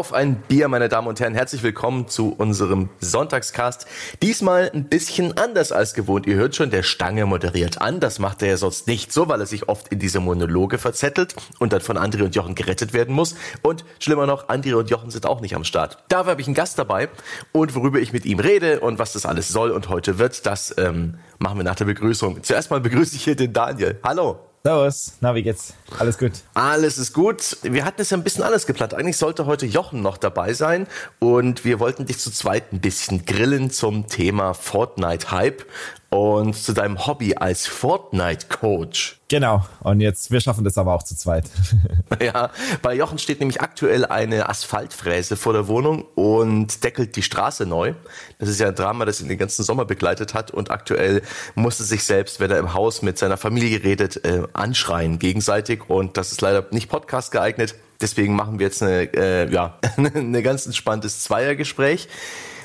Auf ein Bier, meine Damen und Herren. Herzlich willkommen zu unserem Sonntagscast. Diesmal ein bisschen anders als gewohnt. Ihr hört schon, der Stange moderiert an. Das macht er ja sonst nicht so, weil er sich oft in diese Monologe verzettelt und dann von André und Jochen gerettet werden muss. Und schlimmer noch, André und Jochen sind auch nicht am Start. Dafür habe ich einen Gast dabei und worüber ich mit ihm rede und was das alles soll und heute wird, das ähm, machen wir nach der Begrüßung. Zuerst mal begrüße ich hier den Daniel. Hallo. Servus, na, wie geht's? Alles gut? Alles ist gut. Wir hatten es ja ein bisschen alles geplant. Eigentlich sollte heute Jochen noch dabei sein und wir wollten dich zu zweit ein bisschen grillen zum Thema Fortnite-Hype und zu deinem Hobby als Fortnite-Coach. Genau. Und jetzt, wir schaffen das aber auch zu zweit. ja, bei Jochen steht nämlich aktuell eine Asphaltfräse vor der Wohnung und deckelt die Straße neu. Das ist ja ein Drama, das ihn den ganzen Sommer begleitet hat und aktuell musste sich selbst, wenn er im Haus mit seiner Familie redet, äh, anschreien gegenseitig und das ist leider nicht Podcast geeignet. Deswegen machen wir jetzt eine, äh, ja, ein ganz entspanntes Zweiergespräch.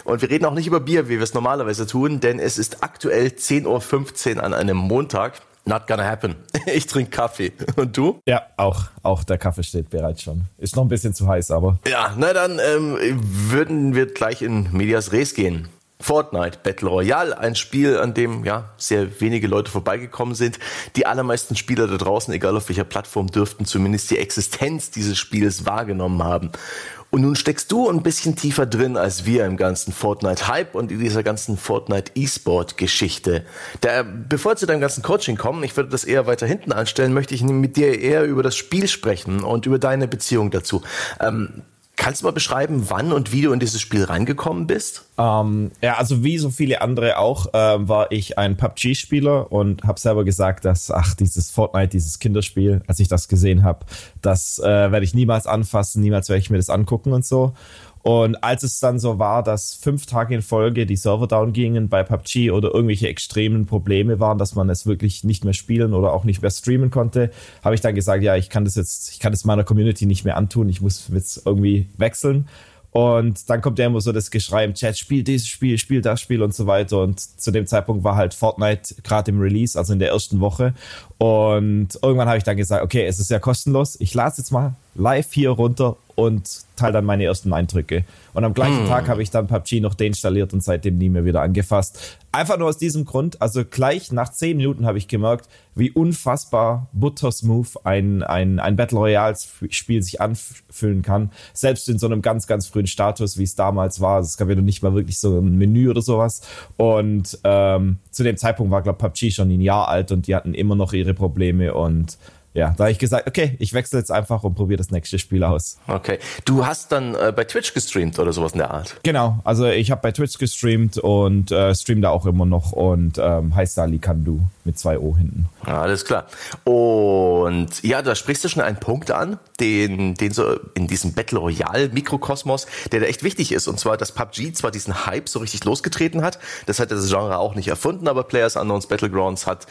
Und wir reden auch nicht über Bier, wie wir es normalerweise tun, denn es ist aktuell 10.15 Uhr an einem Montag. Not gonna happen. Ich trinke Kaffee. Und du? Ja, auch. Auch der Kaffee steht bereits schon. Ist noch ein bisschen zu heiß, aber. Ja, na dann ähm, würden wir gleich in Medias Res gehen. Fortnite Battle Royale, ein Spiel, an dem ja sehr wenige Leute vorbeigekommen sind. Die allermeisten Spieler da draußen, egal auf welcher Plattform, dürften zumindest die Existenz dieses Spiels wahrgenommen haben. Und nun steckst du ein bisschen tiefer drin als wir im ganzen Fortnite-Hype und in dieser ganzen Fortnite-E-Sport-Geschichte. bevor zu deinem ganzen Coaching kommen, ich würde das eher weiter hinten anstellen, möchte ich mit dir eher über das Spiel sprechen und über deine Beziehung dazu. Ähm, Kannst du mal beschreiben, wann und wie du in dieses Spiel reingekommen bist? Ähm, ja, also wie so viele andere auch, äh, war ich ein PUBG-Spieler und habe selber gesagt, dass, ach, dieses Fortnite, dieses Kinderspiel, als ich das gesehen habe, das äh, werde ich niemals anfassen, niemals werde ich mir das angucken und so. Und als es dann so war, dass fünf Tage in Folge die Server down gingen bei PUBG oder irgendwelche extremen Probleme waren, dass man es wirklich nicht mehr spielen oder auch nicht mehr streamen konnte, habe ich dann gesagt, ja, ich kann das jetzt, ich kann das meiner Community nicht mehr antun, ich muss jetzt irgendwie wechseln. Und dann kommt ja immer so das Geschrei im Chat, spiel dieses Spiel, spiel das Spiel und so weiter. Und zu dem Zeitpunkt war halt Fortnite gerade im Release, also in der ersten Woche. Und irgendwann habe ich dann gesagt, okay, es ist ja kostenlos. Ich lade jetzt mal live hier runter und teile dann meine ersten Eindrücke. Und am gleichen hm. Tag habe ich dann PUBG noch deinstalliert und seitdem nie mehr wieder angefasst. Einfach nur aus diesem Grund, also gleich nach zehn Minuten habe ich gemerkt, wie unfassbar buttersmooth ein, ein, ein Battle Royale-Spiel sich anfühlen kann. Selbst in so einem ganz, ganz frühen Status, wie es damals war. Es gab ja noch nicht mal wirklich so ein Menü oder sowas. Und ähm, zu dem Zeitpunkt war, glaube ich, PUBG schon ein Jahr alt und die hatten immer noch ihre Probleme und ja, da habe ich gesagt, okay, ich wechsle jetzt einfach und probiere das nächste Spiel aus. Okay. Du hast dann äh, bei Twitch gestreamt oder sowas in der Art? Genau, also ich habe bei Twitch gestreamt und äh, stream da auch immer noch und ähm, heißt Ali Kandu mit zwei O hinten. Alles klar. Und ja, da sprichst du schon einen Punkt an, den, den so in diesem Battle Royale Mikrokosmos, der da echt wichtig ist. Und zwar, dass PUBG zwar diesen Hype so richtig losgetreten hat, das hat das Genre auch nicht erfunden, aber Players Unknowns Battlegrounds hat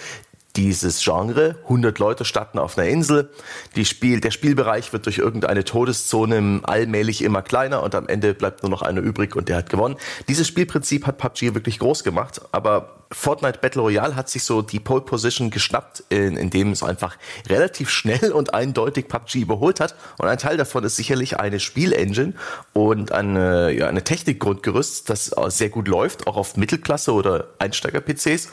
dieses Genre. 100 Leute starten auf einer Insel. Die Spiel, der Spielbereich wird durch irgendeine Todeszone allmählich immer kleiner und am Ende bleibt nur noch einer übrig und der hat gewonnen. Dieses Spielprinzip hat PUBG wirklich groß gemacht, aber Fortnite Battle Royale hat sich so die Pole Position geschnappt, in, in dem es einfach relativ schnell und eindeutig PUBG überholt hat. Und ein Teil davon ist sicherlich eine Spielengine und eine, ja, eine Technikgrundgerüst, das sehr gut läuft, auch auf Mittelklasse oder Einsteiger-PCs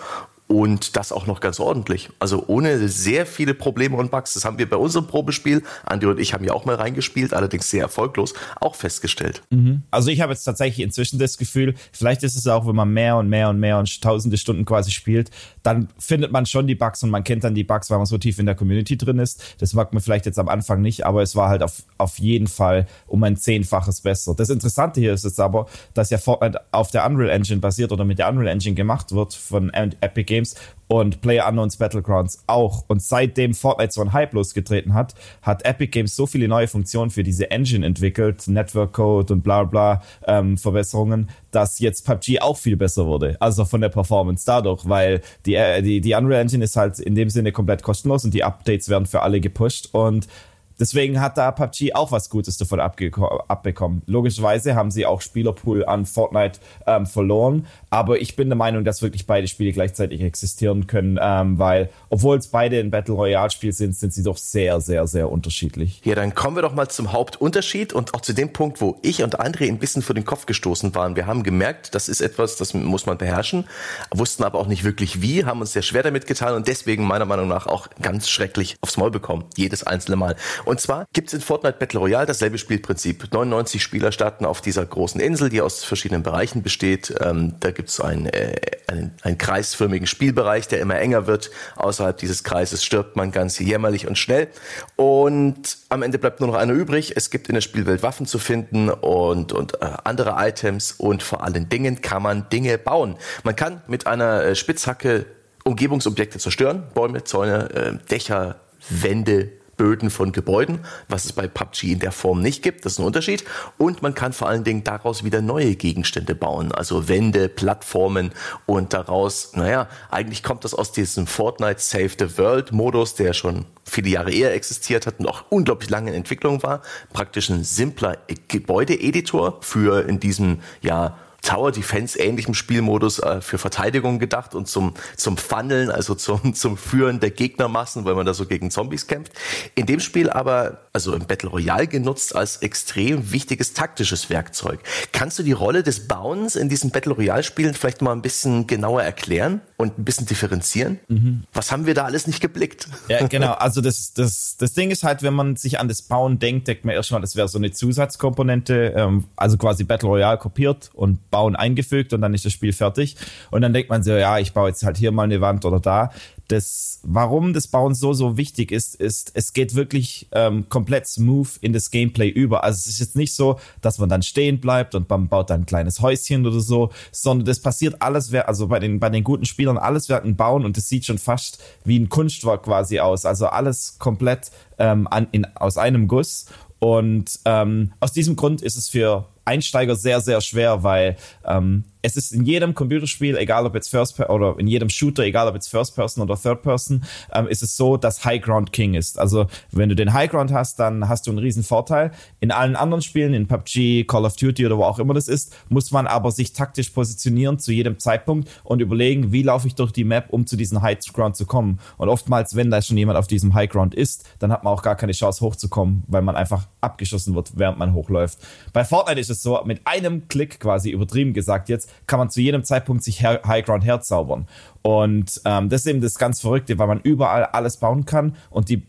und das auch noch ganz ordentlich. Also ohne sehr viele Probleme und Bugs. Das haben wir bei unserem Probespiel, Andi und ich haben ja auch mal reingespielt, allerdings sehr erfolglos, auch festgestellt. Mhm. Also ich habe jetzt tatsächlich inzwischen das Gefühl, vielleicht ist es auch, wenn man mehr und mehr und mehr und tausende Stunden quasi spielt, dann findet man schon die Bugs und man kennt dann die Bugs, weil man so tief in der Community drin ist. Das mag man vielleicht jetzt am Anfang nicht, aber es war halt auf, auf jeden Fall um ein Zehnfaches besser. Das Interessante hier ist jetzt aber, dass ja Fortnite auf der Unreal Engine basiert oder mit der Unreal Engine gemacht wird von Epic Games Games und Player Unknowns Battlegrounds auch. Und seitdem Fortnite so ein Hype losgetreten hat, hat Epic Games so viele neue Funktionen für diese Engine entwickelt, Network Code und bla bla ähm, Verbesserungen, dass jetzt PUBG auch viel besser wurde. Also von der Performance dadurch, weil die, äh, die, die Unreal Engine ist halt in dem Sinne komplett kostenlos und die Updates werden für alle gepusht und Deswegen hat da PUBG auch was Gutes davon abbekommen. Logischerweise haben sie auch Spielerpool an Fortnite ähm, verloren, aber ich bin der Meinung, dass wirklich beide Spiele gleichzeitig existieren können, ähm, weil obwohl es beide ein Battle Royale Spiel sind, sind sie doch sehr, sehr, sehr unterschiedlich. Ja, dann kommen wir doch mal zum Hauptunterschied und auch zu dem Punkt, wo ich und André ein bisschen vor den Kopf gestoßen waren. Wir haben gemerkt, das ist etwas, das muss man beherrschen, wussten aber auch nicht wirklich wie, haben uns sehr schwer damit getan und deswegen meiner Meinung nach auch ganz schrecklich aufs Maul bekommen. Jedes einzelne Mal. Und zwar gibt es in Fortnite Battle Royale dasselbe Spielprinzip. 99 Spieler starten auf dieser großen Insel, die aus verschiedenen Bereichen besteht. Ähm, da gibt es einen, äh, einen, einen kreisförmigen Spielbereich, der immer enger wird. Außerhalb dieses Kreises stirbt man ganz jämmerlich und schnell. Und am Ende bleibt nur noch einer übrig. Es gibt in der Spielwelt Waffen zu finden und, und äh, andere Items und vor allen Dingen kann man Dinge bauen. Man kann mit einer äh, Spitzhacke Umgebungsobjekte zerstören, Bäume, Zäune, äh, Dächer, Wände, Böden von Gebäuden, was es bei PUBG in der Form nicht gibt. Das ist ein Unterschied. Und man kann vor allen Dingen daraus wieder neue Gegenstände bauen, also Wände, Plattformen und daraus, naja, eigentlich kommt das aus diesem Fortnite Save the World Modus, der schon viele Jahre eher existiert hat und auch unglaublich lange in Entwicklung war. Praktisch ein simpler Gebäudeeditor für in diesem, ja, Tower Defense ähnlichem Spielmodus äh, für Verteidigung gedacht und zum, zum Funneln, also zum, zum Führen der Gegnermassen, weil man da so gegen Zombies kämpft. In dem Spiel aber, also im Battle Royale genutzt als extrem wichtiges taktisches Werkzeug. Kannst du die Rolle des Bauens in diesen Battle Royale Spielen vielleicht mal ein bisschen genauer erklären und ein bisschen differenzieren? Mhm. Was haben wir da alles nicht geblickt? Ja, genau. Also das, das, das Ding ist halt, wenn man sich an das Bauen denkt, denkt man erstmal, das wäre so eine Zusatzkomponente, ähm, also quasi Battle Royale kopiert und Bauen eingefügt und dann ist das Spiel fertig. Und dann denkt man so, ja, ich baue jetzt halt hier mal eine Wand oder da. Das, warum das Bauen so, so wichtig ist, ist, es geht wirklich ähm, komplett smooth in das Gameplay über. Also es ist jetzt nicht so, dass man dann stehen bleibt und man baut dann ein kleines Häuschen oder so, sondern das passiert alles, also bei den, bei den guten Spielern alles werden bauen und es sieht schon fast wie ein Kunstwerk quasi aus. Also alles komplett ähm, an, in, aus einem Guss. Und ähm, aus diesem Grund ist es für Einsteiger sehr, sehr schwer, weil ähm, es ist in jedem Computerspiel, egal ob jetzt First Person oder in jedem Shooter, egal ob jetzt First Person oder Third Person, ähm, ist es so, dass High Ground King ist. Also wenn du den High Ground hast, dann hast du einen riesen Vorteil. In allen anderen Spielen, in PUBG, Call of Duty oder wo auch immer das ist, muss man aber sich taktisch positionieren zu jedem Zeitpunkt und überlegen, wie laufe ich durch die Map, um zu diesem High Ground zu kommen. Und oftmals, wenn da schon jemand auf diesem High Ground ist, dann hat man auch gar keine Chance hochzukommen, weil man einfach abgeschossen wird, während man hochläuft. Bei Fortnite ist es so, mit einem Klick quasi übertrieben gesagt jetzt, kann man zu jedem Zeitpunkt sich High Ground herzaubern. Und ähm, das ist eben das ganz Verrückte, weil man überall alles bauen kann und die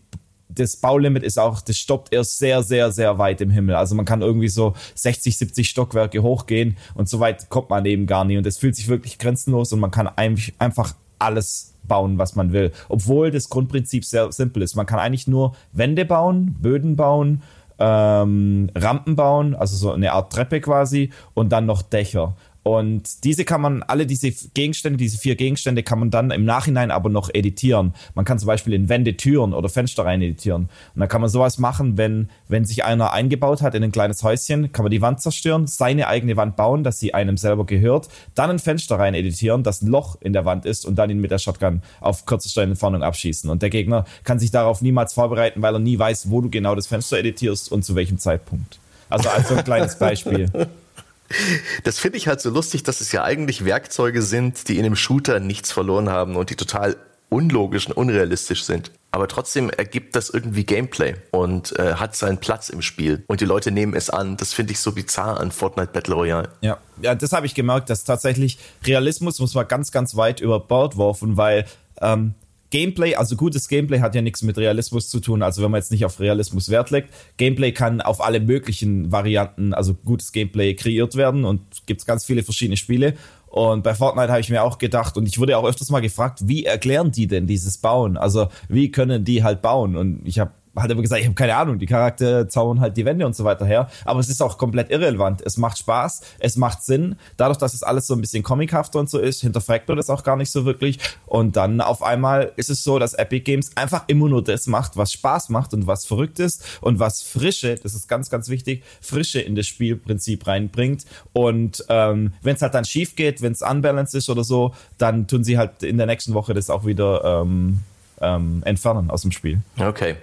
das Baulimit ist auch, das stoppt erst sehr, sehr, sehr weit im Himmel. Also man kann irgendwie so 60, 70 Stockwerke hochgehen und so weit kommt man eben gar nie. Und es fühlt sich wirklich grenzenlos und man kann einfach alles bauen, was man will. Obwohl das Grundprinzip sehr simpel ist. Man kann eigentlich nur Wände bauen, Böden bauen, ähm, Rampen bauen, also so eine Art Treppe quasi und dann noch Dächer. Und diese kann man, alle diese Gegenstände, diese vier Gegenstände kann man dann im Nachhinein aber noch editieren. Man kann zum Beispiel in Wände, Türen oder Fenster rein editieren. Und dann kann man sowas machen, wenn, wenn sich einer eingebaut hat in ein kleines Häuschen, kann man die Wand zerstören, seine eigene Wand bauen, dass sie einem selber gehört, dann ein Fenster rein editieren, das ein Loch in der Wand ist und dann ihn mit der Shotgun auf kürzester Entfernung abschießen. Und der Gegner kann sich darauf niemals vorbereiten, weil er nie weiß, wo du genau das Fenster editierst und zu welchem Zeitpunkt. Also als so ein kleines Beispiel. Das finde ich halt so lustig, dass es ja eigentlich Werkzeuge sind, die in einem Shooter nichts verloren haben und die total unlogisch und unrealistisch sind. Aber trotzdem ergibt das irgendwie Gameplay und äh, hat seinen Platz im Spiel. Und die Leute nehmen es an. Das finde ich so bizarr an Fortnite Battle Royale. Ja, ja das habe ich gemerkt, dass tatsächlich Realismus muss man ganz, ganz weit über Bord werfen, weil ähm, Gameplay, also gutes Gameplay hat ja nichts mit Realismus zu tun, also wenn man jetzt nicht auf Realismus Wert legt. Gameplay kann auf alle möglichen Varianten, also gutes Gameplay kreiert werden und gibt ganz viele verschiedene Spiele. Und bei Fortnite habe ich mir auch gedacht, und ich wurde auch öfters mal gefragt, wie erklären die denn dieses Bauen? Also wie können die halt bauen? Und ich habe halt immer gesagt, ich habe keine Ahnung, die Charaktere zaubern halt die Wände und so weiter her. Aber es ist auch komplett irrelevant. Es macht Spaß, es macht Sinn. Dadurch, dass es alles so ein bisschen comichafter und so ist, hinterfragt man das auch gar nicht so wirklich. Und dann auf einmal ist es so, dass Epic Games einfach immer nur das macht, was Spaß macht und was verrückt ist und was Frische, das ist ganz, ganz wichtig, Frische in das Spielprinzip reinbringt. Und ähm, wenn es halt dann schief geht, wenn es unbalanced ist oder so, dann tun sie halt in der nächsten Woche das auch wieder ähm, ähm, entfernen aus dem Spiel. Okay.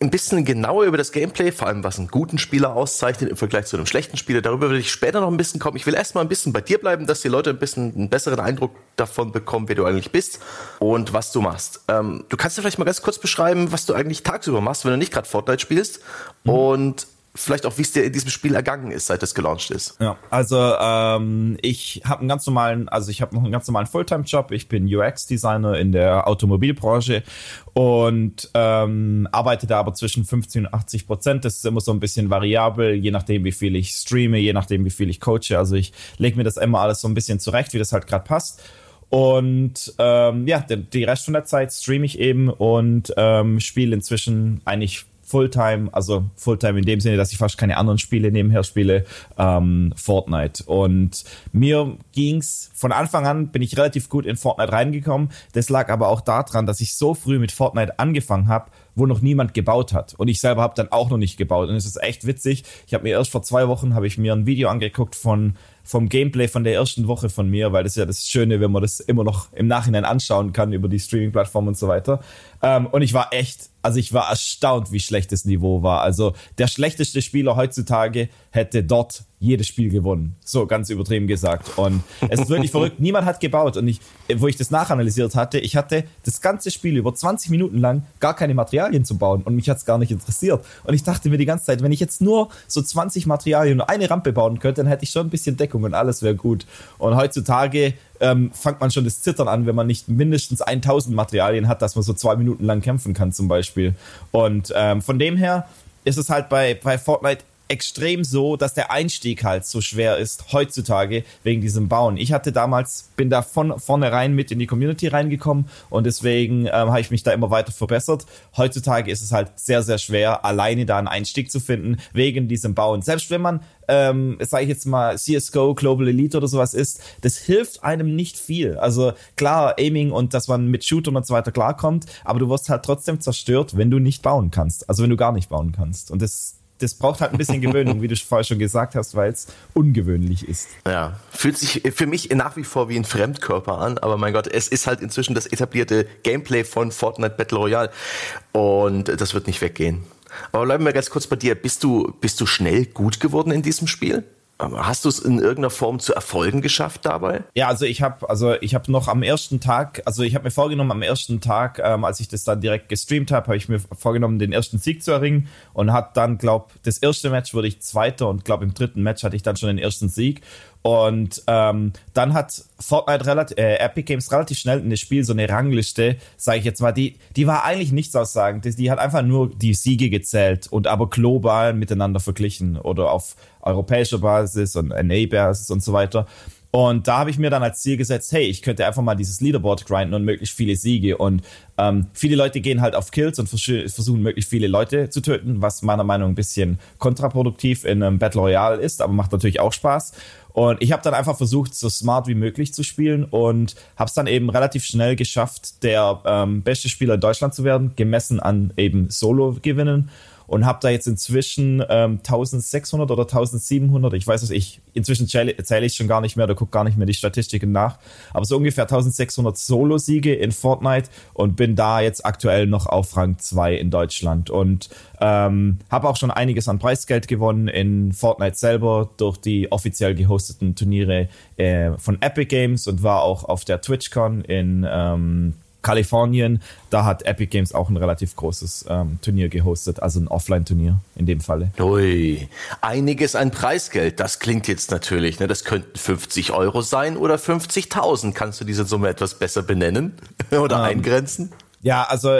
Ein bisschen genauer über das Gameplay, vor allem was einen guten Spieler auszeichnet im Vergleich zu einem schlechten Spieler, darüber will ich später noch ein bisschen kommen. Ich will erstmal ein bisschen bei dir bleiben, dass die Leute ein bisschen einen besseren Eindruck davon bekommen, wer du eigentlich bist und was du machst. Ähm, du kannst dir vielleicht mal ganz kurz beschreiben, was du eigentlich tagsüber machst, wenn du nicht gerade Fortnite spielst mhm. und vielleicht auch, wie es dir in diesem Spiel ergangen ist, seit es gelauncht ist. Ja, also ähm, ich habe einen ganz normalen, also ich habe noch einen ganz normalen Fulltime-Job. Ich bin UX-Designer in der Automobilbranche und ähm, arbeite da aber zwischen 15 und 80 Prozent. Das ist immer so ein bisschen variabel, je nachdem, wie viel ich streame, je nachdem, wie viel ich coache. Also ich lege mir das immer alles so ein bisschen zurecht, wie das halt gerade passt. Und ähm, ja, die, Rest von der Zeit streame ich eben und ähm, spiele inzwischen eigentlich Fulltime, also Fulltime in dem Sinne, dass ich fast keine anderen Spiele nebenher spiele, ähm, Fortnite. Und mir ging's von Anfang an bin ich relativ gut in Fortnite reingekommen. Das lag aber auch daran, dass ich so früh mit Fortnite angefangen habe, wo noch niemand gebaut hat. Und ich selber habe dann auch noch nicht gebaut. Und es ist echt witzig. Ich habe mir erst vor zwei Wochen habe ich mir ein Video angeguckt von vom Gameplay von der ersten Woche von mir, weil das ist ja das Schöne, wenn man das immer noch im Nachhinein anschauen kann über die Streaming-Plattform und so weiter. Ähm, und ich war echt, also ich war erstaunt, wie schlecht das Niveau war. Also der schlechteste Spieler heutzutage hätte dort jedes Spiel gewonnen. So ganz übertrieben gesagt. Und es ist wirklich verrückt. Niemand hat gebaut. Und ich, wo ich das nachanalysiert hatte, ich hatte das ganze Spiel über 20 Minuten lang gar keine Materialien zu bauen. Und mich hat es gar nicht interessiert. Und ich dachte mir die ganze Zeit, wenn ich jetzt nur so 20 Materialien und eine Rampe bauen könnte, dann hätte ich schon ein bisschen Deckung und alles wäre gut. Und heutzutage ähm, fängt man schon das Zittern an, wenn man nicht mindestens 1000 Materialien hat, dass man so zwei Minuten lang kämpfen kann zum Beispiel. Und ähm, von dem her ist es halt bei, bei Fortnite extrem so, dass der Einstieg halt so schwer ist heutzutage wegen diesem Bauen. Ich hatte damals, bin da von vornherein mit in die Community reingekommen und deswegen ähm, habe ich mich da immer weiter verbessert. Heutzutage ist es halt sehr, sehr schwer, alleine da einen Einstieg zu finden wegen diesem Bauen. Selbst wenn man ähm, sage ich jetzt mal, CSGO, Global Elite oder sowas ist, das hilft einem nicht viel. Also klar, Aiming und dass man mit Shootern und so weiter klarkommt, aber du wirst halt trotzdem zerstört, wenn du nicht bauen kannst. Also wenn du gar nicht bauen kannst. Und das das braucht halt ein bisschen Gewöhnung, wie du vorher schon gesagt hast, weil es ungewöhnlich ist. Ja, fühlt sich für mich nach wie vor wie ein Fremdkörper an, aber mein Gott, es ist halt inzwischen das etablierte Gameplay von Fortnite Battle Royale und das wird nicht weggehen. Aber bleiben wir ganz kurz bei dir. Bist du, bist du schnell gut geworden in diesem Spiel? Hast du es in irgendeiner Form zu Erfolgen geschafft dabei? Ja, also ich habe also ich habe noch am ersten Tag, also ich habe mir vorgenommen am ersten Tag, ähm, als ich das dann direkt gestreamt habe, habe ich mir vorgenommen, den ersten Sieg zu erringen und hat dann, glaube das erste Match wurde ich Zweiter und glaube im dritten Match hatte ich dann schon den ersten Sieg und ähm, dann hat Fortnite relativ, äh, Epic Games relativ schnell in das Spiel so eine Rangliste, sage ich jetzt mal, die, die war eigentlich nichts aussagend. Die, die hat einfach nur die Siege gezählt und aber global miteinander verglichen oder auf europäischer Basis und NA-Basis und so weiter. Und da habe ich mir dann als Ziel gesetzt, hey, ich könnte einfach mal dieses Leaderboard grinden und möglichst viele Siege. Und ähm, viele Leute gehen halt auf Kills und versuchen möglichst viele Leute zu töten, was meiner Meinung nach ein bisschen kontraproduktiv in einem Battle Royale ist, aber macht natürlich auch Spaß. Und ich habe dann einfach versucht, so smart wie möglich zu spielen und habe es dann eben relativ schnell geschafft, der ähm, beste Spieler in Deutschland zu werden, gemessen an eben Solo-Gewinnen und habe da jetzt inzwischen ähm, 1600 oder 1700, ich weiß es, ich inzwischen zähle, ich schon gar nicht mehr, da gucke gar nicht mehr die Statistiken nach, aber so ungefähr 1600 Solo-Siege in Fortnite und bin da jetzt aktuell noch auf Rang 2 in Deutschland und ähm, habe auch schon einiges an Preisgeld gewonnen in Fortnite selber durch die offiziell gehosteten Turniere äh, von Epic Games und war auch auf der TwitchCon in ähm, Kalifornien, da hat Epic Games auch ein relativ großes ähm, Turnier gehostet, also ein Offline-Turnier in dem Falle. Ui, einiges an Preisgeld, das klingt jetzt natürlich, ne? das könnten 50 Euro sein oder 50.000. Kannst du diese Summe etwas besser benennen oder ähm, eingrenzen? Ja, also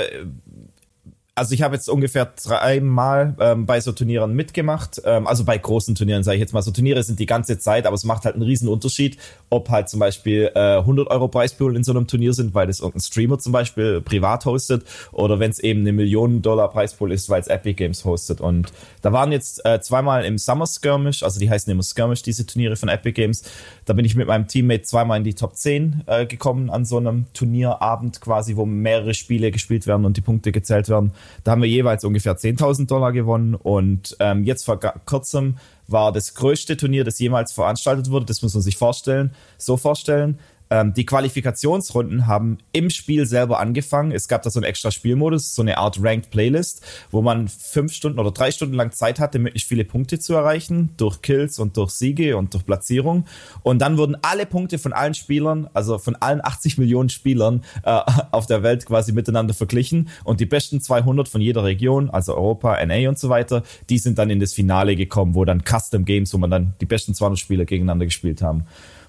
also ich habe jetzt ungefähr dreimal ähm, bei so Turnieren mitgemacht. Ähm, also bei großen Turnieren, sage ich jetzt mal. So Turniere sind die ganze Zeit, aber es macht halt einen riesen Unterschied, ob halt zum Beispiel äh, 100 Euro Preispool in so einem Turnier sind, weil das irgendein Streamer zum Beispiel privat hostet, oder wenn es eben eine Millionen Dollar Preispool ist, weil es Epic Games hostet. Und da waren jetzt äh, zweimal im Summer Skirmish, also die heißen immer Skirmish, diese Turniere von Epic Games. Da bin ich mit meinem Teammate zweimal in die Top 10 äh, gekommen an so einem Turnierabend quasi, wo mehrere Spiele gespielt werden und die Punkte gezählt werden. Da haben wir jeweils ungefähr 10.000 Dollar gewonnen und ähm, jetzt vor kurzem war das größte Turnier, das jemals veranstaltet wurde. Das muss man sich vorstellen, so vorstellen. Ähm, die Qualifikationsrunden haben im Spiel selber angefangen. Es gab da so einen extra Spielmodus, so eine Art Ranked Playlist, wo man fünf Stunden oder drei Stunden lang Zeit hatte, möglichst viele Punkte zu erreichen, durch Kills und durch Siege und durch Platzierung. Und dann wurden alle Punkte von allen Spielern, also von allen 80 Millionen Spielern äh, auf der Welt quasi miteinander verglichen. Und die besten 200 von jeder Region, also Europa, NA und so weiter, die sind dann in das Finale gekommen, wo dann Custom Games, wo man dann die besten 200 Spieler gegeneinander gespielt haben.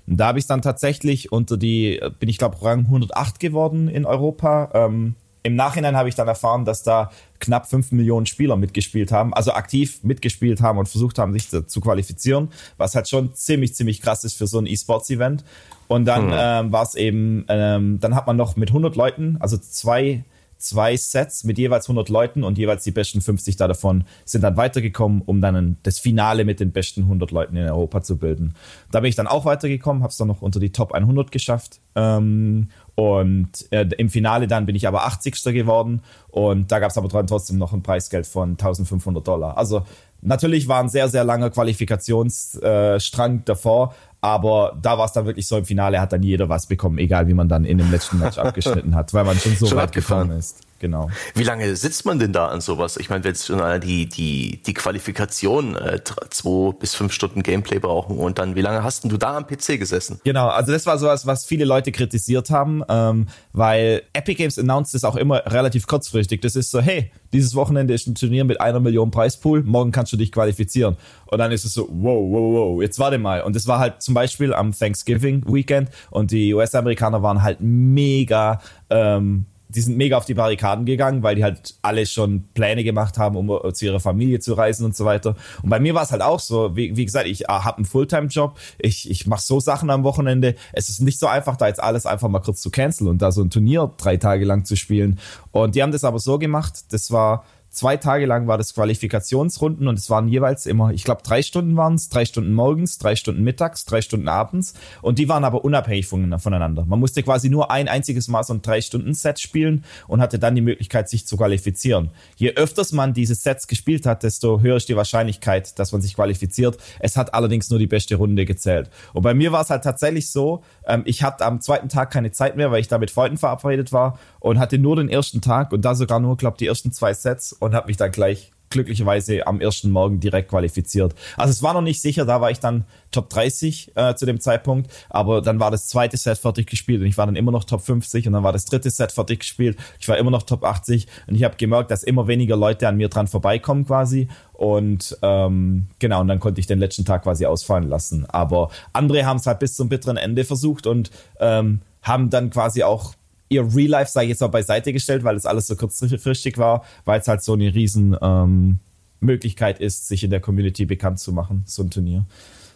Und da habe ich dann tatsächlich unter die, bin ich glaube Rang 108 geworden in Europa. Ähm, Im Nachhinein habe ich dann erfahren, dass da knapp 5 Millionen Spieler mitgespielt haben, also aktiv mitgespielt haben und versucht haben, sich zu qualifizieren, was halt schon ziemlich, ziemlich krass ist für so ein E-Sports-Event. Und dann hm. ähm, war es eben, ähm, dann hat man noch mit 100 Leuten, also zwei zwei Sets mit jeweils 100 Leuten und jeweils die besten 50 da davon sind dann weitergekommen, um dann das Finale mit den besten 100 Leuten in Europa zu bilden. Da bin ich dann auch weitergekommen, habe es dann noch unter die Top 100 geschafft ähm, und äh, im Finale dann bin ich aber 80. geworden und da gab es aber trotzdem noch ein Preisgeld von 1500 Dollar. Also natürlich war ein sehr, sehr langer Qualifikationsstrang äh, davor, aber da war es dann wirklich so im Finale, hat dann jeder was bekommen, egal wie man dann in dem letzten Match abgeschnitten hat, weil man schon so schon weit gefahren ist genau. Wie lange sitzt man denn da an sowas? Ich meine, wenn es schon die, die, die Qualifikation äh, zwei bis fünf Stunden Gameplay brauchen und dann, wie lange hast denn du da am PC gesessen? Genau, also das war sowas, was viele Leute kritisiert haben, ähm, weil Epic Games announced es auch immer relativ kurzfristig. Das ist so, hey, dieses Wochenende ist ein Turnier mit einer Million Preispool, morgen kannst du dich qualifizieren. Und dann ist es so, wow, wow, wow, jetzt warte mal. Und das war halt zum Beispiel am Thanksgiving Weekend und die US-Amerikaner waren halt mega ähm, die sind mega auf die Barrikaden gegangen, weil die halt alle schon Pläne gemacht haben, um zu ihrer Familie zu reisen und so weiter. Und bei mir war es halt auch so, wie, wie gesagt, ich ah, habe einen Fulltime-Job, ich, ich mache so Sachen am Wochenende. Es ist nicht so einfach, da jetzt alles einfach mal kurz zu canceln und da so ein Turnier drei Tage lang zu spielen. Und die haben das aber so gemacht, das war zwei Tage lang war das Qualifikationsrunden und es waren jeweils immer, ich glaube, drei Stunden waren es, drei Stunden morgens, drei Stunden mittags, drei Stunden abends und die waren aber unabhängig voneinander. Man musste quasi nur ein einziges Mal so ein drei Stunden Set spielen und hatte dann die Möglichkeit, sich zu qualifizieren. Je öfters man diese Sets gespielt hat, desto höher ist die Wahrscheinlichkeit, dass man sich qualifiziert. Es hat allerdings nur die beste Runde gezählt. Und bei mir war es halt tatsächlich so, ähm, ich hatte am zweiten Tag keine Zeit mehr, weil ich da mit Freunden verabredet war und hatte nur den ersten Tag und da sogar nur, glaube die ersten zwei Sets und habe mich dann gleich glücklicherweise am ersten Morgen direkt qualifiziert. Also es war noch nicht sicher, da war ich dann Top 30 äh, zu dem Zeitpunkt, aber dann war das zweite Set fertig gespielt und ich war dann immer noch Top 50 und dann war das dritte Set fertig gespielt, ich war immer noch Top 80 und ich habe gemerkt, dass immer weniger Leute an mir dran vorbeikommen quasi und ähm, genau, und dann konnte ich den letzten Tag quasi ausfallen lassen. Aber andere haben es halt bis zum bitteren Ende versucht und ähm, haben dann quasi auch ihr Real Life, ich jetzt mal, beiseite gestellt, weil es alles so kurzfristig war, weil es halt so eine riesen ähm, Möglichkeit ist, sich in der Community bekannt zu machen, so ein Turnier.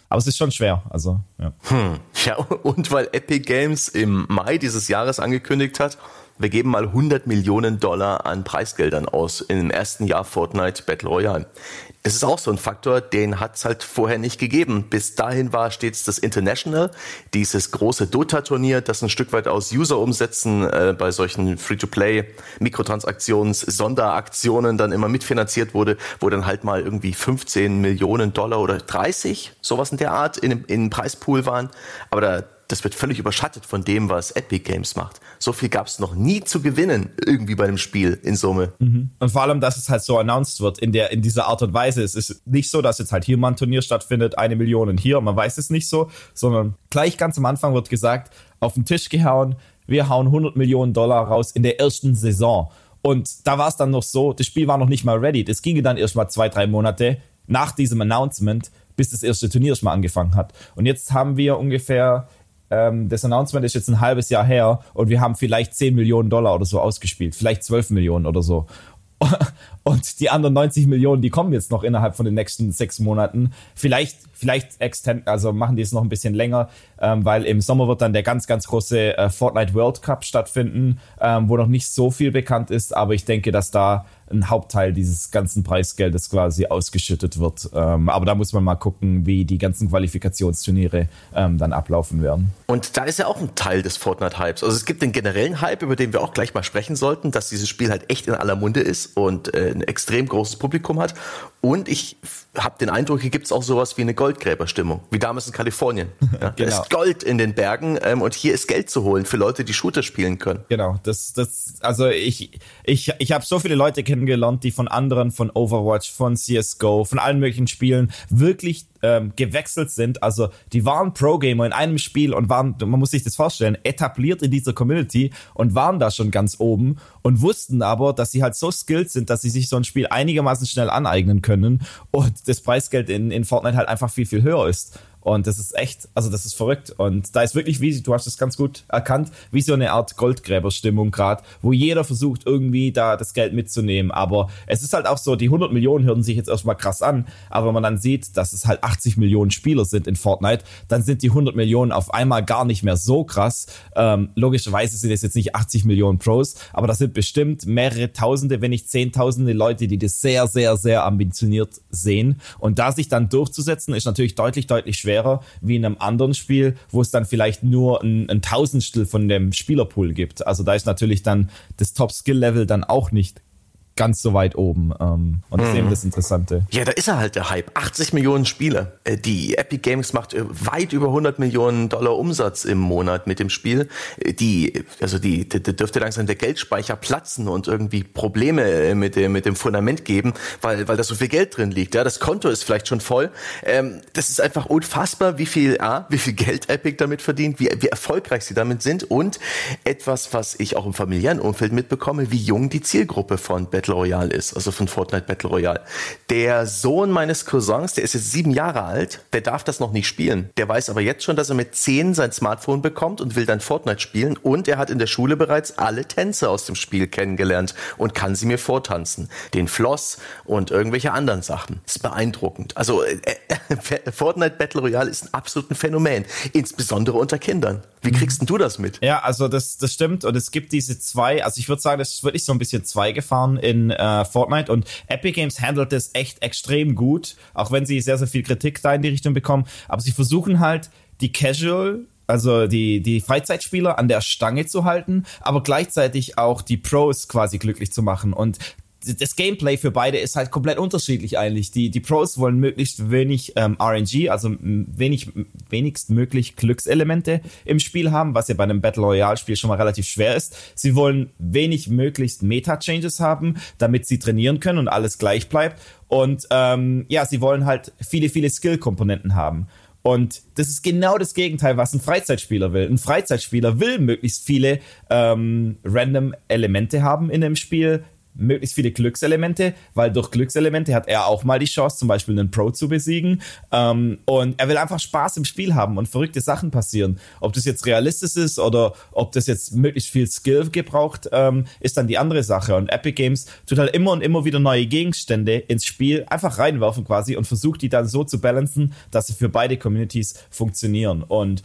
Aber es ist schon schwer, also ja. Hm. Ja, und weil Epic Games im Mai dieses Jahres angekündigt hat, wir geben mal 100 Millionen Dollar an Preisgeldern aus im ersten Jahr Fortnite Battle Royale. Es ist auch so ein Faktor, den hat es halt vorher nicht gegeben. Bis dahin war stets das International, dieses große Dota-Turnier, das ein Stück weit aus User-Umsätzen äh, bei solchen Free-to-Play, Mikrotransaktions, Sonderaktionen dann immer mitfinanziert wurde, wo dann halt mal irgendwie 15 Millionen Dollar oder 30, sowas in der Art, in, in Preispool waren. Aber da, das wird völlig überschattet von dem, was Epic Games macht. So viel gab es noch nie zu gewinnen, irgendwie bei einem Spiel in Summe. Mhm. Und vor allem, dass es halt so announced wird in, der, in dieser Art und Weise. Es ist nicht so, dass jetzt halt hier mal ein Turnier stattfindet, eine Million hier, man weiß es nicht so, sondern gleich ganz am Anfang wird gesagt, auf den Tisch gehauen, wir hauen 100 Millionen Dollar raus in der ersten Saison. Und da war es dann noch so, das Spiel war noch nicht mal ready. Das ging dann erst mal zwei, drei Monate nach diesem Announcement, bis das erste Turnier erst mal angefangen hat. Und jetzt haben wir ungefähr ähm, das Announcement ist jetzt ein halbes Jahr her und wir haben vielleicht 10 Millionen Dollar oder so ausgespielt, vielleicht 12 Millionen oder so. Und die anderen 90 Millionen, die kommen jetzt noch innerhalb von den nächsten sechs Monaten. Vielleicht, vielleicht extend, also machen die es noch ein bisschen länger, ähm, weil im Sommer wird dann der ganz, ganz große äh, Fortnite World Cup stattfinden, ähm, wo noch nicht so viel bekannt ist, aber ich denke, dass da ein Hauptteil dieses ganzen Preisgeldes quasi ausgeschüttet wird. Ähm, aber da muss man mal gucken, wie die ganzen Qualifikationsturniere ähm, dann ablaufen werden. Und da ist ja auch ein Teil des Fortnite-Hypes. Also es gibt den generellen Hype, über den wir auch gleich mal sprechen sollten, dass dieses Spiel halt echt in aller Munde ist und äh, ein extrem großes Publikum hat. Und ich habe den Eindruck, hier gibt es auch sowas wie eine Goldgräberstimmung, wie damals in Kalifornien. Ja, genau. Da ist Gold in den Bergen ähm, und hier ist Geld zu holen für Leute, die Shooter spielen können. Genau, das, das, also ich, ich, ich habe so viele Leute kennengelernt, die von anderen, von Overwatch, von CSGO, von allen möglichen Spielen wirklich ähm, gewechselt sind. Also die waren Pro-Gamer in einem Spiel und waren, man muss sich das vorstellen, etabliert in dieser Community und waren da schon ganz oben und wussten aber, dass sie halt so skilled sind, dass sie sich so ein Spiel einigermaßen schnell aneignen können und das Preisgeld in, in Fortnite halt einfach viel, viel höher ist. Und das ist echt, also das ist verrückt. Und da ist wirklich, wie du hast es ganz gut erkannt, wie so eine Art Goldgräberstimmung gerade, wo jeder versucht, irgendwie da das Geld mitzunehmen. Aber es ist halt auch so, die 100 Millionen hören sich jetzt erstmal krass an. Aber wenn man dann sieht, dass es halt 80 Millionen Spieler sind in Fortnite, dann sind die 100 Millionen auf einmal gar nicht mehr so krass. Ähm, logischerweise sind es jetzt nicht 80 Millionen Pros, aber das sind bestimmt mehrere Tausende, wenn nicht Zehntausende Leute, die das sehr, sehr, sehr ambitioniert sehen. Und da sich dann durchzusetzen, ist natürlich deutlich, deutlich schwer schwerer wie in einem anderen Spiel, wo es dann vielleicht nur ein, ein Tausendstel von dem Spielerpool gibt. Also da ist natürlich dann das Top-Skill-Level dann auch nicht ganz so weit oben. Ähm, und das ist eben mhm. das Interessante. Ja, da ist er halt der Hype. 80 Millionen Spiele. Äh, die Epic Games macht äh, weit über 100 Millionen Dollar Umsatz im Monat mit dem Spiel. Äh, die, also die, die, die dürfte langsam der Geldspeicher platzen und irgendwie Probleme mit dem, mit dem Fundament geben, weil, weil da so viel Geld drin liegt. Ja, das Konto ist vielleicht schon voll. Ähm, das ist einfach unfassbar, wie viel, ah, wie viel Geld Epic damit verdient, wie, wie erfolgreich sie damit sind und etwas, was ich auch im familiären Umfeld mitbekomme, wie jung die Zielgruppe von Battle Battle Royale ist, also von Fortnite Battle Royale. Der Sohn meines Cousins, der ist jetzt sieben Jahre alt, der darf das noch nicht spielen. Der weiß aber jetzt schon, dass er mit zehn sein Smartphone bekommt und will dann Fortnite spielen und er hat in der Schule bereits alle Tänze aus dem Spiel kennengelernt und kann sie mir vortanzen. Den Floss und irgendwelche anderen Sachen. Das ist beeindruckend. Also äh, äh, Fortnite Battle Royale ist ein absolutes Phänomen, insbesondere unter Kindern. Wie mhm. kriegst denn du das mit? Ja, also das, das stimmt und es gibt diese zwei, also ich würde sagen, das ist wirklich so ein bisschen zwei gefahren in in äh, Fortnite und Epic Games handelt das echt extrem gut, auch wenn sie sehr, sehr viel Kritik da in die Richtung bekommen. Aber sie versuchen halt, die Casual also die, die Freizeitspieler an der Stange zu halten, aber gleichzeitig auch die Pros quasi glücklich zu machen. Und das Gameplay für beide ist halt komplett unterschiedlich eigentlich. Die, die Pros wollen möglichst wenig ähm, RNG, also wenig, wenigst möglich Glückselemente im Spiel haben, was ja bei einem Battle Royale Spiel schon mal relativ schwer ist. Sie wollen wenig möglichst Meta-Changes haben, damit sie trainieren können und alles gleich bleibt. Und ähm, ja, sie wollen halt viele, viele Skill-Komponenten haben. Und das ist genau das Gegenteil, was ein Freizeitspieler will. Ein Freizeitspieler will möglichst viele ähm, random Elemente haben in dem Spiel, möglichst viele Glückselemente, weil durch Glückselemente hat er auch mal die Chance, zum Beispiel einen Pro zu besiegen. Ähm, und er will einfach Spaß im Spiel haben und verrückte Sachen passieren. Ob das jetzt realistisch ist oder ob das jetzt möglichst viel Skill gebraucht, ähm, ist dann die andere Sache. Und Epic Games tut halt immer und immer wieder neue Gegenstände ins Spiel einfach reinwerfen quasi und versucht die dann so zu balancen, dass sie für beide Communities funktionieren. Und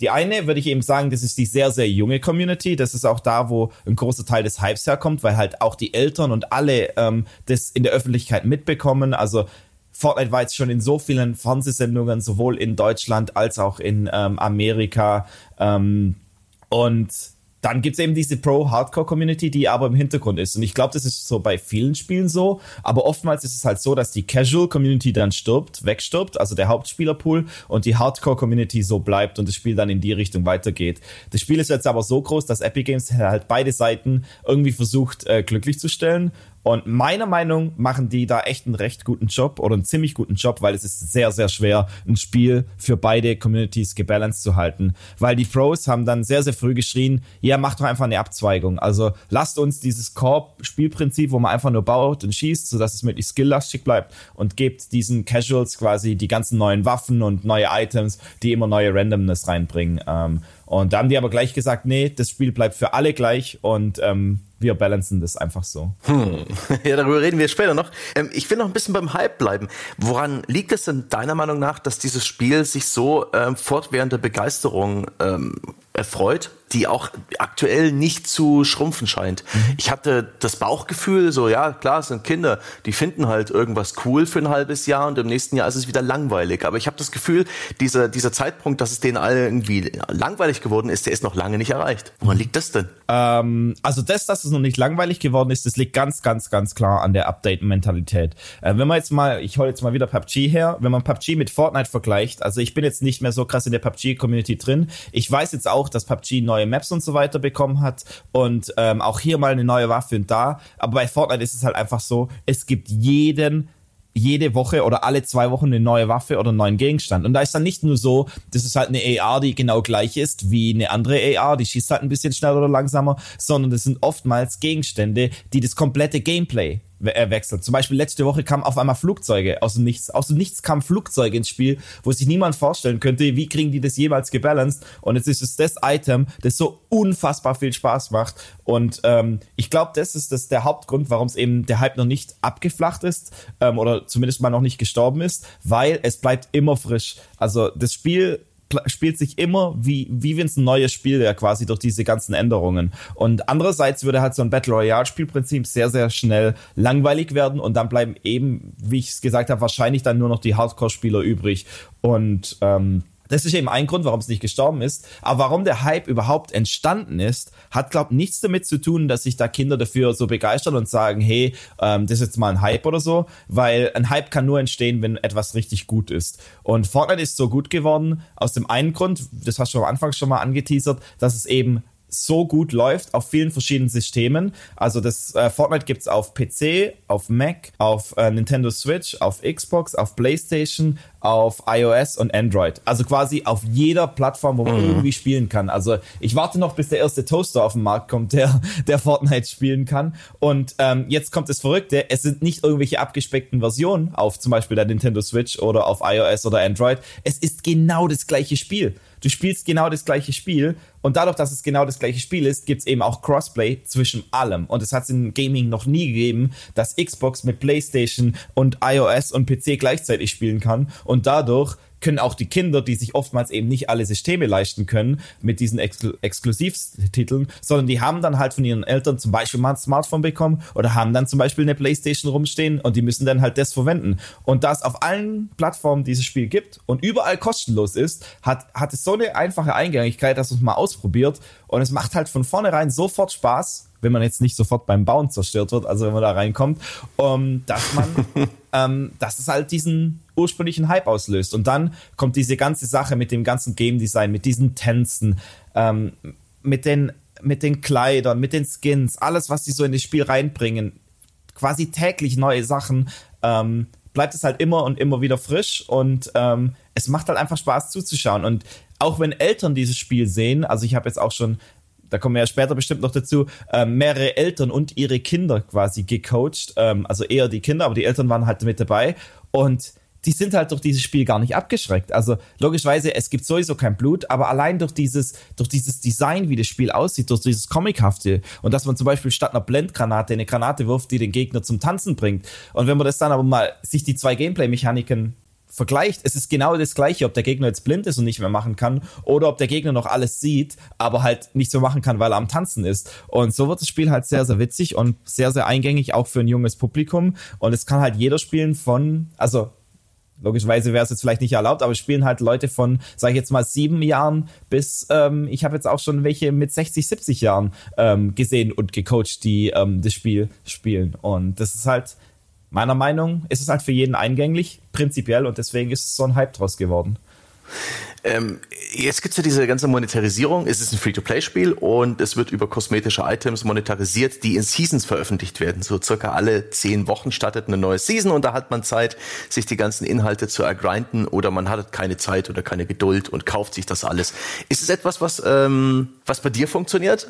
die eine würde ich eben sagen, das ist die sehr, sehr junge Community. Das ist auch da, wo ein großer Teil des Hypes herkommt, weil halt auch die Eltern und alle ähm, das in der Öffentlichkeit mitbekommen. Also Fortnite war jetzt schon in so vielen Fernsehsendungen, sowohl in Deutschland als auch in ähm, Amerika. Ähm, und dann gibt's eben diese Pro-Hardcore-Community, die aber im Hintergrund ist. Und ich glaube, das ist so bei vielen Spielen so. Aber oftmals ist es halt so, dass die Casual-Community dann stirbt, wegstirbt, also der Hauptspielerpool, und die Hardcore-Community so bleibt und das Spiel dann in die Richtung weitergeht. Das Spiel ist jetzt aber so groß, dass Epic Games halt beide Seiten irgendwie versucht, äh, glücklich zu stellen. Und meiner Meinung machen die da echt einen recht guten Job oder einen ziemlich guten Job, weil es ist sehr, sehr schwer, ein Spiel für beide Communities gebalanced zu halten. Weil die Pros haben dann sehr, sehr früh geschrien, ja, macht doch einfach eine Abzweigung. Also lasst uns dieses Core-Spielprinzip, wo man einfach nur baut und schießt, sodass es möglichst skilllastig bleibt und gebt diesen Casuals quasi die ganzen neuen Waffen und neue Items, die immer neue Randomness reinbringen. Ähm, und da haben die aber gleich gesagt, nee, das Spiel bleibt für alle gleich und ähm, wir balancen das einfach so. Hm. Ja, darüber reden wir später noch. Ähm, ich will noch ein bisschen beim Hype bleiben. Woran liegt es denn deiner Meinung nach, dass dieses Spiel sich so ähm, fortwährende Begeisterung ähm, erfreut, die auch aktuell nicht zu schrumpfen scheint. Mhm. Ich hatte das Bauchgefühl, so ja, klar, es sind Kinder, die finden halt irgendwas cool für ein halbes Jahr und im nächsten Jahr ist es wieder langweilig. Aber ich habe das Gefühl, dieser, dieser Zeitpunkt, dass es denen alle irgendwie langweilig geworden ist, der ist noch lange nicht erreicht. Woran liegt das denn? Ähm, also das, dass es noch nicht langweilig geworden ist, das liegt ganz, ganz, ganz klar an der Update-Mentalität. Äh, wenn man jetzt mal, ich hole jetzt mal wieder PUBG her, wenn man PUBG mit Fortnite vergleicht, also ich bin jetzt nicht mehr so krass in der PUBG-Community drin. Ich weiß jetzt auch, dass PUBG neue Maps und so weiter bekommen hat und ähm, auch hier mal eine neue Waffe und da. Aber bei Fortnite ist es halt einfach so, es gibt jeden jede Woche oder alle zwei Wochen eine neue Waffe oder einen neuen Gegenstand. Und da ist dann nicht nur so, das ist halt eine AR, die genau gleich ist wie eine andere AR, die schießt halt ein bisschen schneller oder langsamer, sondern das sind oftmals Gegenstände, die das komplette Gameplay wechselt. Zum Beispiel letzte Woche kamen auf einmal Flugzeuge aus dem Nichts. Aus dem Nichts kamen Flugzeuge ins Spiel, wo sich niemand vorstellen könnte, wie kriegen die das jemals gebalanced. Und jetzt ist es das Item, das so unfassbar viel Spaß macht. Und ähm, ich glaube, das ist das der Hauptgrund, warum es eben der Hype noch nicht abgeflacht ist ähm, oder zumindest mal noch nicht gestorben ist, weil es bleibt immer frisch. Also das Spiel spielt sich immer wie, wie wenn es ein neues Spiel wäre, quasi durch diese ganzen Änderungen. Und andererseits würde halt so ein Battle Royale Spielprinzip sehr, sehr schnell langweilig werden und dann bleiben eben, wie ich es gesagt habe, wahrscheinlich dann nur noch die Hardcore-Spieler übrig. Und ähm, das ist eben ein Grund, warum es nicht gestorben ist. Aber warum der Hype überhaupt entstanden ist, hat, glaube nichts damit zu tun, dass sich da Kinder dafür so begeistern und sagen, hey, ähm, das ist jetzt mal ein Hype oder so. Weil ein Hype kann nur entstehen, wenn etwas richtig gut ist. Und Fortnite ist so gut geworden aus dem einen Grund, das hast du am Anfang schon mal angeteasert, dass es eben so gut läuft auf vielen verschiedenen Systemen. Also das äh, Fortnite gibt's auf PC, auf Mac, auf äh, Nintendo Switch, auf Xbox, auf PlayStation, auf iOS und Android. Also quasi auf jeder Plattform, wo man mhm. irgendwie spielen kann. Also ich warte noch, bis der erste Toaster auf den Markt kommt, der, der Fortnite spielen kann. Und ähm, jetzt kommt das Verrückte, es sind nicht irgendwelche abgespeckten Versionen auf zum Beispiel der Nintendo Switch oder auf iOS oder Android. Es ist genau das gleiche Spiel. Du spielst genau das gleiche Spiel und dadurch, dass es genau das gleiche Spiel ist, gibt es eben auch Crossplay zwischen allem. Und es hat es in Gaming noch nie gegeben, dass Xbox mit PlayStation und iOS und PC gleichzeitig spielen kann und dadurch können auch die Kinder, die sich oftmals eben nicht alle Systeme leisten können mit diesen Exkl Exklusivtiteln, sondern die haben dann halt von ihren Eltern zum Beispiel mal ein Smartphone bekommen oder haben dann zum Beispiel eine Playstation rumstehen und die müssen dann halt das verwenden. Und da es auf allen Plattformen dieses Spiel gibt und überall kostenlos ist, hat, hat es so eine einfache Eingängigkeit, dass man es mal ausprobiert und es macht halt von vornherein sofort Spaß wenn man jetzt nicht sofort beim Bauen zerstört wird, also wenn man da reinkommt, um, dass man, ähm, dass es halt diesen ursprünglichen Hype auslöst. Und dann kommt diese ganze Sache mit dem ganzen Game Design, mit diesen Tänzen, ähm, mit den mit den Kleidern, mit den Skins, alles, was die so in das Spiel reinbringen, quasi täglich neue Sachen, ähm, bleibt es halt immer und immer wieder frisch und ähm, es macht halt einfach Spaß zuzuschauen. Und auch wenn Eltern dieses Spiel sehen, also ich habe jetzt auch schon da kommen wir ja später bestimmt noch dazu, äh, mehrere Eltern und ihre Kinder quasi gecoacht. Ähm, also eher die Kinder, aber die Eltern waren halt mit dabei. Und die sind halt durch dieses Spiel gar nicht abgeschreckt. Also logischerweise, es gibt sowieso kein Blut, aber allein durch dieses, durch dieses Design, wie das Spiel aussieht, durch dieses Comichafte und dass man zum Beispiel statt einer Blendgranate eine Granate wirft, die den Gegner zum Tanzen bringt. Und wenn man das dann aber mal sich die zwei Gameplay-Mechaniken vergleicht, es ist genau das gleiche, ob der Gegner jetzt blind ist und nicht mehr machen kann oder ob der Gegner noch alles sieht, aber halt nicht so machen kann, weil er am Tanzen ist. Und so wird das Spiel halt sehr, sehr witzig und sehr, sehr eingängig, auch für ein junges Publikum. Und es kann halt jeder spielen von, also logischerweise wäre es jetzt vielleicht nicht erlaubt, aber spielen halt Leute von, sage ich jetzt mal, sieben Jahren bis, ähm, ich habe jetzt auch schon welche mit 60, 70 Jahren ähm, gesehen und gecoacht, die ähm, das Spiel spielen. Und das ist halt meiner Meinung ist es halt für jeden eingänglich, prinzipiell, und deswegen ist es so ein Hype draus geworden. Ähm, jetzt gibt's ja diese ganze Monetarisierung. Es ist ein Free-to-Play-Spiel und es wird über kosmetische Items monetarisiert, die in Seasons veröffentlicht werden. So circa alle zehn Wochen startet eine neue Season und da hat man Zeit, sich die ganzen Inhalte zu ergrinden oder man hat keine Zeit oder keine Geduld und kauft sich das alles. Ist es etwas, was, ähm, was bei dir funktioniert?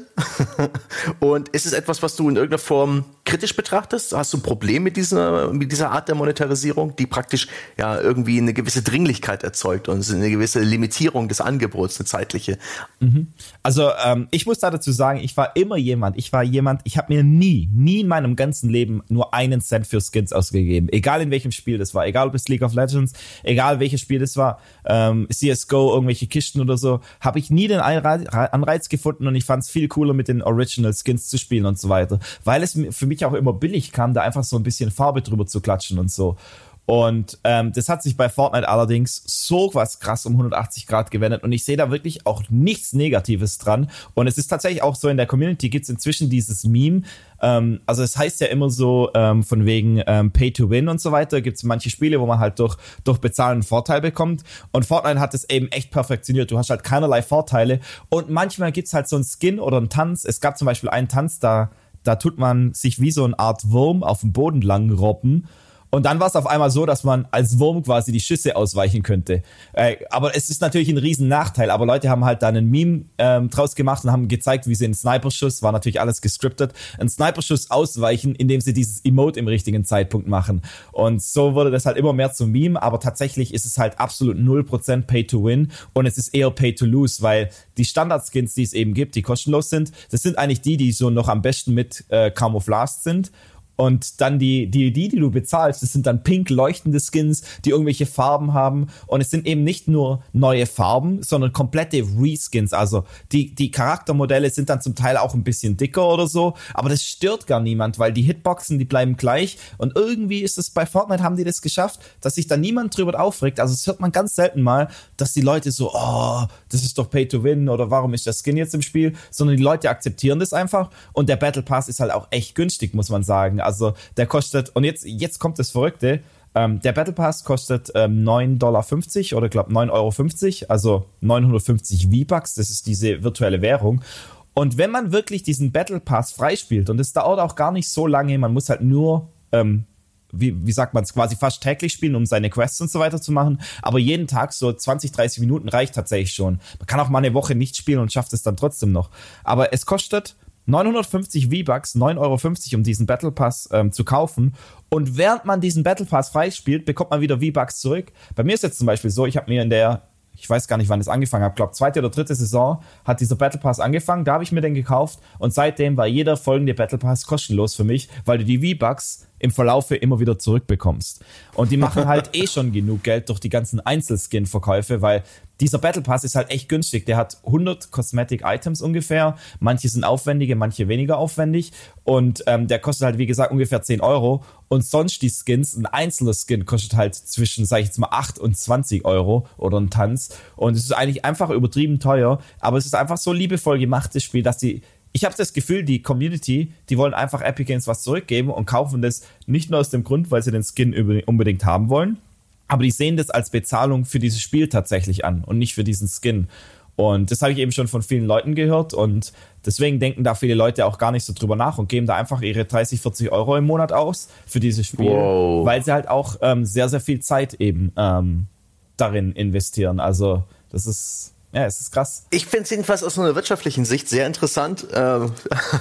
und ist es etwas, was du in irgendeiner Form kritisch betrachtest? Hast du ein Problem mit dieser, mit dieser Art der Monetarisierung, die praktisch ja irgendwie eine gewisse Dringlichkeit erzeugt und eine gewisse Lim Limitierung des Angebots, eine zeitliche. Mhm. Also ähm, ich muss da dazu sagen, ich war immer jemand, ich war jemand, ich habe mir nie, nie in meinem ganzen Leben nur einen Cent für Skins ausgegeben. Egal in welchem Spiel das war, egal ob es League of Legends, egal welches Spiel das war, ähm, CSGO, irgendwelche Kisten oder so, habe ich nie den Anreiz gefunden und ich fand es viel cooler mit den Original Skins zu spielen und so weiter, weil es für mich auch immer billig kam, da einfach so ein bisschen Farbe drüber zu klatschen und so. Und ähm, das hat sich bei Fortnite allerdings so was krass um 180 Grad gewendet und ich sehe da wirklich auch nichts Negatives dran. Und es ist tatsächlich auch so, in der Community gibt es inzwischen dieses Meme, ähm, also es heißt ja immer so ähm, von wegen ähm, Pay to Win und so weiter, gibt es manche Spiele, wo man halt durch, durch Bezahlen einen Vorteil bekommt. Und Fortnite hat es eben echt perfektioniert. Du hast halt keinerlei Vorteile. Und manchmal gibt es halt so einen Skin oder einen Tanz. Es gab zum Beispiel einen Tanz, da, da tut man sich wie so eine Art Wurm auf dem Boden lang robben. Und dann war es auf einmal so, dass man als Wurm quasi die Schüsse ausweichen könnte. Äh, aber es ist natürlich ein riesen Nachteil. Aber Leute haben halt da einen Meme ähm, draus gemacht und haben gezeigt, wie sie einen Sniperschuss, war natürlich alles gescriptet, einen Sniperschuss ausweichen, indem sie dieses Emote im richtigen Zeitpunkt machen. Und so wurde das halt immer mehr zum Meme. Aber tatsächlich ist es halt absolut 0% Pay to Win und es ist eher Pay to Lose, weil die Standard-Skins, die es eben gibt, die kostenlos sind, das sind eigentlich die, die so noch am besten mit äh, camouflaged sind. Und dann die, die, die, die du bezahlst, das sind dann pink leuchtende Skins, die irgendwelche Farben haben. Und es sind eben nicht nur neue Farben, sondern komplette Reskins. Also die, die Charaktermodelle sind dann zum Teil auch ein bisschen dicker oder so. Aber das stört gar niemand, weil die Hitboxen, die bleiben gleich. Und irgendwie ist es bei Fortnite haben die das geschafft, dass sich da niemand drüber aufregt. Also es hört man ganz selten mal, dass die Leute so, oh, das ist doch Pay to Win oder warum ist der Skin jetzt im Spiel? Sondern die Leute akzeptieren das einfach. Und der Battle Pass ist halt auch echt günstig, muss man sagen. Der kostet, und jetzt, jetzt kommt das Verrückte, ähm, der Battle Pass kostet ähm, 9,50 Dollar oder glaube 9,50 Euro, also 950 V-Bucks, das ist diese virtuelle Währung. Und wenn man wirklich diesen Battle Pass freispielt, und es dauert auch gar nicht so lange, man muss halt nur, ähm, wie, wie sagt man es, quasi fast täglich spielen, um seine Quests und so weiter zu machen. Aber jeden Tag so 20, 30 Minuten reicht tatsächlich schon. Man kann auch mal eine Woche nicht spielen und schafft es dann trotzdem noch. Aber es kostet 950 V-Bucks, 9,50 Euro, um diesen Battle Pass ähm, zu kaufen. Und während man diesen Battle Pass freispielt, bekommt man wieder V-Bucks zurück. Bei mir ist jetzt zum Beispiel so, ich habe mir in der, ich weiß gar nicht, wann es angefangen hat, glaube zweite oder dritte Saison hat dieser Battle Pass angefangen. Da habe ich mir den gekauft und seitdem war jeder folgende Battle Pass kostenlos für mich, weil du die V-Bucks im Verlaufe immer wieder zurückbekommst. Und die machen halt eh schon genug Geld durch die ganzen Einzelskin-Verkäufe, weil dieser Battle Pass ist halt echt günstig. Der hat 100 Cosmetic Items ungefähr. Manche sind aufwendige, manche weniger aufwendig. Und ähm, der kostet halt, wie gesagt, ungefähr 10 Euro. Und sonst die Skins, ein einzelner Skin kostet halt zwischen, sag ich jetzt mal, 8 und 20 Euro oder ein Tanz. Und es ist eigentlich einfach übertrieben teuer. Aber es ist einfach so liebevoll gemachtes Spiel, dass die ich habe das Gefühl, die Community, die wollen einfach Epic Games was zurückgeben und kaufen das nicht nur aus dem Grund, weil sie den Skin unbedingt haben wollen, aber die sehen das als Bezahlung für dieses Spiel tatsächlich an und nicht für diesen Skin. Und das habe ich eben schon von vielen Leuten gehört und deswegen denken da viele Leute auch gar nicht so drüber nach und geben da einfach ihre 30, 40 Euro im Monat aus für dieses Spiel, wow. weil sie halt auch ähm, sehr, sehr viel Zeit eben ähm, darin investieren. Also das ist ja, es ist krass. Ich finde es jedenfalls aus einer wirtschaftlichen Sicht sehr interessant. Ähm,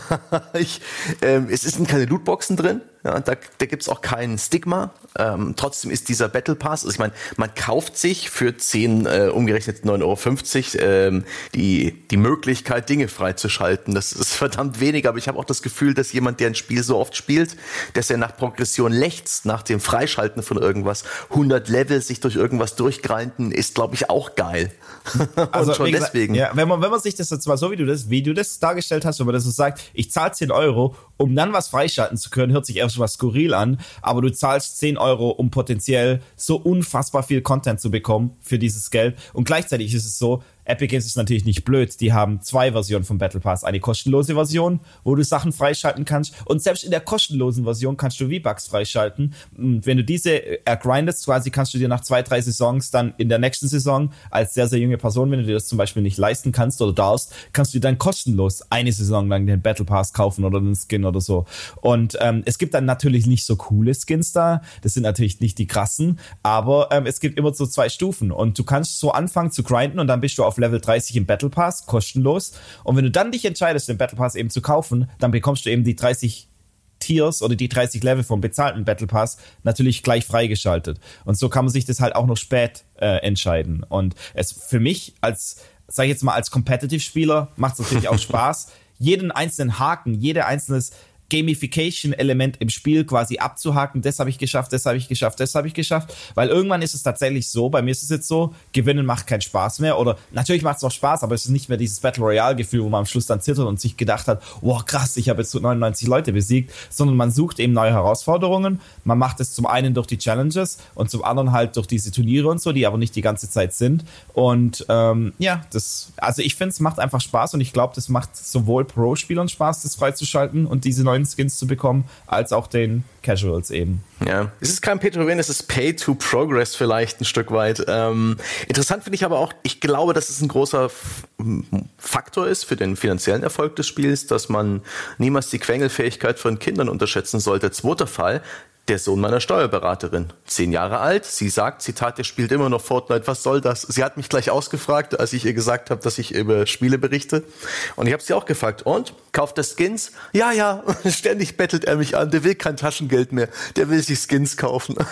ich, ähm, es sind keine Lootboxen drin. Ja, da da gibt es auch kein Stigma. Ähm, trotzdem ist dieser Battle Pass, also ich meine, man kauft sich für 10, äh, umgerechnet 9,50 Euro ähm, die, die Möglichkeit, Dinge freizuschalten. Das ist verdammt wenig, aber ich habe auch das Gefühl, dass jemand, der ein Spiel so oft spielt, dass er nach Progression lechzt, nach dem Freischalten von irgendwas, 100 Level sich durch irgendwas durchgrinden, ist, glaube ich, auch geil. Also schon gesagt, deswegen. Ja, wenn man, wenn man sich das jetzt mal so, wie du das, wie du das dargestellt hast, wenn man das so sagt, ich zahle 10 Euro, um dann was freischalten zu können, hört sich erstmal skurril an, aber du zahlst 10 Euro, um potenziell so unfassbar viel Content zu bekommen für dieses Geld. Und gleichzeitig ist es so, Epic Games ist natürlich nicht blöd. Die haben zwei Versionen vom Battle Pass. Eine kostenlose Version, wo du Sachen freischalten kannst. Und selbst in der kostenlosen Version kannst du V-Bucks freischalten. Und wenn du diese ergrindest, quasi kannst du dir nach zwei, drei Saisons dann in der nächsten Saison als sehr, sehr junge Person, wenn du dir das zum Beispiel nicht leisten kannst oder darfst, kannst du dann kostenlos eine Saison lang den Battle Pass kaufen oder den Skin oder so. Und ähm, es gibt dann natürlich nicht so coole Skins da. Das sind natürlich nicht die krassen, aber ähm, es gibt immer so zwei Stufen. Und du kannst so anfangen zu grinden und dann bist du auf Level 30 im Battle Pass, kostenlos. Und wenn du dann dich entscheidest, den Battle Pass eben zu kaufen, dann bekommst du eben die 30 Tiers oder die 30 Level vom bezahlten Battle Pass natürlich gleich freigeschaltet. Und so kann man sich das halt auch noch spät äh, entscheiden. Und es für mich als, sag ich jetzt mal, als Competitive-Spieler macht es natürlich auch Spaß, jeden einzelnen Haken, jede einzelnes Gamification-Element im Spiel quasi abzuhaken. Das habe ich geschafft, das habe ich geschafft, das habe ich geschafft. Weil irgendwann ist es tatsächlich so, bei mir ist es jetzt so, gewinnen macht keinen Spaß mehr. Oder natürlich macht es noch Spaß, aber es ist nicht mehr dieses Battle Royale-Gefühl, wo man am Schluss dann zittert und sich gedacht hat, wow, krass, ich habe jetzt 99 Leute besiegt, sondern man sucht eben neue Herausforderungen. Man macht es zum einen durch die Challenges und zum anderen halt durch diese Turniere und so, die aber nicht die ganze Zeit sind. Und ähm, ja, das, also ich finde, es macht einfach Spaß und ich glaube, das macht sowohl Pro-Spielern Spaß, das freizuschalten und diese neuen neuen Skins zu bekommen, als auch den Casuals eben. Ja, es ist kein Pay to Win, es ist Pay to Progress vielleicht ein Stück weit. Ähm, interessant finde ich aber auch, ich glaube, dass es ein großer Faktor ist für den finanziellen Erfolg des Spiels, dass man niemals die Quengelfähigkeit von Kindern unterschätzen sollte. Zweiter Fall, der Sohn meiner Steuerberaterin, zehn Jahre alt. Sie sagt, Zitat, der spielt immer noch Fortnite. Was soll das? Sie hat mich gleich ausgefragt, als ich ihr gesagt habe, dass ich über Spiele berichte. Und ich habe sie auch gefragt, und? Kauft er Skins? Ja, ja. Ständig bettelt er mich an. Der will kein Taschengeld mehr. Der will sich Skins kaufen.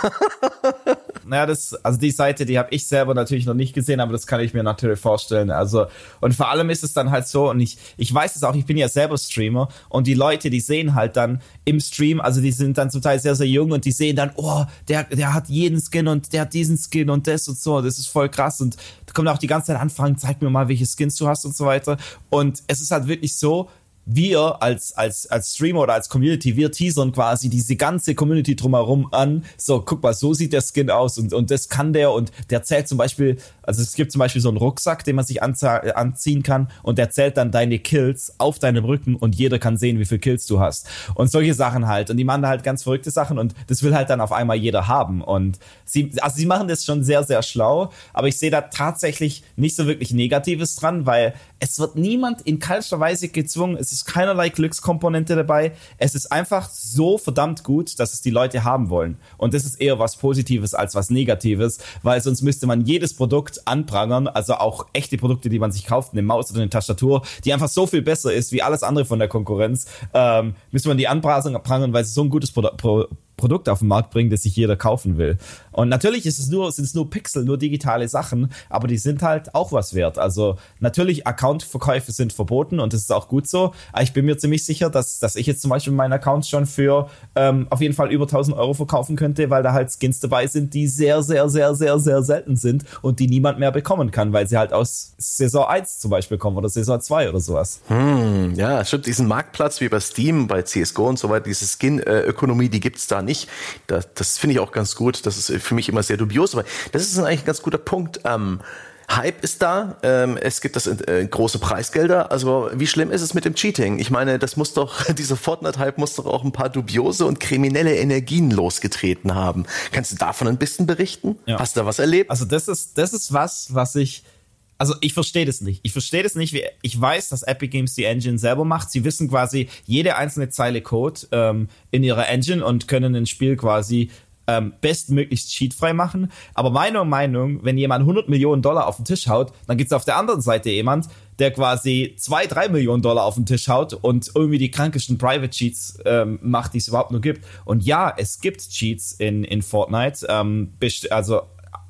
naja, das, also die Seite, die habe ich selber natürlich noch nicht gesehen, aber das kann ich mir natürlich vorstellen. Also, und vor allem ist es dann halt so, und ich, ich weiß es auch, ich bin ja selber Streamer, und die Leute, die sehen halt dann im Stream, also die sind dann zum Teil sehr, sehr jung, und die sehen dann, oh, der, der hat jeden Skin und der hat diesen Skin und das und so. Das ist voll krass. Und da kommen auch die ganze Zeit Anfragen, zeig mir mal, welche Skins du hast und so weiter. Und es ist halt wirklich so, wir als, als, als Streamer oder als Community, wir teasern quasi diese ganze Community drumherum an. So, guck mal, so sieht der Skin aus und, und das kann der und der zählt zum Beispiel, also es gibt zum Beispiel so einen Rucksack, den man sich anziehen kann und der zählt dann deine Kills auf deinem Rücken und jeder kann sehen, wie viele Kills du hast. Und solche Sachen halt. Und die machen da halt ganz verrückte Sachen und das will halt dann auf einmal jeder haben. Und sie, also sie machen das schon sehr, sehr schlau, aber ich sehe da tatsächlich nicht so wirklich Negatives dran, weil es wird niemand in keinster Weise gezwungen, es ist keinerlei Glückskomponente dabei, es ist einfach so verdammt gut, dass es die Leute haben wollen. Und das ist eher was Positives als was Negatives, weil sonst müsste man jedes Produkt anprangern, also auch echte Produkte, die man sich kauft, eine Maus oder eine Tastatur, die einfach so viel besser ist wie alles andere von der Konkurrenz, ähm, müsste man die anprangern, weil sie so ein gutes Pro Pro Produkt auf den Markt bringen, das sich jeder kaufen will. Und natürlich ist es nur, sind es nur Pixel, nur digitale Sachen, aber die sind halt auch was wert. Also natürlich Account-Verkäufe sind verboten und das ist auch gut so. Aber ich bin mir ziemlich sicher, dass, dass ich jetzt zum Beispiel meinen Account schon für ähm, auf jeden Fall über 1000 Euro verkaufen könnte, weil da halt Skins dabei sind, die sehr, sehr, sehr, sehr, sehr selten sind und die niemand mehr bekommen kann, weil sie halt aus Saison 1 zum Beispiel kommen oder Saison 2 oder sowas. Hm, ja, stimmt. Diesen Marktplatz wie bei Steam, bei CSGO und so weiter, diese Skin-Ökonomie, die gibt's da nicht. Das, das finde ich auch ganz gut. Das ist für mich immer sehr dubios, aber das ist eigentlich ein ganz guter Punkt. Ähm, Hype ist da, ähm, es gibt das äh, große Preisgelder. Also wie schlimm ist es mit dem Cheating? Ich meine, das muss doch, dieser Fortnite-Hype muss doch auch ein paar dubiose und kriminelle Energien losgetreten haben. Kannst du davon ein bisschen berichten? Ja. Hast du da was erlebt? Also das ist, das ist was, was ich also ich verstehe das nicht. Ich verstehe das nicht. Ich weiß, dass Epic Games die Engine selber macht. Sie wissen quasi jede einzelne Zeile Code ähm, in ihrer Engine und können ein Spiel quasi ähm, bestmöglichst cheatfrei machen. Aber meiner Meinung, wenn jemand 100 Millionen Dollar auf den Tisch haut, dann gibt es auf der anderen Seite jemand, der quasi zwei, drei Millionen Dollar auf den Tisch haut und irgendwie die krankesten Private Cheats ähm, macht, die es überhaupt nur gibt. Und ja, es gibt Cheats in, in Fortnite. Ähm, also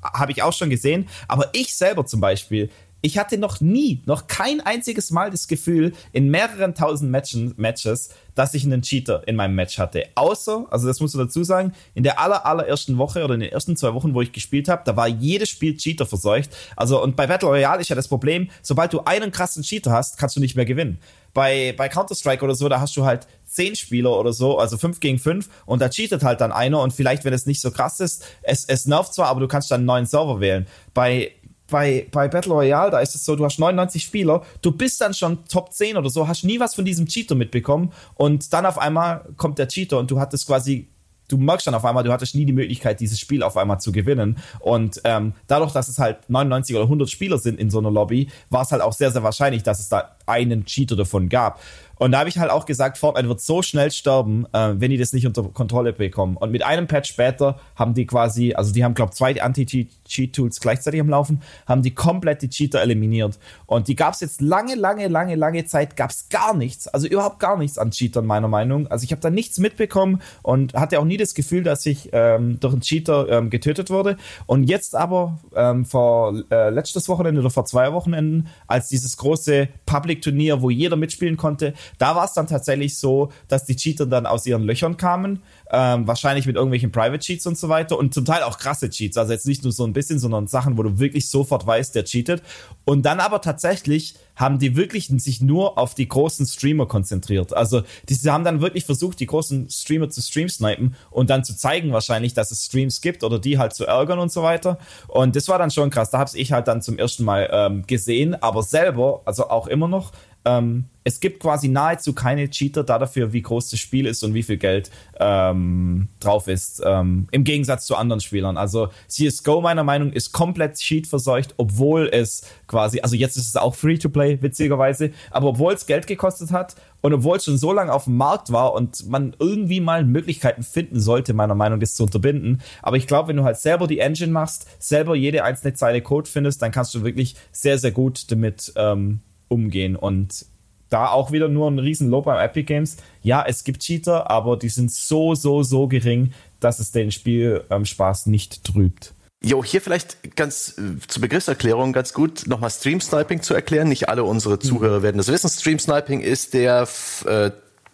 habe ich auch schon gesehen. Aber ich selber zum Beispiel, ich hatte noch nie, noch kein einziges Mal das Gefühl in mehreren tausend Matchen, Matches, dass ich einen Cheater in meinem Match hatte. Außer, also das musst du dazu sagen, in der aller, allerersten Woche oder in den ersten zwei Wochen, wo ich gespielt habe, da war jedes Spiel Cheater verseucht. Also, und bei Battle Royale ist ja das Problem, sobald du einen krassen Cheater hast, kannst du nicht mehr gewinnen. Bei, bei Counter-Strike oder so, da hast du halt zehn Spieler oder so, also fünf gegen fünf und da cheatet halt dann einer und vielleicht, wenn es nicht so krass ist, es, es nervt zwar, aber du kannst dann einen neuen Server wählen. Bei, bei, bei Battle Royale, da ist es so, du hast 99 Spieler, du bist dann schon Top 10 oder so, hast nie was von diesem Cheater mitbekommen und dann auf einmal kommt der Cheater und du hattest quasi du merkst dann auf einmal, du hattest nie die Möglichkeit, dieses Spiel auf einmal zu gewinnen. Und ähm, dadurch, dass es halt 99 oder 100 Spieler sind in so einer Lobby, war es halt auch sehr, sehr wahrscheinlich, dass es da einen Cheater davon gab. Und da habe ich halt auch gesagt, Fortnite wird so schnell sterben, äh, wenn die das nicht unter Kontrolle bekommen. Und mit einem Patch später haben die quasi, also die haben, glaube ich, zwei Anti-Cheat-Tools gleichzeitig am Laufen, haben die komplett die Cheater eliminiert. Und die gab es jetzt lange, lange, lange, lange Zeit, gab es gar nichts, also überhaupt gar nichts an Cheatern, meiner Meinung. Also ich habe da nichts mitbekommen und hatte auch nie das Gefühl, dass ich ähm, durch einen Cheater ähm, getötet wurde. Und jetzt aber ähm, vor äh, letztes Wochenende oder vor zwei Wochenenden, als dieses große Public-Turnier, wo jeder mitspielen konnte, da war es dann tatsächlich so, dass die Cheater dann aus ihren Löchern kamen, ähm, wahrscheinlich mit irgendwelchen Private Cheats und so weiter und zum Teil auch krasse Cheats, also jetzt nicht nur so ein bisschen, sondern Sachen, wo du wirklich sofort weißt, der cheatet. Und dann aber tatsächlich haben die wirklich sich nur auf die großen Streamer konzentriert. Also die haben dann wirklich versucht, die großen Streamer zu stream-snipen und dann zu zeigen wahrscheinlich, dass es Streams gibt oder die halt zu ärgern und so weiter. Und das war dann schon krass. Da habe ich halt dann zum ersten Mal ähm, gesehen, aber selber, also auch immer noch, ähm, es gibt quasi nahezu keine Cheater da dafür, wie groß das Spiel ist und wie viel Geld ähm, drauf ist. Ähm, Im Gegensatz zu anderen Spielern. Also CSGO meiner Meinung ist komplett Cheat verseucht, obwohl es quasi, also jetzt ist es auch Free-to-Play, witzigerweise, aber obwohl es Geld gekostet hat und obwohl es schon so lange auf dem Markt war und man irgendwie mal Möglichkeiten finden sollte, meiner Meinung nach, das zu unterbinden. Aber ich glaube, wenn du halt selber die Engine machst, selber jede einzelne Zeile Code findest, dann kannst du wirklich sehr, sehr gut damit ähm, umgehen. Und da auch wieder nur ein riesen Lob beim Epic Games. Ja, es gibt Cheater, aber die sind so, so, so gering, dass es den Spielspaß ähm, nicht trübt. Jo, hier vielleicht ganz äh, zur Begriffserklärung ganz gut nochmal Stream Sniping zu erklären. Nicht alle unsere Zuhörer mhm. werden das wissen. Stream Sniping ist der äh,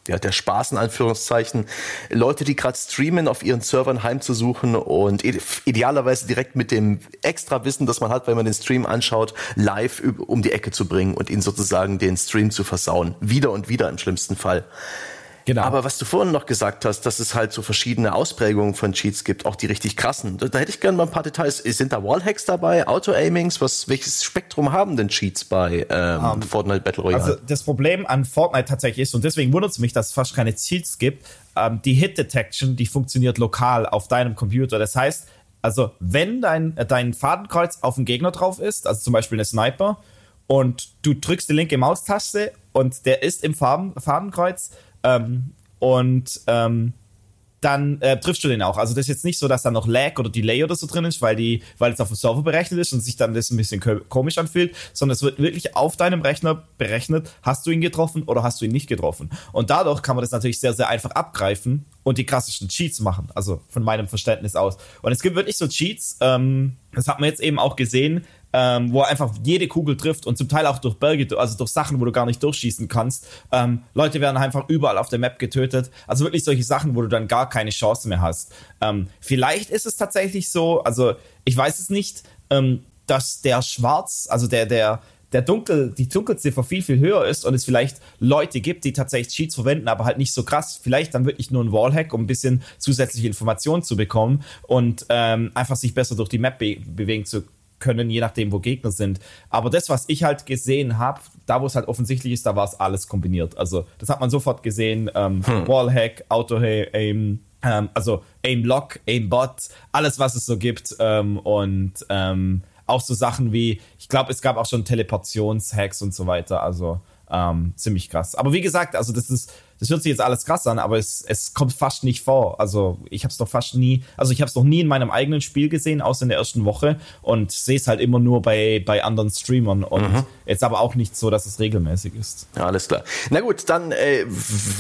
ja, der Spaß in Anführungszeichen, Leute, die gerade streamen, auf ihren Servern heimzusuchen und idealerweise direkt mit dem extra Wissen, das man hat, wenn man den Stream anschaut, live um die Ecke zu bringen und ihnen sozusagen den Stream zu versauen. Wieder und wieder im schlimmsten Fall. Genau. Aber was du vorhin noch gesagt hast, dass es halt so verschiedene Ausprägungen von Cheats gibt, auch die richtig krassen. Da, da hätte ich gerne mal ein paar Details. Sind da Wallhacks dabei, Auto-Aimings? Was, welches Spektrum haben denn Cheats bei ähm, um, ähm, Fortnite Battle Royale? Also das Problem an Fortnite tatsächlich ist, und deswegen wundert es mich, dass es fast keine Cheats gibt, ähm, die Hit-Detection, die funktioniert lokal auf deinem Computer. Das heißt, also wenn dein, dein Fadenkreuz auf dem Gegner drauf ist, also zum Beispiel eine Sniper, und du drückst die linke Maustaste und der ist im Farben, Fadenkreuz, ähm, und ähm, dann äh, triffst du den auch. Also das ist jetzt nicht so, dass da noch Lag oder Delay oder so drin ist, weil die, weil es auf dem Server berechnet ist und sich dann das ein bisschen komisch anfühlt, sondern es wird wirklich auf deinem Rechner berechnet, hast du ihn getroffen oder hast du ihn nicht getroffen. Und dadurch kann man das natürlich sehr, sehr einfach abgreifen und die klassischen Cheats machen. Also von meinem Verständnis aus. Und es gibt wirklich so Cheats, ähm, das hat man jetzt eben auch gesehen, ähm, wo er einfach jede Kugel trifft und zum Teil auch durch Berge, also durch Sachen, wo du gar nicht durchschießen kannst. Ähm, Leute werden einfach überall auf der Map getötet. Also wirklich solche Sachen, wo du dann gar keine Chance mehr hast. Ähm, vielleicht ist es tatsächlich so, also ich weiß es nicht, ähm, dass der Schwarz, also der, der, der Dunkel, die Dunkelziffer viel, viel höher ist und es vielleicht Leute gibt, die tatsächlich Cheats verwenden, aber halt nicht so krass. Vielleicht dann wirklich nur ein Wallhack, um ein bisschen zusätzliche Informationen zu bekommen und ähm, einfach sich besser durch die Map be bewegen zu können, je nachdem, wo Gegner sind. Aber das, was ich halt gesehen habe, da wo es halt offensichtlich ist, da war es alles kombiniert. Also das hat man sofort gesehen. Ähm, hm. Wallhack, Auto-Aim, ähm, also Aim-Lock, Aim-Bot, alles, was es so gibt. Ähm, und ähm, auch so Sachen wie, ich glaube, es gab auch schon Teleportations-Hacks und so weiter. Also ähm, ziemlich krass. Aber wie gesagt, also das ist das hört sich jetzt alles krass an, aber es, es kommt fast nicht vor. Also ich habe es doch fast nie, also ich habe es noch nie in meinem eigenen Spiel gesehen, außer in der ersten Woche und sehe es halt immer nur bei, bei anderen Streamern und mhm. jetzt aber auch nicht so, dass es regelmäßig ist. Ja, alles klar. Na gut, dann äh,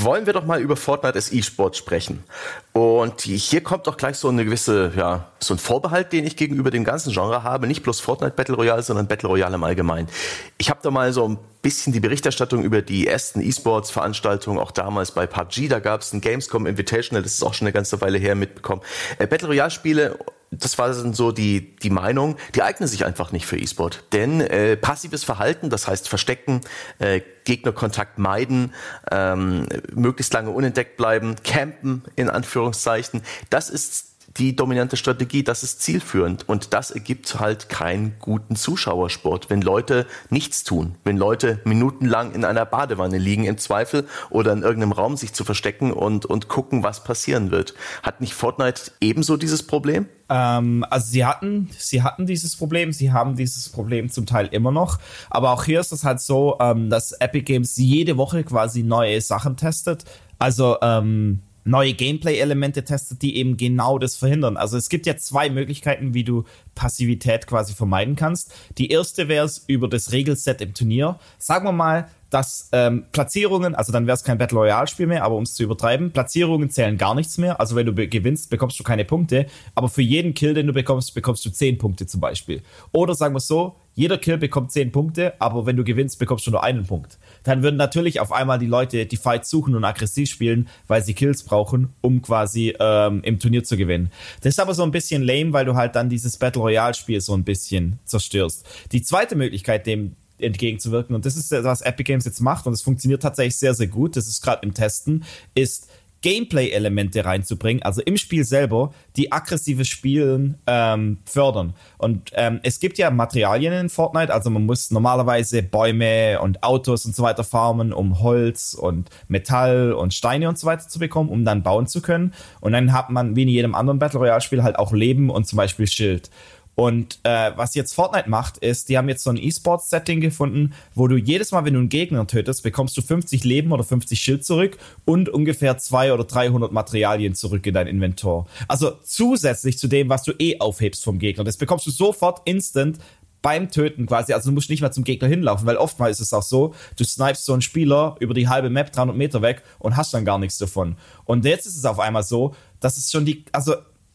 wollen wir doch mal über Fortnite als E-Sport sprechen. Und hier kommt doch gleich so eine gewisse, ja, so ein Vorbehalt, den ich gegenüber dem ganzen Genre habe. Nicht bloß Fortnite Battle Royale, sondern Battle Royale im Allgemeinen. Ich habe da mal so ein bisschen die Berichterstattung über die ersten E-Sports-Veranstaltungen auch damals bei PUBG. Da gab es ein Gamescom Invitational, das ist auch schon eine ganze Weile her mitbekommen. Äh, Battle Royale-Spiele das war dann so die, die Meinung, die eignen sich einfach nicht für E-Sport. Denn äh, passives Verhalten, das heißt Verstecken, äh, Gegnerkontakt meiden, ähm, möglichst lange unentdeckt bleiben, campen in Anführungszeichen, das ist die dominante Strategie, das ist zielführend und das ergibt halt keinen guten Zuschauersport, wenn Leute nichts tun, wenn Leute minutenlang in einer Badewanne liegen im Zweifel oder in irgendeinem Raum sich zu verstecken und, und gucken, was passieren wird. Hat nicht Fortnite ebenso dieses Problem? Ähm, also sie hatten, sie hatten dieses Problem, sie haben dieses Problem zum Teil immer noch, aber auch hier ist es halt so, ähm, dass Epic Games jede Woche quasi neue Sachen testet. Also ähm, neue Gameplay-Elemente testet, die eben genau das verhindern. Also es gibt ja zwei Möglichkeiten, wie du Passivität quasi vermeiden kannst. Die erste wäre es über das Regelset im Turnier. Sagen wir mal, dass ähm, Platzierungen, also dann wäre es kein Battle Royale Spiel mehr, aber um es zu übertreiben, Platzierungen zählen gar nichts mehr. Also wenn du be gewinnst, bekommst du keine Punkte, aber für jeden Kill, den du bekommst, bekommst du 10 Punkte zum Beispiel. Oder sagen wir so, jeder Kill bekommt 10 Punkte, aber wenn du gewinnst, bekommst du nur einen Punkt. Dann würden natürlich auf einmal die Leute die Fights suchen und aggressiv spielen, weil sie Kills brauchen, um quasi ähm, im Turnier zu gewinnen. Das ist aber so ein bisschen lame, weil du halt dann dieses Battle Royale Spiel so ein bisschen zerstörst. Die zweite Möglichkeit, dem entgegenzuwirken. Und das ist was Epic Games jetzt macht und es funktioniert tatsächlich sehr, sehr gut. Das ist gerade im Testen, ist Gameplay-Elemente reinzubringen, also im Spiel selber, die aggressives Spielen ähm, fördern. Und ähm, es gibt ja Materialien in Fortnite, also man muss normalerweise Bäume und Autos und so weiter farmen, um Holz und Metall und Steine und so weiter zu bekommen, um dann bauen zu können. Und dann hat man, wie in jedem anderen Battle Royale-Spiel, halt auch Leben und zum Beispiel Schild. Und äh, was jetzt Fortnite macht, ist, die haben jetzt so ein E-Sports-Setting gefunden, wo du jedes Mal, wenn du einen Gegner tötest, bekommst du 50 Leben oder 50 Schild zurück und ungefähr 200 oder 300 Materialien zurück in dein Inventar. Also zusätzlich zu dem, was du eh aufhebst vom Gegner. Das bekommst du sofort instant beim Töten quasi. Also du musst nicht mal zum Gegner hinlaufen, weil oftmals ist es auch so, du snipest so einen Spieler über die halbe Map 300 Meter weg und hast dann gar nichts davon. Und jetzt ist es auf einmal so, dass es schon die, also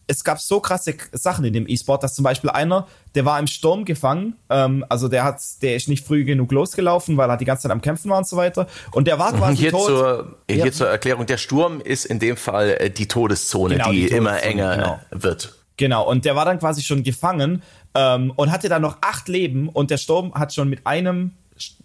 es gab so krasse Sachen in dem E-Sport, dass zum Beispiel einer, der war im Sturm gefangen, ähm, also der hat, der ist nicht früh genug losgelaufen, weil er die ganze Zeit am Kämpfen war und so weiter. Und der war quasi hier tot. Zur, hier ja. zur Erklärung, der Sturm ist in dem Fall äh, die Todeszone, genau, die, die Todeszone, immer enger genau. wird. Genau, und der war dann quasi schon gefangen ähm, und hatte dann noch acht Leben und der Sturm hat schon mit einem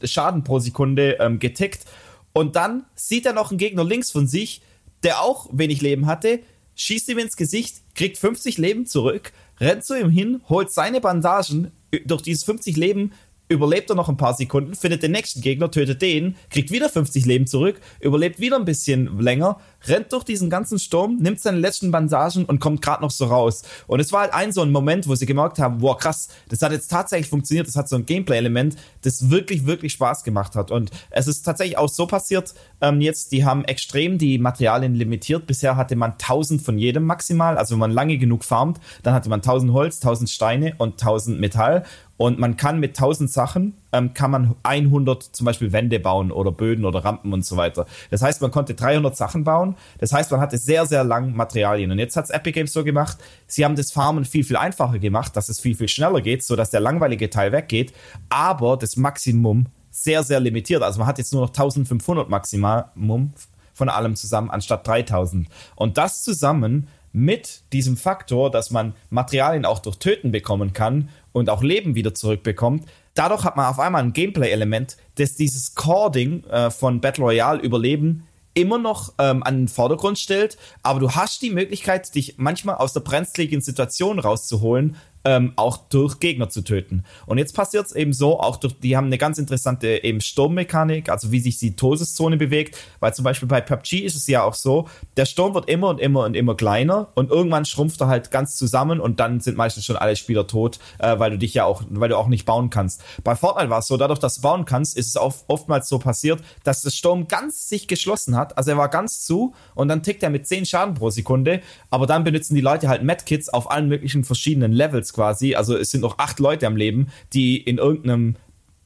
Schaden pro Sekunde ähm, getickt. Und dann sieht er noch einen Gegner links von sich, der auch wenig Leben hatte, schießt ihm ins Gesicht, kriegt 50 Leben zurück, rennt zu ihm hin, holt seine Bandagen, durch dieses 50 Leben überlebt er noch ein paar Sekunden, findet den nächsten Gegner, tötet den, kriegt wieder 50 Leben zurück, überlebt wieder ein bisschen länger, rennt durch diesen ganzen Sturm, nimmt seine letzten Bandagen und kommt gerade noch so raus. Und es war halt ein so ein Moment, wo sie gemerkt haben, wow, krass, das hat jetzt tatsächlich funktioniert, das hat so ein Gameplay-Element, das wirklich, wirklich Spaß gemacht hat. Und es ist tatsächlich auch so passiert, ähm, jetzt, die haben extrem die Materialien limitiert. Bisher hatte man 1000 von jedem maximal, also wenn man lange genug farmt, dann hatte man 1000 Holz, 1000 Steine und 1000 Metall. Und man kann mit 1000 Sachen, ähm, kann man 100 zum Beispiel Wände bauen oder Böden oder Rampen und so weiter. Das heißt, man konnte 300 Sachen bauen. Das heißt, man hatte sehr, sehr lang Materialien. Und jetzt hat es Epic Games so gemacht, sie haben das Farmen viel, viel einfacher gemacht, dass es viel, viel schneller geht, sodass der langweilige Teil weggeht, aber das Maximum sehr, sehr limitiert. Also man hat jetzt nur noch 1500 Maximum von allem zusammen, anstatt 3000. Und das zusammen mit diesem Faktor, dass man Materialien auch durch Töten bekommen kann und auch Leben wieder zurückbekommt. Dadurch hat man auf einmal ein Gameplay-Element, das dieses Cording äh, von Battle Royale Überleben immer noch ähm, an den Vordergrund stellt, aber du hast die Möglichkeit, dich manchmal aus der brenzligen Situation rauszuholen, ähm, auch durch Gegner zu töten. Und jetzt passiert es eben so, auch durch, die haben eine ganz interessante eben Sturmmechanik, also wie sich die Todeszone bewegt, weil zum Beispiel bei PUBG ist es ja auch so, der Sturm wird immer und immer und immer kleiner und irgendwann schrumpft er halt ganz zusammen und dann sind meistens schon alle Spieler tot, äh, weil du dich ja auch, weil du auch nicht bauen kannst. Bei Fortnite war es so, dadurch, dass du bauen kannst, ist es auch oftmals so passiert, dass der Sturm ganz sich geschlossen hat, also er war ganz zu und dann tickt er mit 10 Schaden pro Sekunde, aber dann benutzen die Leute halt Medkits auf allen möglichen verschiedenen Levels quasi. Also es sind noch acht Leute am Leben, die in irgendeinem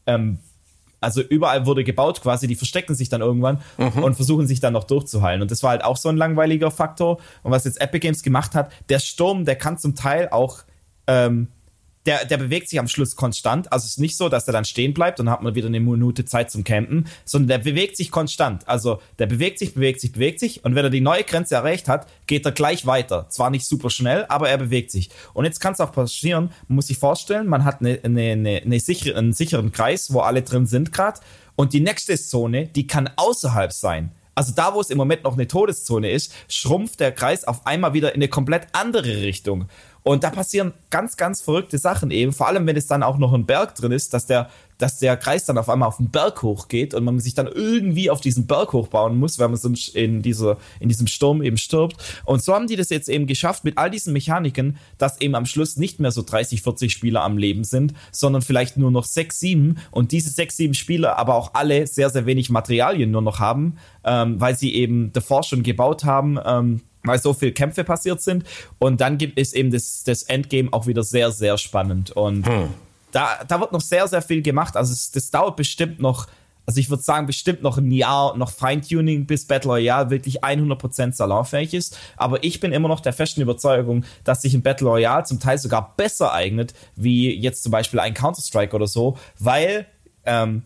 ähm, also überall wurde gebaut quasi, die verstecken sich dann irgendwann mhm. und versuchen sich dann noch durchzuheilen. Und das war halt auch so ein langweiliger Faktor. Und was jetzt Epic Games gemacht hat, der Sturm, der kann zum Teil auch ähm, der, der bewegt sich am Schluss konstant. Also es ist nicht so, dass er dann stehen bleibt und hat man wieder eine Minute Zeit zum Campen, sondern der bewegt sich konstant. Also der bewegt sich, bewegt sich, bewegt sich und wenn er die neue Grenze erreicht hat, geht er gleich weiter. Zwar nicht super schnell, aber er bewegt sich. Und jetzt kann es auch passieren, man muss sich vorstellen, man hat eine, eine, eine, eine sichere, einen sicheren Kreis, wo alle drin sind gerade und die nächste Zone, die kann außerhalb sein. Also da, wo es im Moment noch eine Todeszone ist, schrumpft der Kreis auf einmal wieder in eine komplett andere Richtung. Und da passieren ganz, ganz verrückte Sachen eben. Vor allem, wenn es dann auch noch ein Berg drin ist, dass der, dass der Kreis dann auf einmal auf den Berg hochgeht und man sich dann irgendwie auf diesen Berg hochbauen muss, weil man sonst in, dieser, in diesem Sturm eben stirbt. Und so haben die das jetzt eben geschafft mit all diesen Mechaniken, dass eben am Schluss nicht mehr so 30, 40 Spieler am Leben sind, sondern vielleicht nur noch 6, 7 und diese 6, 7 Spieler aber auch alle sehr, sehr wenig Materialien nur noch haben, ähm, weil sie eben davor schon gebaut haben, ähm, weil so viele Kämpfe passiert sind. Und dann gibt es eben das, das Endgame auch wieder sehr, sehr spannend. Und hm. da, da wird noch sehr, sehr viel gemacht. Also es, das dauert bestimmt noch, also ich würde sagen, bestimmt noch ein Jahr noch Feintuning, bis Battle Royale wirklich 100% salonfähig ist. Aber ich bin immer noch der festen Überzeugung, dass sich ein Battle Royale zum Teil sogar besser eignet, wie jetzt zum Beispiel ein Counter-Strike oder so, weil ähm,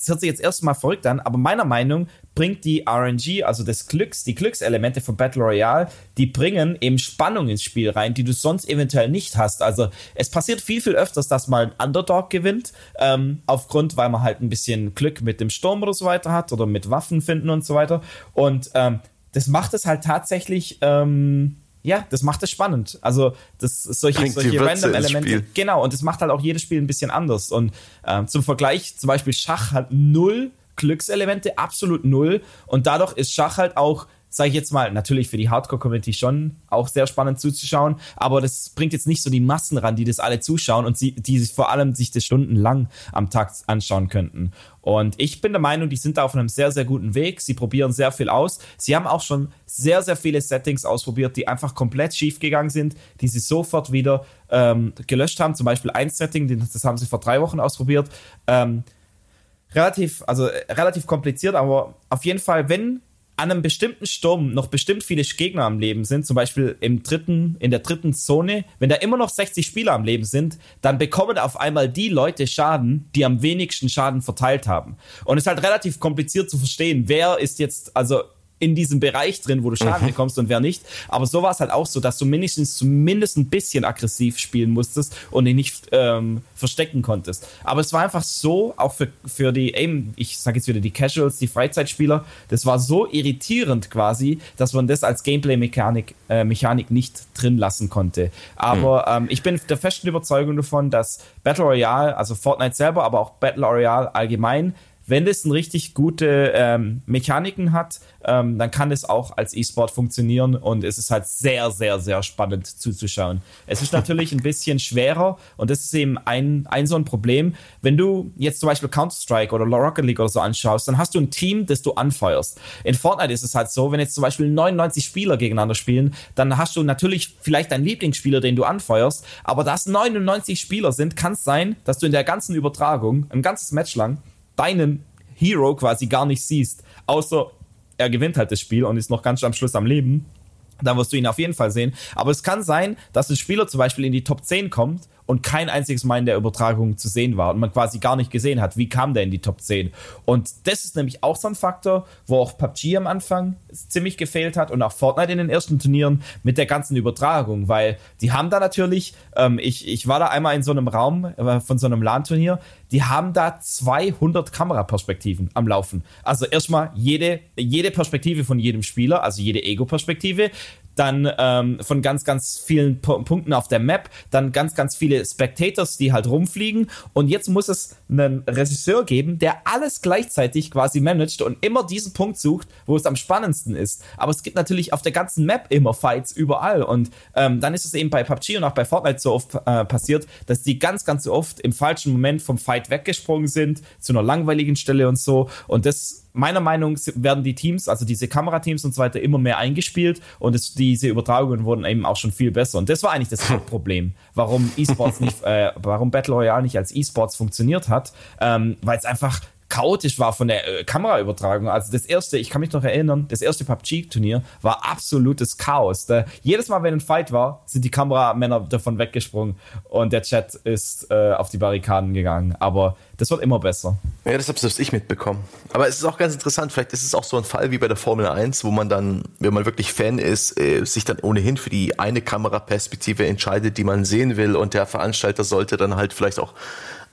das hört sich jetzt erstmal verrückt an, aber meiner Meinung bringt die RNG, also das Glücks, die Glückselemente von Battle Royale, die bringen eben Spannung ins Spiel rein, die du sonst eventuell nicht hast. Also es passiert viel, viel öfters, dass mal ein Underdog gewinnt, ähm, aufgrund, weil man halt ein bisschen Glück mit dem Sturm oder so weiter hat oder mit Waffen finden und so weiter. Und ähm, das macht es halt tatsächlich ähm, ja, das macht es spannend. Also das solche, solche random Elemente. Genau, und das macht halt auch jedes Spiel ein bisschen anders. Und ähm, zum Vergleich, zum Beispiel Schach hat null Glückselemente, absolut null. Und dadurch ist Schach halt auch sage ich jetzt mal, natürlich für die Hardcore-Community schon auch sehr spannend zuzuschauen, aber das bringt jetzt nicht so die Massen ran, die das alle zuschauen und sie, die sich vor allem sich das stundenlang am Tag anschauen könnten. Und ich bin der Meinung, die sind da auf einem sehr, sehr guten Weg. Sie probieren sehr viel aus. Sie haben auch schon sehr, sehr viele Settings ausprobiert, die einfach komplett schief gegangen sind, die sie sofort wieder ähm, gelöscht haben. Zum Beispiel ein Setting, das haben sie vor drei Wochen ausprobiert. Ähm, relativ, also äh, relativ kompliziert, aber auf jeden Fall, wenn an einem bestimmten Sturm noch bestimmt viele Gegner am Leben sind, zum Beispiel im dritten, in der dritten Zone, wenn da immer noch 60 Spieler am Leben sind, dann bekommen auf einmal die Leute Schaden, die am wenigsten Schaden verteilt haben. Und es ist halt relativ kompliziert zu verstehen, wer ist jetzt, also in diesem Bereich drin, wo du Schaden mhm. bekommst und wer nicht. Aber so war es halt auch so, dass du mindestens zumindest ein bisschen aggressiv spielen musstest und ihn nicht ähm, verstecken konntest. Aber es war einfach so, auch für, für die, eben, ich sage jetzt wieder die Casuals, die Freizeitspieler, das war so irritierend quasi, dass man das als Gameplay-Mechanik äh, Mechanik nicht drin lassen konnte. Aber mhm. ähm, ich bin der festen Überzeugung davon, dass Battle Royale, also Fortnite selber, aber auch Battle Royale allgemein, wenn es ein richtig gute ähm, Mechaniken hat, ähm, dann kann es auch als E-Sport funktionieren und es ist halt sehr, sehr, sehr spannend zuzuschauen. Es ist natürlich ein bisschen schwerer und das ist eben ein, ein so ein Problem. Wenn du jetzt zum Beispiel Counter-Strike oder Rocket League oder so anschaust, dann hast du ein Team, das du anfeuerst. In Fortnite ist es halt so, wenn jetzt zum Beispiel 99 Spieler gegeneinander spielen, dann hast du natürlich vielleicht deinen Lieblingsspieler, den du anfeuerst, aber da es 99 Spieler sind, kann es sein, dass du in der ganzen Übertragung, ein ganzes Match lang, deinen Hero quasi gar nicht siehst, außer er gewinnt halt das Spiel und ist noch ganz am Schluss am Leben. Da wirst du ihn auf jeden Fall sehen. Aber es kann sein, dass ein Spieler zum Beispiel in die Top 10 kommt und kein einziges Mal in der Übertragung zu sehen war und man quasi gar nicht gesehen hat, wie kam der in die Top 10. Und das ist nämlich auch so ein Faktor, wo auch PUBG am Anfang ziemlich gefehlt hat und auch Fortnite in den ersten Turnieren mit der ganzen Übertragung, weil die haben da natürlich, ähm, ich, ich war da einmal in so einem Raum äh, von so einem LAN-Turnier, die haben da 200 Kameraperspektiven am Laufen. Also erstmal jede, jede Perspektive von jedem Spieler, also jede Ego-Perspektive, dann ähm, von ganz, ganz vielen P Punkten auf der Map, dann ganz, ganz viele Spectators, die halt rumfliegen. Und jetzt muss es einen Regisseur geben, der alles gleichzeitig quasi managt und immer diesen Punkt sucht, wo es am spannendsten ist. Aber es gibt natürlich auf der ganzen Map immer Fights überall. Und ähm, dann ist es eben bei PUBG und auch bei Fortnite so oft äh, passiert, dass die ganz, ganz oft im falschen Moment vom Fight weggesprungen sind, zu einer langweiligen Stelle und so. Und das meiner Meinung nach werden die Teams, also diese Kamerateams und so weiter, immer mehr eingespielt und es, diese Übertragungen wurden eben auch schon viel besser. Und das war eigentlich das Hauptproblem, warum E-Sports nicht, äh, warum Battle Royale nicht als E-Sports funktioniert hat, ähm, weil es einfach chaotisch war von der äh, Kameraübertragung. Also das erste, ich kann mich noch erinnern, das erste PUBG-Turnier war absolutes Chaos. Da, jedes Mal, wenn ein Fight war, sind die Kameramänner davon weggesprungen und der Chat ist äh, auf die Barrikaden gegangen. Aber das wird immer besser. Ja, das habe selbst ich mitbekommen. Aber es ist auch ganz interessant, vielleicht ist es auch so ein Fall wie bei der Formel 1, wo man dann, wenn man wirklich Fan ist, äh, sich dann ohnehin für die eine Kameraperspektive entscheidet, die man sehen will und der Veranstalter sollte dann halt vielleicht auch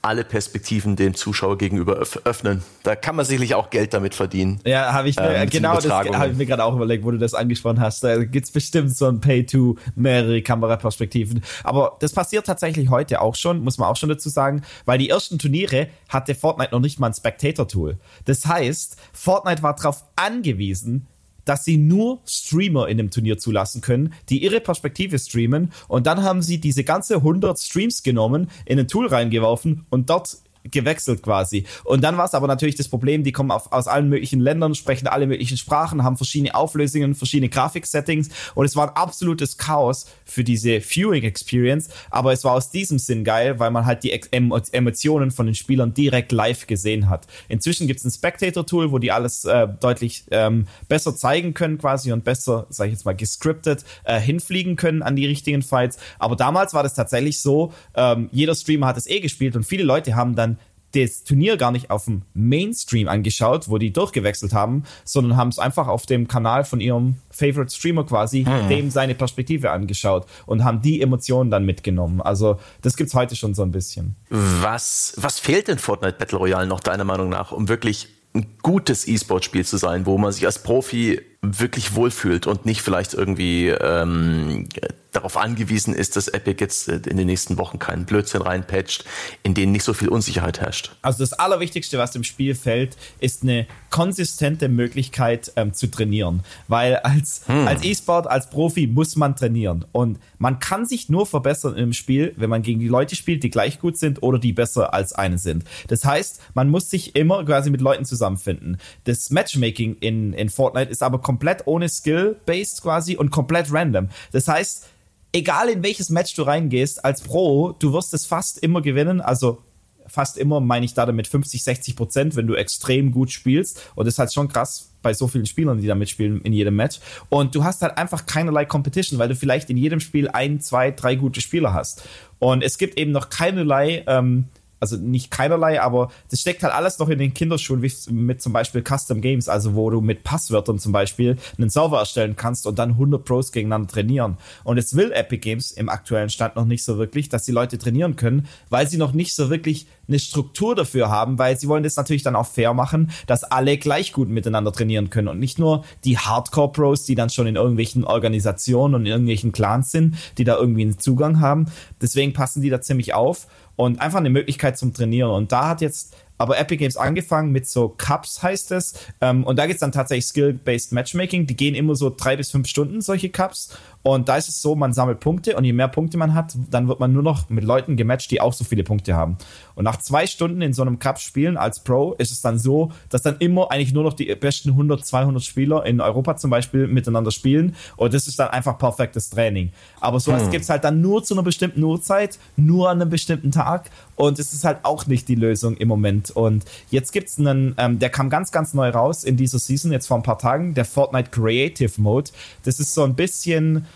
alle Perspektiven dem Zuschauer gegenüber öffnen. Da kann man sicherlich auch Geld damit verdienen. Ja, habe ich mir, ähm, genau das habe ich mir gerade auch überlegt, wo du das angesprochen hast. Da gibt's bestimmt so ein Pay-to mehrere Kameraperspektiven. Aber das passiert tatsächlich heute auch schon, muss man auch schon dazu sagen, weil die ersten Turniere hatte Fortnite noch nicht mal ein Spectator-Tool. Das heißt, Fortnite war darauf angewiesen, dass sie nur Streamer in dem Turnier zulassen können, die ihre Perspektive streamen. Und dann haben sie diese ganze 100 Streams genommen, in ein Tool reingeworfen und dort gewechselt quasi. Und dann war es aber natürlich das Problem, die kommen auf, aus allen möglichen Ländern, sprechen alle möglichen Sprachen, haben verschiedene Auflösungen, verschiedene Grafiksettings und es war ein absolutes Chaos für diese Viewing Experience, aber es war aus diesem Sinn geil, weil man halt die Emotionen von den Spielern direkt live gesehen hat. Inzwischen gibt es ein Spectator-Tool, wo die alles äh, deutlich ähm, besser zeigen können quasi und besser, sag ich jetzt mal, gescriptet äh, hinfliegen können an die richtigen Fights. Aber damals war das tatsächlich so, ähm, jeder Streamer hat es eh gespielt und viele Leute haben dann das Turnier gar nicht auf dem Mainstream angeschaut, wo die durchgewechselt haben, sondern haben es einfach auf dem Kanal von ihrem Favorite Streamer quasi, hm. dem seine Perspektive angeschaut und haben die Emotionen dann mitgenommen. Also das gibt's heute schon so ein bisschen. Was, was fehlt in Fortnite Battle Royale noch deiner Meinung nach, um wirklich ein gutes E-Sport-Spiel zu sein, wo man sich als Profi wirklich wohlfühlt und nicht vielleicht irgendwie ähm, darauf angewiesen ist, dass Epic jetzt äh, in den nächsten Wochen keinen Blödsinn reinpatcht, in denen nicht so viel Unsicherheit herrscht. Also das Allerwichtigste, was im Spiel fällt, ist eine konsistente Möglichkeit ähm, zu trainieren. Weil als, hm. als E-Sport, als Profi muss man trainieren. Und man kann sich nur verbessern im Spiel, wenn man gegen die Leute spielt, die gleich gut sind oder die besser als eine sind. Das heißt, man muss sich immer quasi mit Leuten zusammenfinden. Das Matchmaking in, in Fortnite ist aber komplett ohne Skill-based quasi und komplett random. Das heißt, egal in welches Match du reingehst, als Pro, du wirst es fast immer gewinnen. Also fast immer meine ich da damit 50, 60 Prozent, wenn du extrem gut spielst. Und das ist halt schon krass bei so vielen Spielern, die da mitspielen in jedem Match. Und du hast halt einfach keinerlei Competition, weil du vielleicht in jedem Spiel ein, zwei, drei gute Spieler hast. Und es gibt eben noch keinerlei ähm, also nicht keinerlei, aber das steckt halt alles noch in den Kinderschuhen, wie mit zum Beispiel Custom Games, also wo du mit Passwörtern zum Beispiel einen Server erstellen kannst und dann 100 Pros gegeneinander trainieren. Und es will Epic Games im aktuellen Stand noch nicht so wirklich, dass die Leute trainieren können, weil sie noch nicht so wirklich eine Struktur dafür haben, weil sie wollen das natürlich dann auch fair machen, dass alle gleich gut miteinander trainieren können und nicht nur die Hardcore Pros, die dann schon in irgendwelchen Organisationen und in irgendwelchen Clans sind, die da irgendwie einen Zugang haben. Deswegen passen die da ziemlich auf und einfach eine Möglichkeit zum Trainieren. Und da hat jetzt aber Epic Games angefangen mit so Cups heißt es. Ähm, und da geht's dann tatsächlich Skill-Based Matchmaking. Die gehen immer so drei bis fünf Stunden, solche Cups. Und da ist es so, man sammelt Punkte und je mehr Punkte man hat, dann wird man nur noch mit Leuten gematcht, die auch so viele Punkte haben. Und nach zwei Stunden in so einem Cup spielen als Pro ist es dann so, dass dann immer eigentlich nur noch die besten 100, 200 Spieler in Europa zum Beispiel miteinander spielen. Und das ist dann einfach perfektes Training. Aber sowas hm. gibt's halt dann nur zu einer bestimmten Uhrzeit, nur an einem bestimmten Tag. Und es ist halt auch nicht die Lösung im Moment. Und jetzt gibt's einen, ähm, der kam ganz, ganz neu raus in dieser Season, jetzt vor ein paar Tagen, der Fortnite Creative Mode. Das ist so ein bisschen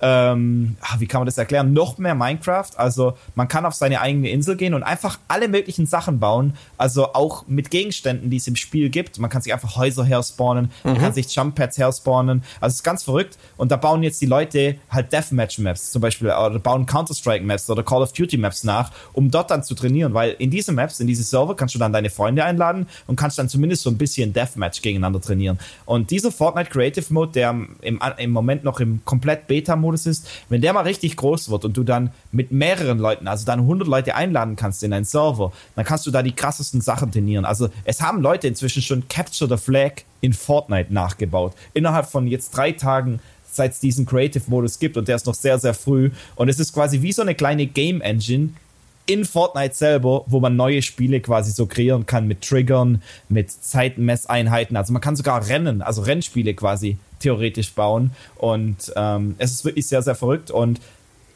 ähm, ah, wie kann man das erklären, noch mehr Minecraft. Also man kann auf seine eigene Insel gehen und einfach alle möglichen Sachen bauen. Also auch mit Gegenständen, die es im Spiel gibt. Man kann sich einfach Häuser herspawnen, mhm. man kann sich Jump Pads herspawnen. Also es ist ganz verrückt. Und da bauen jetzt die Leute halt Deathmatch Maps zum Beispiel oder bauen Counter-Strike Maps oder Call of Duty Maps nach, um dort dann zu trainieren. Weil in diese Maps, in diese Server kannst du dann deine Freunde einladen und kannst dann zumindest so ein bisschen Deathmatch gegeneinander trainieren. Und dieser Fortnite Creative Mode, der im, im Moment noch im komplett Beta Modus ist, wenn der mal richtig groß wird und du dann mit mehreren Leuten, also dann 100 Leute einladen kannst in deinen Server, dann kannst du da die krassesten Sachen trainieren. Also es haben Leute inzwischen schon Capture the Flag in Fortnite nachgebaut. Innerhalb von jetzt drei Tagen seit es diesen Creative-Modus gibt und der ist noch sehr, sehr früh. Und es ist quasi wie so eine kleine Game Engine in Fortnite selber, wo man neue Spiele quasi so kreieren kann mit Triggern, mit Zeitmesseinheiten. Also man kann sogar Rennen, also Rennspiele quasi theoretisch bauen. Und ähm, es ist wirklich sehr, sehr verrückt. Und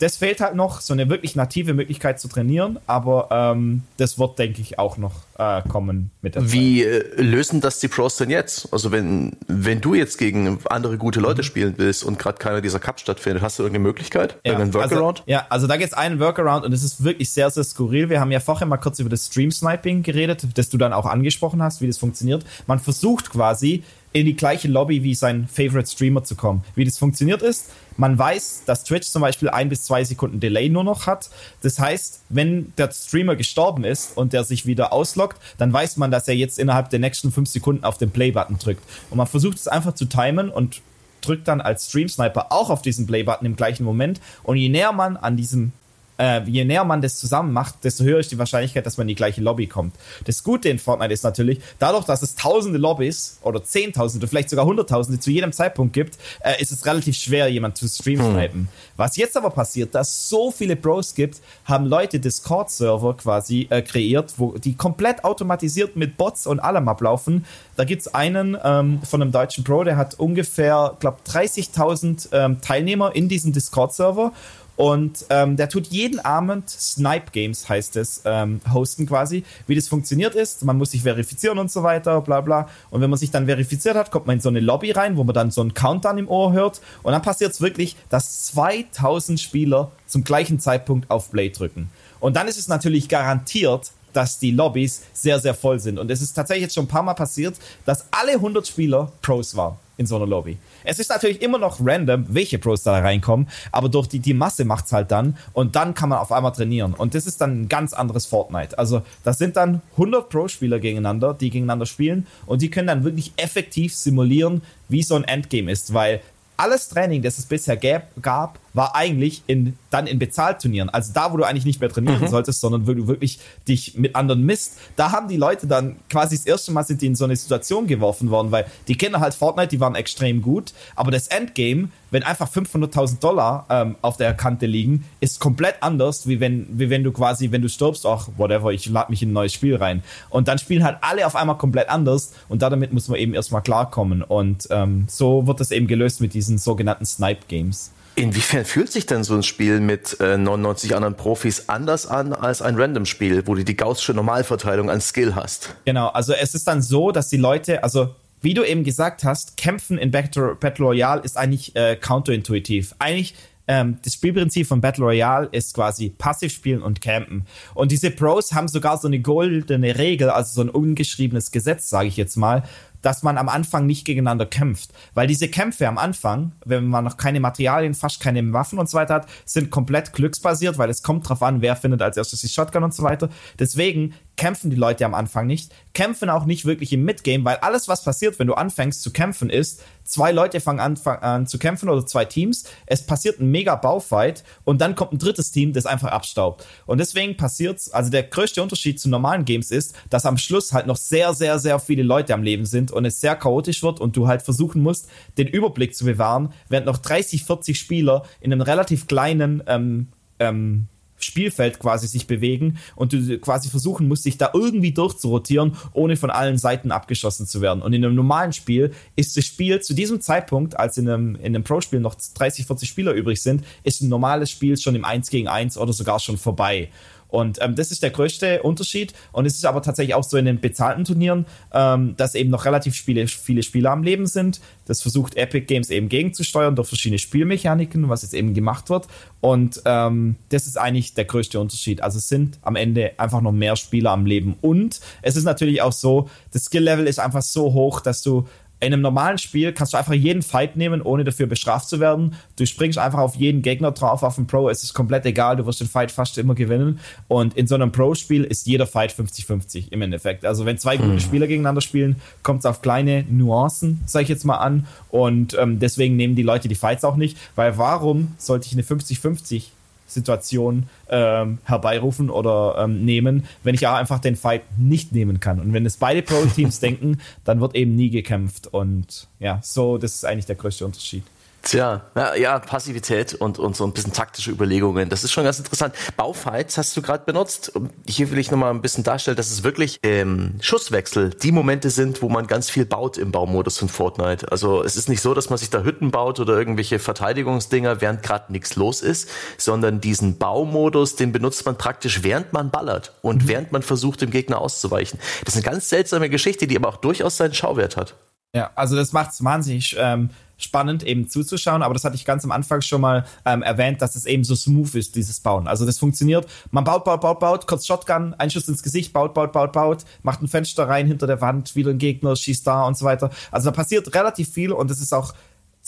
das fehlt halt noch, so eine wirklich native Möglichkeit zu trainieren, aber ähm, das wird, denke ich, auch noch äh, kommen mit der Wie. Äh, lösen das die Pros denn jetzt? Also wenn, wenn du jetzt gegen andere gute Leute mhm. spielen willst und gerade keiner dieser Cups stattfindet, hast du irgendeine Möglichkeit? Ja, irgendeinen also, Workaround? Also, ja, also da gibt es einen Workaround und es ist wirklich sehr, sehr skurril. Wir haben ja vorher mal kurz über das Stream-Sniping geredet, das du dann auch angesprochen hast, wie das funktioniert. Man versucht quasi in die gleiche Lobby wie sein Favorite Streamer zu kommen. Wie das funktioniert ist, man weiß, dass Twitch zum Beispiel ein bis zwei Sekunden Delay nur noch hat. Das heißt, wenn der Streamer gestorben ist und der sich wieder ausloggt, dann weiß man, dass er jetzt innerhalb der nächsten fünf Sekunden auf den Play-Button drückt. Und man versucht es einfach zu timen und drückt dann als Stream Sniper auch auf diesen Play-Button im gleichen Moment. Und je näher man an diesem äh, je näher man das zusammen macht, desto höher ist die Wahrscheinlichkeit, dass man in die gleiche Lobby kommt. Das Gute in Fortnite ist natürlich, dadurch, dass es tausende Lobbys oder zehntausende, vielleicht sogar hunderttausende zu jedem Zeitpunkt gibt, äh, ist es relativ schwer, jemand zu streamsnipen. Hm. Was jetzt aber passiert, dass so viele Pros gibt, haben Leute Discord-Server quasi äh, kreiert, wo die komplett automatisiert mit Bots und allem ablaufen. Da gibt es einen ähm, von einem deutschen Pro, der hat ungefähr, glaube 30.000 ähm, Teilnehmer in diesem Discord-Server und ähm, der tut jeden Abend Snipe Games, heißt es, ähm, hosten quasi. Wie das funktioniert ist, man muss sich verifizieren und so weiter, bla bla. Und wenn man sich dann verifiziert hat, kommt man in so eine Lobby rein, wo man dann so einen Countdown im Ohr hört. Und dann passiert es wirklich, dass 2000 Spieler zum gleichen Zeitpunkt auf Play drücken. Und dann ist es natürlich garantiert, dass die Lobbys sehr, sehr voll sind. Und es ist tatsächlich jetzt schon ein paar Mal passiert, dass alle 100 Spieler Pros waren in so einer Lobby. Es ist natürlich immer noch random, welche Pros da reinkommen, aber durch die, die Masse macht es halt dann und dann kann man auf einmal trainieren. Und das ist dann ein ganz anderes Fortnite. Also das sind dann 100 Pro-Spieler gegeneinander, die gegeneinander spielen und die können dann wirklich effektiv simulieren, wie so ein Endgame ist, weil alles Training, das es bisher gab, war eigentlich in, dann in Bezahlturnieren. Also da, wo du eigentlich nicht mehr trainieren mhm. solltest, sondern wo du wirklich dich mit anderen misst. Da haben die Leute dann quasi das erste Mal sind die in so eine Situation geworfen worden, weil die Kinder halt Fortnite, die waren extrem gut. Aber das Endgame, wenn einfach 500.000 Dollar ähm, auf der Kante liegen, ist komplett anders, wie wenn, wie wenn du quasi, wenn du stirbst, ach, whatever, ich lade mich in ein neues Spiel rein. Und dann spielen halt alle auf einmal komplett anders und damit muss man eben erstmal klarkommen. Und ähm, so wird das eben gelöst mit diesen sogenannten Snipe-Games. Inwiefern fühlt sich denn so ein Spiel mit äh, 99 anderen Profis anders an als ein Random-Spiel, wo du die gaußsche Normalverteilung an Skill hast? Genau, also es ist dann so, dass die Leute, also wie du eben gesagt hast, Kämpfen in Battle, Battle Royale ist eigentlich äh, counterintuitiv. Eigentlich ähm, das Spielprinzip von Battle Royale ist quasi passiv spielen und campen. Und diese Pros haben sogar so eine goldene Regel, also so ein ungeschriebenes Gesetz, sage ich jetzt mal, dass man am Anfang nicht gegeneinander kämpft. Weil diese Kämpfe am Anfang, wenn man noch keine Materialien, fast keine Waffen und so weiter hat, sind komplett glücksbasiert, weil es kommt drauf an, wer findet als erstes die Shotgun und so weiter. Deswegen kämpfen die Leute am Anfang nicht, kämpfen auch nicht wirklich im Midgame, weil alles, was passiert, wenn du anfängst zu kämpfen, ist, zwei Leute fangen an, fangen an zu kämpfen oder zwei Teams, es passiert ein mega Baufight und dann kommt ein drittes Team, das einfach abstaubt. Und deswegen passiert's, also der größte Unterschied zu normalen Games ist, dass am Schluss halt noch sehr, sehr, sehr viele Leute am Leben sind und es sehr chaotisch wird und du halt versuchen musst, den Überblick zu bewahren, während noch 30, 40 Spieler in einem relativ kleinen ähm, ähm, Spielfeld quasi sich bewegen und du quasi versuchen musst, dich da irgendwie durchzurotieren, ohne von allen Seiten abgeschossen zu werden. Und in einem normalen Spiel ist das Spiel zu diesem Zeitpunkt, als in einem, in einem Pro-Spiel noch 30, 40 Spieler übrig sind, ist ein normales Spiel schon im 1 gegen 1 oder sogar schon vorbei. Und ähm, das ist der größte Unterschied. Und es ist aber tatsächlich auch so in den bezahlten Turnieren, ähm, dass eben noch relativ viele, viele Spieler am Leben sind. Das versucht Epic Games eben gegenzusteuern durch verschiedene Spielmechaniken, was jetzt eben gemacht wird. Und ähm, das ist eigentlich der größte Unterschied. Also es sind am Ende einfach noch mehr Spieler am Leben. Und es ist natürlich auch so, das Skill-Level ist einfach so hoch, dass du in einem normalen Spiel kannst du einfach jeden Fight nehmen, ohne dafür bestraft zu werden. Du springst einfach auf jeden Gegner drauf, auf einen Pro, es ist komplett egal, du wirst den Fight fast immer gewinnen. Und in so einem Pro-Spiel ist jeder Fight 50-50 im Endeffekt. Also wenn zwei gute hm. Spieler gegeneinander spielen, kommt es auf kleine Nuancen, sag ich jetzt mal an. Und ähm, deswegen nehmen die Leute die Fights auch nicht, weil warum sollte ich eine 50-50 Situation ähm, herbeirufen oder ähm, nehmen, wenn ich auch einfach den Fight nicht nehmen kann. Und wenn es beide Pro-Teams denken, dann wird eben nie gekämpft. Und ja, so, das ist eigentlich der größte Unterschied. Tja, ja, ja, Passivität und, und so ein bisschen taktische Überlegungen. Das ist schon ganz interessant. Baufights hast du gerade benutzt. Hier will ich nochmal ein bisschen darstellen, dass es wirklich ähm, Schusswechsel die Momente sind, wo man ganz viel baut im Baumodus von Fortnite. Also es ist nicht so, dass man sich da Hütten baut oder irgendwelche Verteidigungsdinger, während gerade nichts los ist, sondern diesen Baumodus, den benutzt man praktisch, während man ballert und mhm. während man versucht, dem Gegner auszuweichen. Das ist eine ganz seltsame Geschichte, die aber auch durchaus seinen Schauwert hat. Ja, also das macht es wahnsinnig ähm, spannend eben zuzuschauen, aber das hatte ich ganz am Anfang schon mal ähm, erwähnt, dass es eben so smooth ist, dieses Bauen. Also das funktioniert, man baut, baut, baut, baut, kurz Shotgun, ein Schuss ins Gesicht, baut, baut, baut, baut, macht ein Fenster rein hinter der Wand, wieder ein Gegner, schießt da und so weiter. Also da passiert relativ viel und es ist auch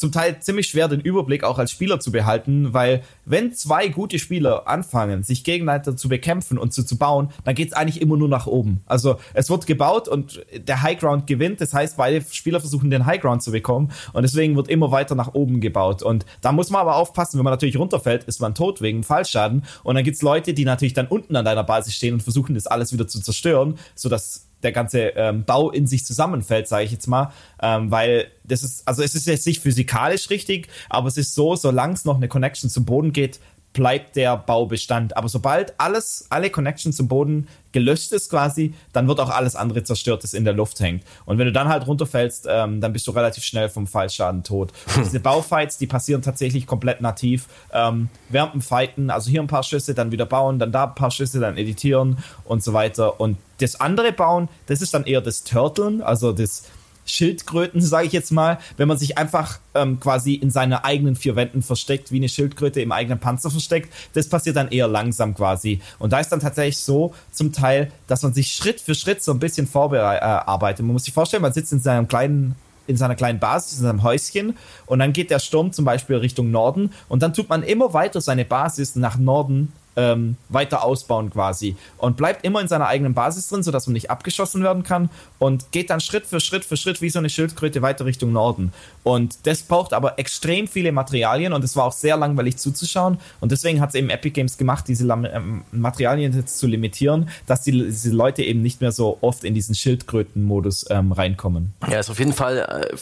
zum Teil ziemlich schwer, den Überblick auch als Spieler zu behalten, weil wenn zwei gute Spieler anfangen, sich gegeneinander zu bekämpfen und zu, zu bauen, dann geht es eigentlich immer nur nach oben. Also es wird gebaut und der Highground gewinnt. Das heißt, beide Spieler versuchen den Highground zu bekommen und deswegen wird immer weiter nach oben gebaut. Und da muss man aber aufpassen, wenn man natürlich runterfällt, ist man tot wegen Fallschaden. Und dann gibt es Leute, die natürlich dann unten an deiner Basis stehen und versuchen, das alles wieder zu zerstören, sodass der ganze ähm, Bau in sich zusammenfällt, sage ich jetzt mal, ähm, weil das ist, also es ist jetzt nicht physikalisch richtig, aber es ist so, solange es noch eine Connection zum Boden geht, bleibt der Baubestand. Aber sobald alles, alle Connections zum Boden gelöscht ist quasi, dann wird auch alles andere zerstört, das in der Luft hängt. Und wenn du dann halt runterfällst, ähm, dann bist du relativ schnell vom Fallschaden tot. diese Baufights, die passieren tatsächlich komplett nativ. Ähm, während dem Fighten, also hier ein paar Schüsse, dann wieder bauen, dann da ein paar Schüsse, dann editieren und so weiter. Und das andere Bauen, das ist dann eher das Turteln, also das Schildkröten, sage ich jetzt mal, wenn man sich einfach ähm, quasi in seinen eigenen vier Wänden versteckt, wie eine Schildkröte im eigenen Panzer versteckt, das passiert dann eher langsam quasi. Und da ist dann tatsächlich so zum Teil, dass man sich Schritt für Schritt so ein bisschen vorbereitet. Man muss sich vorstellen, man sitzt in seinem kleinen in seiner kleinen Basis, in seinem Häuschen und dann geht der Sturm zum Beispiel Richtung Norden und dann tut man immer weiter seine Basis nach Norden ähm, weiter ausbauen quasi und bleibt immer in seiner eigenen Basis drin, sodass man nicht abgeschossen werden kann und geht dann Schritt für Schritt für Schritt wie so eine Schildkröte weiter Richtung Norden. Und das braucht aber extrem viele Materialien und es war auch sehr langweilig zuzuschauen und deswegen hat es eben Epic Games gemacht, diese ähm, Materialien jetzt zu limitieren, dass die, diese Leute eben nicht mehr so oft in diesen Schildkröten-Modus ähm, reinkommen. Ja, ist auf jeden Fall äh,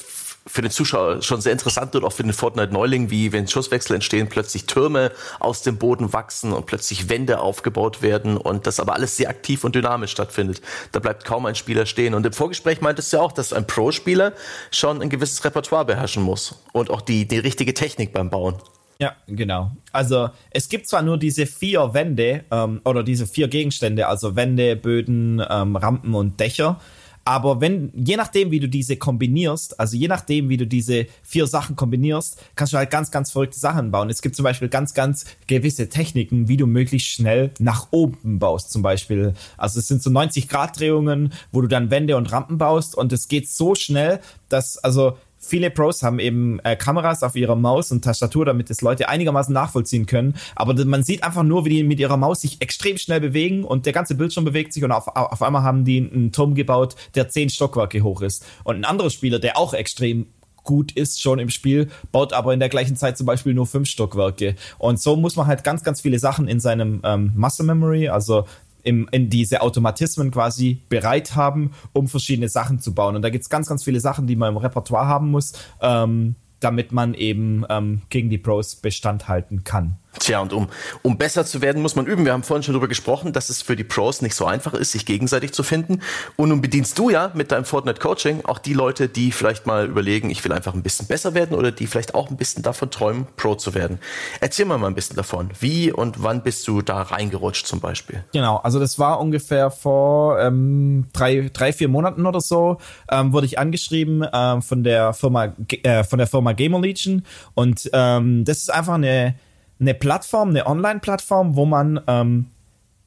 für den Zuschauer schon sehr interessant und auch für den Fortnite-Neuling, wie wenn Schusswechsel entstehen, plötzlich Türme aus dem Boden wachsen und plötzlich Wände aufgebaut werden und das aber alles sehr aktiv und dynamisch stattfindet. Da bleibt kaum ein Spieler stehen. Und im Vorgespräch meintest du ja auch, dass ein Pro-Spieler schon ein gewisses Repertoire beherrschen muss und auch die, die richtige Technik beim Bauen. Ja, genau. Also es gibt zwar nur diese vier Wände ähm, oder diese vier Gegenstände, also Wände, Böden, ähm, Rampen und Dächer. Aber wenn, je nachdem, wie du diese kombinierst, also je nachdem, wie du diese vier Sachen kombinierst, kannst du halt ganz, ganz verrückte Sachen bauen. Es gibt zum Beispiel ganz, ganz gewisse Techniken, wie du möglichst schnell nach oben baust, zum Beispiel. Also es sind so 90 Grad Drehungen, wo du dann Wände und Rampen baust und es geht so schnell, dass, also viele Pros haben eben äh, Kameras auf ihrer Maus und Tastatur, damit es Leute einigermaßen nachvollziehen können. Aber man sieht einfach nur, wie die mit ihrer Maus sich extrem schnell bewegen und der ganze Bildschirm bewegt sich und auf, auf einmal haben die einen Turm gebaut, der zehn Stockwerke hoch ist. Und ein anderer Spieler, der auch extrem gut ist schon im Spiel, baut aber in der gleichen Zeit zum Beispiel nur fünf Stockwerke. Und so muss man halt ganz, ganz viele Sachen in seinem ähm, Muscle Memory, also im, in diese Automatismen quasi bereit haben, um verschiedene Sachen zu bauen. Und da gibt es ganz, ganz viele Sachen, die man im Repertoire haben muss, ähm, damit man eben ähm, gegen die Pros Bestand halten kann. Tja, und um, um besser zu werden, muss man üben. Wir haben vorhin schon darüber gesprochen, dass es für die Pros nicht so einfach ist, sich gegenseitig zu finden. Und nun bedienst du ja mit deinem Fortnite Coaching auch die Leute, die vielleicht mal überlegen, ich will einfach ein bisschen besser werden oder die vielleicht auch ein bisschen davon träumen, Pro zu werden. Erzähl mal mal ein bisschen davon. Wie und wann bist du da reingerutscht zum Beispiel? Genau, also das war ungefähr vor ähm, drei, drei, vier Monaten oder so, ähm, wurde ich angeschrieben ähm, von der Firma, äh, von der Firma Gamer Legion. Und ähm, das ist einfach eine eine Plattform, eine Online-Plattform, wo man ähm,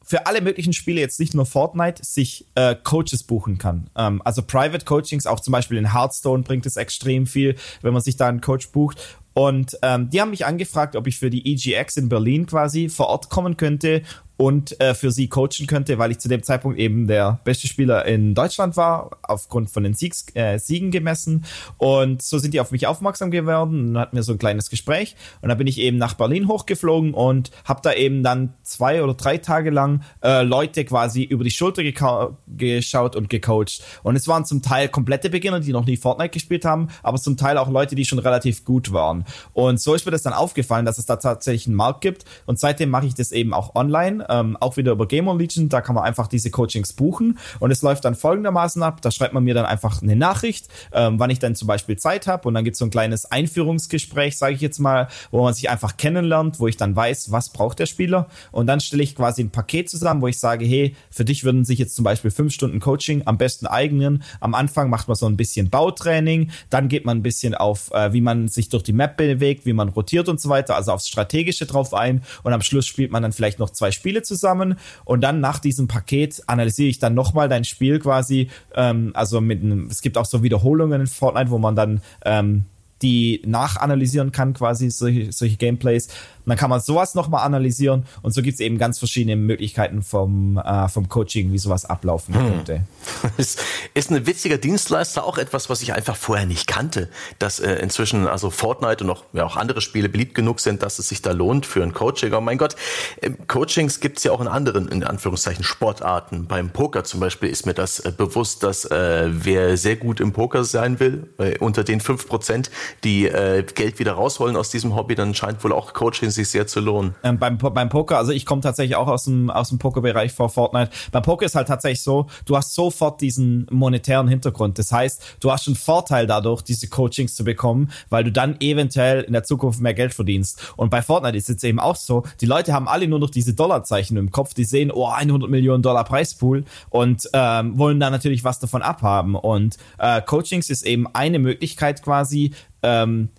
für alle möglichen Spiele, jetzt nicht nur Fortnite, sich äh, Coaches buchen kann. Ähm, also Private Coachings, auch zum Beispiel in Hearthstone bringt es extrem viel, wenn man sich da einen Coach bucht. Und ähm, die haben mich angefragt, ob ich für die EGX in Berlin quasi vor Ort kommen könnte und äh, für sie coachen könnte, weil ich zu dem Zeitpunkt eben der beste Spieler in Deutschland war, aufgrund von den Siegs, äh, Siegen gemessen. Und so sind die auf mich aufmerksam geworden und hatten wir so ein kleines Gespräch. Und dann bin ich eben nach Berlin hochgeflogen und habe da eben dann zwei oder drei Tage lang äh, Leute quasi über die Schulter geschaut und gecoacht. Und es waren zum Teil komplette Beginner, die noch nie Fortnite gespielt haben, aber zum Teil auch Leute, die schon relativ gut waren. Und so ist mir das dann aufgefallen, dass es da tatsächlich einen Markt gibt. Und seitdem mache ich das eben auch online ähm, auch wieder über Gamer Legion, da kann man einfach diese Coachings buchen. Und es läuft dann folgendermaßen ab, da schreibt man mir dann einfach eine Nachricht, ähm, wann ich dann zum Beispiel Zeit habe und dann gibt es so ein kleines Einführungsgespräch, sage ich jetzt mal, wo man sich einfach kennenlernt, wo ich dann weiß, was braucht der Spieler. Und dann stelle ich quasi ein Paket zusammen, wo ich sage, hey, für dich würden sich jetzt zum Beispiel fünf Stunden Coaching, am besten eigenen, am Anfang macht man so ein bisschen Bautraining, dann geht man ein bisschen auf, äh, wie man sich durch die Map bewegt, wie man rotiert und so weiter, also aufs Strategische drauf ein. Und am Schluss spielt man dann vielleicht noch zwei Spiele zusammen und dann nach diesem Paket analysiere ich dann nochmal dein Spiel quasi, ähm, also mit einem, es gibt auch so Wiederholungen in Fortnite, wo man dann ähm, die nachanalysieren kann, quasi solche, solche Gameplays. Und dann kann man sowas nochmal analysieren und so gibt es eben ganz verschiedene Möglichkeiten vom, äh, vom Coaching, wie sowas ablaufen hm. könnte. Ist, ist ein witziger Dienstleister auch etwas, was ich einfach vorher nicht kannte, dass äh, inzwischen also Fortnite und auch, ja, auch andere Spiele beliebt genug sind, dass es sich da lohnt für ein Coaching. Oh mein Gott, äh, Coachings gibt es ja auch in anderen, in Anführungszeichen, Sportarten. Beim Poker zum Beispiel ist mir das äh, bewusst, dass äh, wer sehr gut im Poker sein will, äh, unter den fünf Prozent, die Geld wieder rausholen aus diesem Hobby, dann scheint wohl auch Coaching sich sehr zu lohnen. Ähm, beim, beim Poker, also ich komme tatsächlich auch aus dem, aus dem Pokerbereich vor Fortnite. Beim Poker ist halt tatsächlich so, du hast sofort diesen monetären Hintergrund. Das heißt, du hast schon Vorteil dadurch, diese Coachings zu bekommen, weil du dann eventuell in der Zukunft mehr Geld verdienst. Und bei Fortnite ist es eben auch so, die Leute haben alle nur noch diese Dollarzeichen im Kopf, die sehen, oh, 100 Millionen Dollar Preispool und ähm, wollen da natürlich was davon abhaben. Und äh, Coachings ist eben eine Möglichkeit quasi, ähm,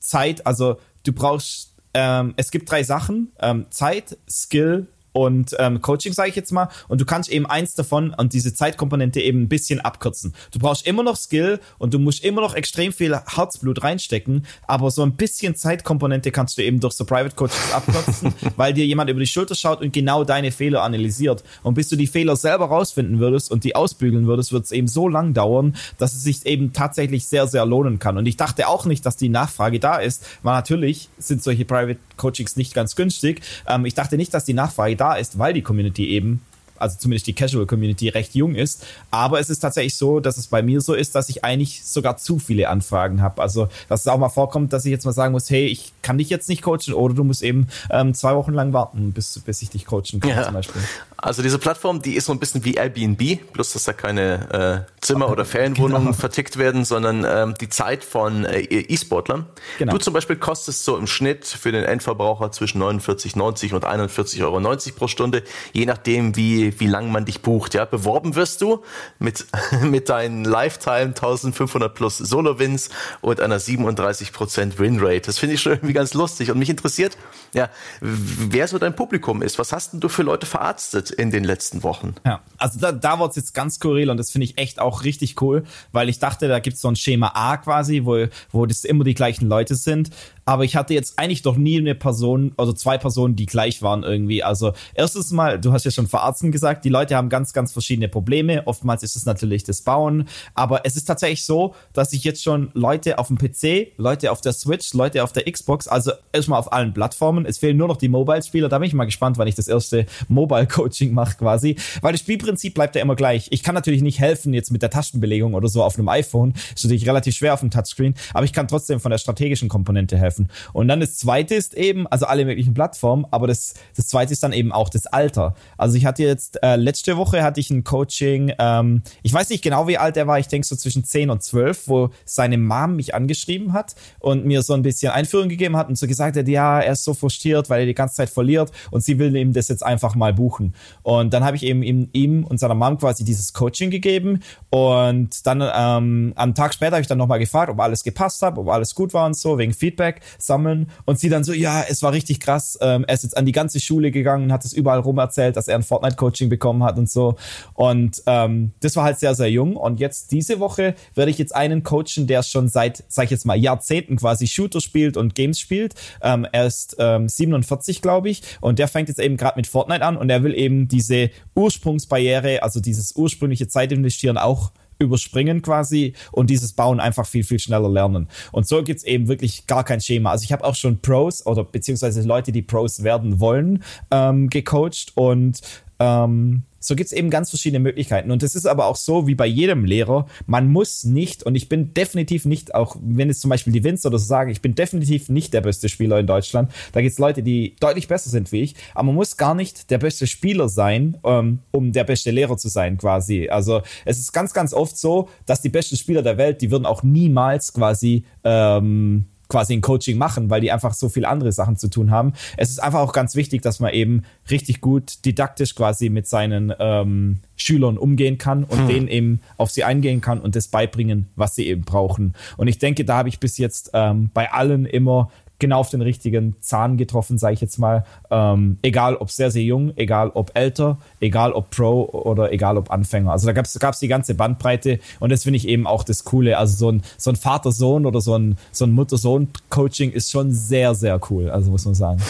Zeit, also du brauchst ähm, es gibt drei Sachen: ähm, Zeit, Skill und ähm, Coaching, sage ich jetzt mal. Und du kannst eben eins davon und diese Zeitkomponente eben ein bisschen abkürzen. Du brauchst immer noch Skill und du musst immer noch extrem viel Herzblut reinstecken, aber so ein bisschen Zeitkomponente kannst du eben durch so Private Coachings abkürzen, weil dir jemand über die Schulter schaut und genau deine Fehler analysiert. Und bis du die Fehler selber rausfinden würdest und die ausbügeln würdest, wird es eben so lang dauern, dass es sich eben tatsächlich sehr, sehr lohnen kann. Und ich dachte auch nicht, dass die Nachfrage da ist, weil natürlich sind solche Private Coachings nicht ganz günstig. Ähm, ich dachte nicht, dass die Nachfrage da ist, weil die Community eben also zumindest die Casual Community recht jung ist. Aber es ist tatsächlich so, dass es bei mir so ist, dass ich eigentlich sogar zu viele Anfragen habe. Also, dass es auch mal vorkommt, dass ich jetzt mal sagen muss, hey, ich kann dich jetzt nicht coachen oder du musst eben ähm, zwei Wochen lang warten, bis, bis ich dich coachen kann ja. zum Beispiel. Also diese Plattform, die ist so ein bisschen wie Airbnb, bloß dass da keine äh, Zimmer oder Ferienwohnungen genau. vertickt werden, sondern ähm, die Zeit von äh, E-Sportlern. Genau. Du zum Beispiel kostest so im Schnitt für den Endverbraucher zwischen 49,90 und 41,90 Euro pro Stunde, je nachdem, wie, wie lang man dich bucht. Ja, beworben wirst du mit, mit deinen Lifetime 1500 plus Solo-Wins und einer 37% Win-Rate. Das finde ich schon irgendwie ganz lustig. Und mich interessiert, ja, wer so dein Publikum ist. Was hast denn du für Leute verarztet? in den letzten Wochen. Ja, also da, da wurde es jetzt ganz skurril und das finde ich echt auch richtig cool, weil ich dachte, da gibt es so ein Schema A quasi, wo, wo das immer die gleichen Leute sind aber ich hatte jetzt eigentlich doch nie eine Person, also zwei Personen, die gleich waren irgendwie. Also erstens mal, du hast ja schon Verarzten gesagt, die Leute haben ganz, ganz verschiedene Probleme. Oftmals ist es natürlich das Bauen, aber es ist tatsächlich so, dass ich jetzt schon Leute auf dem PC, Leute auf der Switch, Leute auf der Xbox, also erstmal auf allen Plattformen. Es fehlen nur noch die Mobile-Spieler. Da bin ich mal gespannt, wann ich das erste Mobile-Coaching mache quasi, weil das Spielprinzip bleibt ja immer gleich. Ich kann natürlich nicht helfen jetzt mit der Tastenbelegung oder so auf einem iPhone. Ist natürlich relativ schwer auf dem Touchscreen, aber ich kann trotzdem von der strategischen Komponente helfen helfen. Und dann das zweite ist eben, also alle möglichen Plattformen, aber das, das zweite ist dann eben auch das Alter. Also ich hatte jetzt, äh, letzte Woche hatte ich ein Coaching, ähm, ich weiß nicht genau, wie alt er war, ich denke so zwischen 10 und 12, wo seine Mom mich angeschrieben hat und mir so ein bisschen Einführung gegeben hat und so gesagt hat, ja, er ist so frustriert, weil er die ganze Zeit verliert und sie will ihm das jetzt einfach mal buchen. Und dann habe ich eben ihm, ihm und seiner Mom quasi dieses Coaching gegeben und dann ähm, am Tag später habe ich dann nochmal gefragt, ob alles gepasst hat, ob alles gut war und so, wegen Feedback sammeln. Und sie dann so, ja, es war richtig krass. Ähm, er ist jetzt an die ganze Schule gegangen und hat es überall rum erzählt, dass er ein Fortnite-Coaching bekommen hat und so. Und ähm, das war halt sehr, sehr jung. Und jetzt diese Woche werde ich jetzt einen coachen, der schon seit, sag ich jetzt mal, Jahrzehnten quasi Shooter spielt und Games spielt. Ähm, er ist ähm, 47, glaube ich. Und der fängt jetzt eben gerade mit Fortnite an und er will eben diese Ursprungsbarriere, also dieses ursprüngliche Zeitinvestieren auch überspringen quasi und dieses Bauen einfach viel, viel schneller lernen. Und so gibt's eben wirklich gar kein Schema. Also ich habe auch schon Pros oder beziehungsweise Leute, die Pros werden wollen, ähm, gecoacht und ähm, so gibt's eben ganz verschiedene Möglichkeiten. Und es ist aber auch so, wie bei jedem Lehrer, man muss nicht, und ich bin definitiv nicht, auch wenn es zum Beispiel die Winzer oder so sagen, ich bin definitiv nicht der beste Spieler in Deutschland. Da gibt's Leute, die deutlich besser sind wie ich, aber man muss gar nicht der beste Spieler sein, ähm, um der beste Lehrer zu sein, quasi. Also es ist ganz, ganz oft so, dass die besten Spieler der Welt, die würden auch niemals quasi ähm, quasi ein Coaching machen, weil die einfach so viel andere Sachen zu tun haben. Es ist einfach auch ganz wichtig, dass man eben richtig gut didaktisch quasi mit seinen ähm, Schülern umgehen kann und hm. denen eben auf sie eingehen kann und das beibringen, was sie eben brauchen. Und ich denke, da habe ich bis jetzt ähm, bei allen immer genau auf den richtigen Zahn getroffen, sage ich jetzt mal. Ähm, egal ob sehr, sehr jung, egal ob älter, egal ob Pro oder egal ob Anfänger. Also da gab es die ganze Bandbreite und das finde ich eben auch das Coole. Also so ein, so ein Vater-Sohn oder so ein, so ein Mutter-Sohn-Coaching ist schon sehr, sehr cool, also muss man sagen.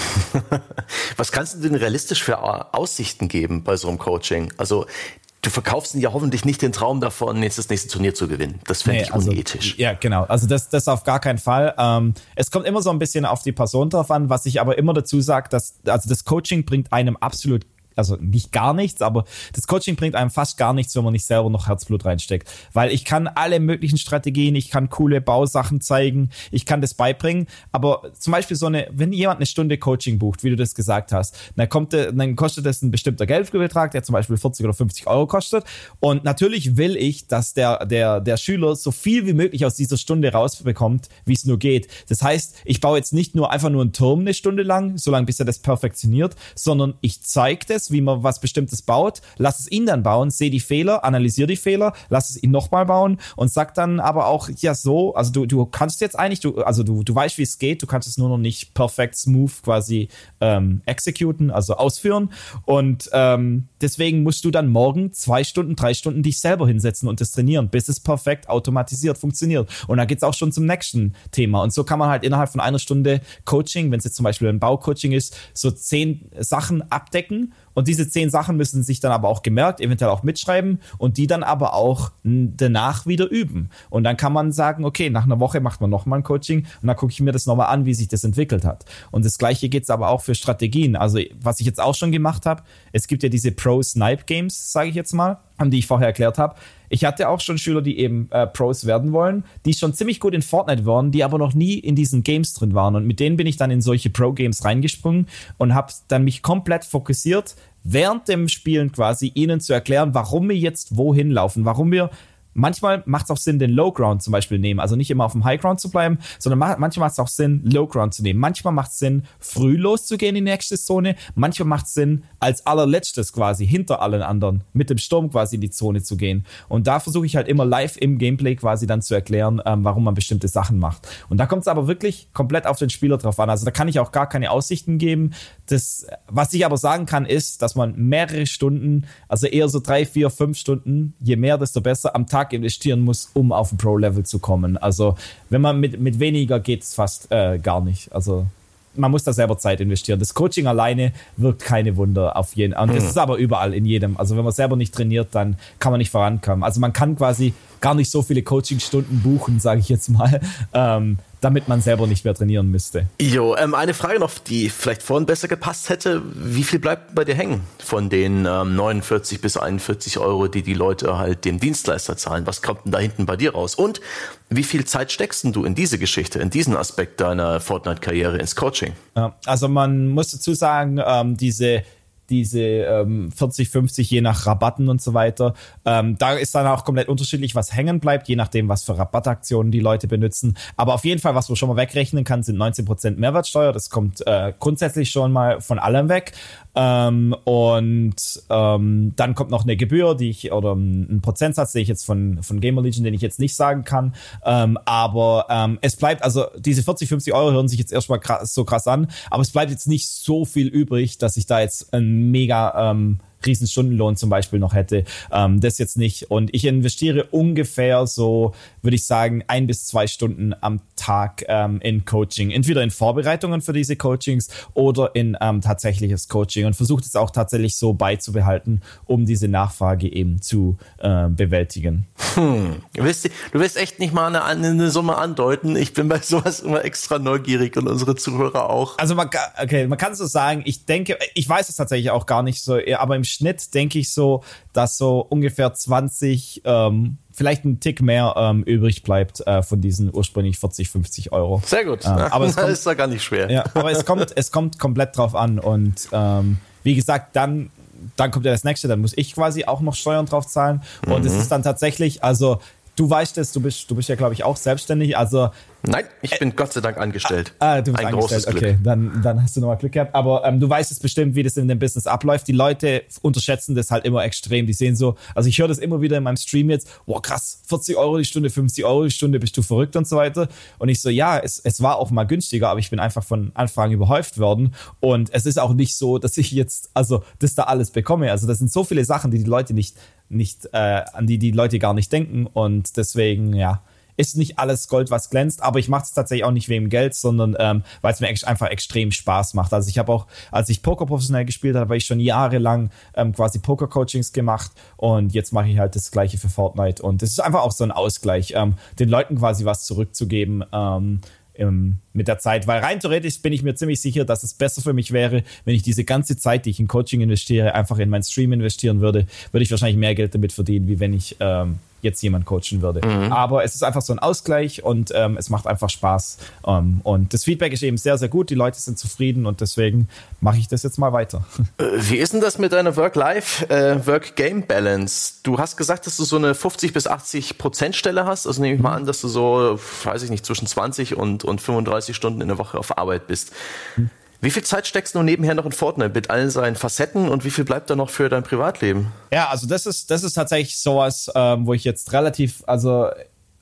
Was kannst du denn realistisch für Aussichten geben bei so einem Coaching? Also du verkaufst ja hoffentlich nicht den Traum davon, jetzt das nächste Turnier zu gewinnen. Das fände nee, ich also, unethisch. Ja, genau. Also das, das auf gar keinen Fall. Ähm, es kommt immer so ein bisschen auf die Person drauf an, was ich aber immer dazu sage, dass also das Coaching bringt einem absolut also nicht gar nichts, aber das Coaching bringt einem fast gar nichts, wenn man nicht selber noch Herzblut reinsteckt. Weil ich kann alle möglichen Strategien, ich kann coole Bausachen zeigen, ich kann das beibringen, aber zum Beispiel so eine, wenn jemand eine Stunde Coaching bucht, wie du das gesagt hast, dann kommt, dann kostet das ein bestimmter Geldbetrag, der zum Beispiel 40 oder 50 Euro kostet. Und natürlich will ich, dass der, der, der Schüler so viel wie möglich aus dieser Stunde rausbekommt, wie es nur geht. Das heißt, ich baue jetzt nicht nur einfach nur einen Turm eine Stunde lang, solange bis er das perfektioniert, sondern ich zeige das, wie man was Bestimmtes baut, lass es ihn dann bauen, sehe die Fehler, analysiere die Fehler, lass es ihn nochmal bauen und sag dann aber auch, ja so, also du, du kannst jetzt eigentlich, du, also du, du weißt, wie es geht, du kannst es nur noch nicht perfekt smooth quasi ähm, executen, also ausführen und ähm, deswegen musst du dann morgen zwei Stunden, drei Stunden dich selber hinsetzen und das trainieren, bis es perfekt automatisiert funktioniert und dann geht's auch schon zum nächsten Thema und so kann man halt innerhalb von einer Stunde Coaching, wenn es jetzt zum Beispiel ein Baucoaching ist, so zehn Sachen abdecken und diese zehn Sachen müssen sich dann aber auch gemerkt, eventuell auch mitschreiben und die dann aber auch danach wieder üben. Und dann kann man sagen, okay, nach einer Woche macht man nochmal ein Coaching und dann gucke ich mir das nochmal an, wie sich das entwickelt hat. Und das gleiche geht es aber auch für Strategien. Also was ich jetzt auch schon gemacht habe, es gibt ja diese Pro-Snipe-Games, sage ich jetzt mal, die ich vorher erklärt habe. Ich hatte auch schon Schüler, die eben äh, Pros werden wollen, die schon ziemlich gut in Fortnite waren, die aber noch nie in diesen Games drin waren. Und mit denen bin ich dann in solche Pro-Games reingesprungen und habe dann mich komplett fokussiert, während dem Spielen quasi ihnen zu erklären, warum wir jetzt wohin laufen, warum wir manchmal macht es auch Sinn, den Low Ground zum Beispiel nehmen. Also nicht immer auf dem High Ground zu bleiben, sondern manchmal macht es auch Sinn, Low Ground zu nehmen. Manchmal macht es Sinn, früh loszugehen in die nächste Zone. Manchmal macht es Sinn, als allerletztes quasi hinter allen anderen mit dem Sturm quasi in die Zone zu gehen. Und da versuche ich halt immer live im Gameplay quasi dann zu erklären, ähm, warum man bestimmte Sachen macht. Und da kommt es aber wirklich komplett auf den Spieler drauf an. Also da kann ich auch gar keine Aussichten geben. Das, was ich aber sagen kann, ist, dass man mehrere Stunden, also eher so drei, vier, fünf Stunden, je mehr, desto besser am Tag Tag investieren muss, um auf ein Pro-Level zu kommen. Also wenn man mit, mit weniger geht es fast äh, gar nicht. Also man muss da selber Zeit investieren. Das Coaching alleine wirkt keine Wunder auf jeden. Und das mhm. ist aber überall in jedem. Also wenn man selber nicht trainiert, dann kann man nicht vorankommen. Also man kann quasi gar nicht so viele Coachingstunden buchen, sage ich jetzt mal, ähm, damit man selber nicht mehr trainieren müsste. Jo, ähm, eine Frage noch, die vielleicht vorhin besser gepasst hätte. Wie viel bleibt bei dir hängen von den ähm, 49 bis 41 Euro, die die Leute halt dem Dienstleister zahlen? Was kommt denn da hinten bei dir raus? Und wie viel Zeit steckst du in diese Geschichte, in diesen Aspekt deiner Fortnite-Karriere ins Coaching? Also man muss dazu sagen, ähm, diese diese ähm, 40, 50, je nach Rabatten und so weiter. Ähm, da ist dann auch komplett unterschiedlich, was hängen bleibt, je nachdem, was für Rabattaktionen die Leute benutzen. Aber auf jeden Fall, was man schon mal wegrechnen kann, sind 19% Mehrwertsteuer. Das kommt äh, grundsätzlich schon mal von allem weg. Ähm, und ähm, dann kommt noch eine Gebühr, die ich, oder ein Prozentsatz, den ich jetzt von, von Gamer Legion, den ich jetzt nicht sagen kann. Ähm, aber ähm, es bleibt, also diese 40, 50 Euro hören sich jetzt erstmal krass, so krass an, aber es bleibt jetzt nicht so viel übrig, dass ich da jetzt ein mega ähm, Riesenstundenlohn zum Beispiel noch hätte. Ähm, das jetzt nicht. Und ich investiere ungefähr so, würde ich sagen, ein bis zwei Stunden am Tag ähm, in Coaching. Entweder in Vorbereitungen für diese Coachings oder in ähm, tatsächliches Coaching und versuche es auch tatsächlich so beizubehalten, um diese Nachfrage eben zu äh, bewältigen. Hm. Du, willst, du willst echt nicht mal eine, eine Summe andeuten. Ich bin bei sowas immer extra neugierig und unsere Zuhörer auch. Also man, okay, man kann so sagen, ich denke, ich weiß es tatsächlich auch gar nicht so, aber im Schnitt denke ich so, dass so ungefähr 20, ähm, vielleicht ein Tick mehr ähm, übrig bleibt äh, von diesen ursprünglich 40, 50 Euro. Sehr gut. Ähm, aber es kommt, ist da gar nicht schwer. Ja, aber es kommt, es kommt komplett drauf an und ähm, wie gesagt, dann dann kommt ja das nächste, dann muss ich quasi auch noch Steuern drauf zahlen. Und es ist dann tatsächlich, also du weißt es, du bist, du bist ja, glaube ich, auch selbstständig. Also Nein, ich bin Gott sei Dank angestellt. Ah, du bist Ein angestellt. großes Glück. Okay, dann, dann hast du nochmal Glück gehabt. Aber ähm, du weißt es bestimmt, wie das in dem Business abläuft. Die Leute unterschätzen das halt immer extrem. Die sehen so, also ich höre das immer wieder in meinem Stream jetzt, wow, krass, 40 Euro die Stunde, 50 Euro die Stunde, bist du verrückt und so weiter. Und ich so, ja, es, es war auch mal günstiger, aber ich bin einfach von Anfang überhäuft worden. Und es ist auch nicht so, dass ich jetzt, also das da alles bekomme. Also das sind so viele Sachen, die die Leute nicht, nicht äh, an die die Leute gar nicht denken. Und deswegen, ja, ist nicht alles Gold, was glänzt, aber ich mache es tatsächlich auch nicht wegen Geld, sondern ähm, weil es mir einfach extrem Spaß macht. Also ich habe auch, als ich Poker professionell gespielt habe, habe ich schon jahrelang ähm, quasi Poker-Coachings gemacht und jetzt mache ich halt das gleiche für Fortnite und es ist einfach auch so ein Ausgleich, ähm, den Leuten quasi was zurückzugeben. Ähm, mit der Zeit, weil rein theoretisch bin ich mir ziemlich sicher, dass es besser für mich wäre, wenn ich diese ganze Zeit, die ich in Coaching investiere, einfach in meinen Stream investieren würde, würde ich wahrscheinlich mehr Geld damit verdienen, wie wenn ich ähm, jetzt jemand coachen würde. Aber es ist einfach so ein Ausgleich und ähm, es macht einfach Spaß. Ähm, und das Feedback ist eben sehr, sehr gut. Die Leute sind zufrieden und deswegen mache ich das jetzt mal weiter. Äh, Wie ist denn das mit deiner Work-Life, äh, Work-Game-Balance? Du hast gesagt, dass du so eine 50 bis 80 Prozent Stelle hast. Also nehme ich mal an, dass du so, weiß ich nicht, zwischen 20 und, und 35 Stunden in der Woche auf Arbeit bist. Wie viel Zeit steckst du nebenher noch in Fortnite mit allen seinen Facetten und wie viel bleibt da noch für dein Privatleben? Ja, also das ist, das ist tatsächlich sowas, ähm, wo ich jetzt relativ, also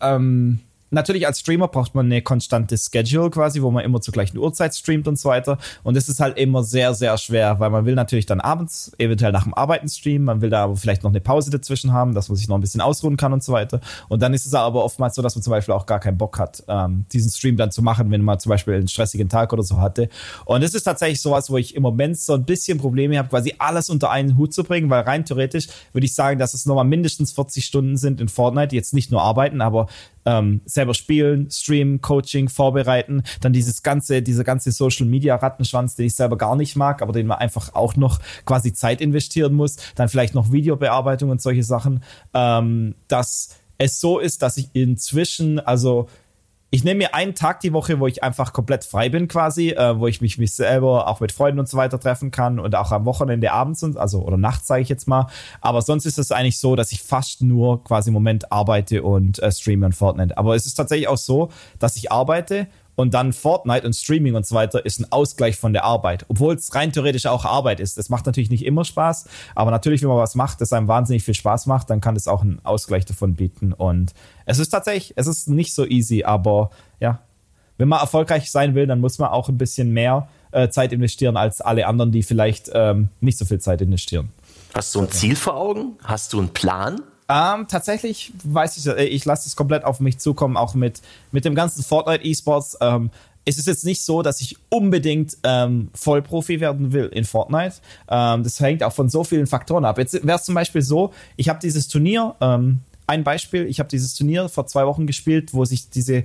ähm, natürlich als Streamer braucht man eine konstante Schedule quasi, wo man immer zur gleichen Uhrzeit streamt und so weiter. Und das ist halt immer sehr, sehr schwer, weil man will natürlich dann abends, eventuell nach dem Arbeiten streamen, man will da aber vielleicht noch eine Pause dazwischen haben, dass man sich noch ein bisschen ausruhen kann und so weiter. Und dann ist es aber oftmals so, dass man zum Beispiel auch gar keinen Bock hat, ähm, diesen Stream dann zu machen, wenn man zum Beispiel einen stressigen Tag oder so hatte. Und das ist tatsächlich sowas, wo ich im Moment so ein bisschen Probleme habe, quasi alles unter einen Hut zu bringen, weil rein theoretisch würde ich sagen, dass es nochmal mindestens 40 Stunden sind in Fortnite, jetzt nicht nur arbeiten, aber ähm, selber spielen, streamen, Coaching, vorbereiten, dann dieses ganze, dieser ganze Social Media Rattenschwanz, den ich selber gar nicht mag, aber den man einfach auch noch quasi Zeit investieren muss, dann vielleicht noch Videobearbeitung und solche Sachen, ähm, dass es so ist, dass ich inzwischen, also ich nehme mir einen Tag die Woche, wo ich einfach komplett frei bin quasi, äh, wo ich mich, mich selber auch mit Freunden und so weiter treffen kann und auch am Wochenende abends und also oder nachts sage ich jetzt mal. Aber sonst ist es eigentlich so, dass ich fast nur quasi im Moment arbeite und äh, streame und Fortnite. Aber es ist tatsächlich auch so, dass ich arbeite und dann Fortnite und Streaming und so weiter ist ein Ausgleich von der Arbeit. Obwohl es rein theoretisch auch Arbeit ist. Das macht natürlich nicht immer Spaß, aber natürlich, wenn man was macht, das einem wahnsinnig viel Spaß macht, dann kann das auch einen Ausgleich davon bieten. Und es ist tatsächlich, es ist nicht so easy, aber ja, wenn man erfolgreich sein will, dann muss man auch ein bisschen mehr äh, Zeit investieren als alle anderen, die vielleicht ähm, nicht so viel Zeit investieren. Hast du ein Ziel vor Augen? Hast du einen Plan? Ähm, tatsächlich weiß ich, äh, ich lasse es komplett auf mich zukommen, auch mit, mit dem ganzen Fortnite E-Sports. Ähm, es ist jetzt nicht so, dass ich unbedingt ähm, Vollprofi werden will in Fortnite. Ähm, das hängt auch von so vielen Faktoren ab. Jetzt wäre es zum Beispiel so, ich habe dieses Turnier, ähm, ein Beispiel, ich habe dieses Turnier vor zwei Wochen gespielt, wo sich diese,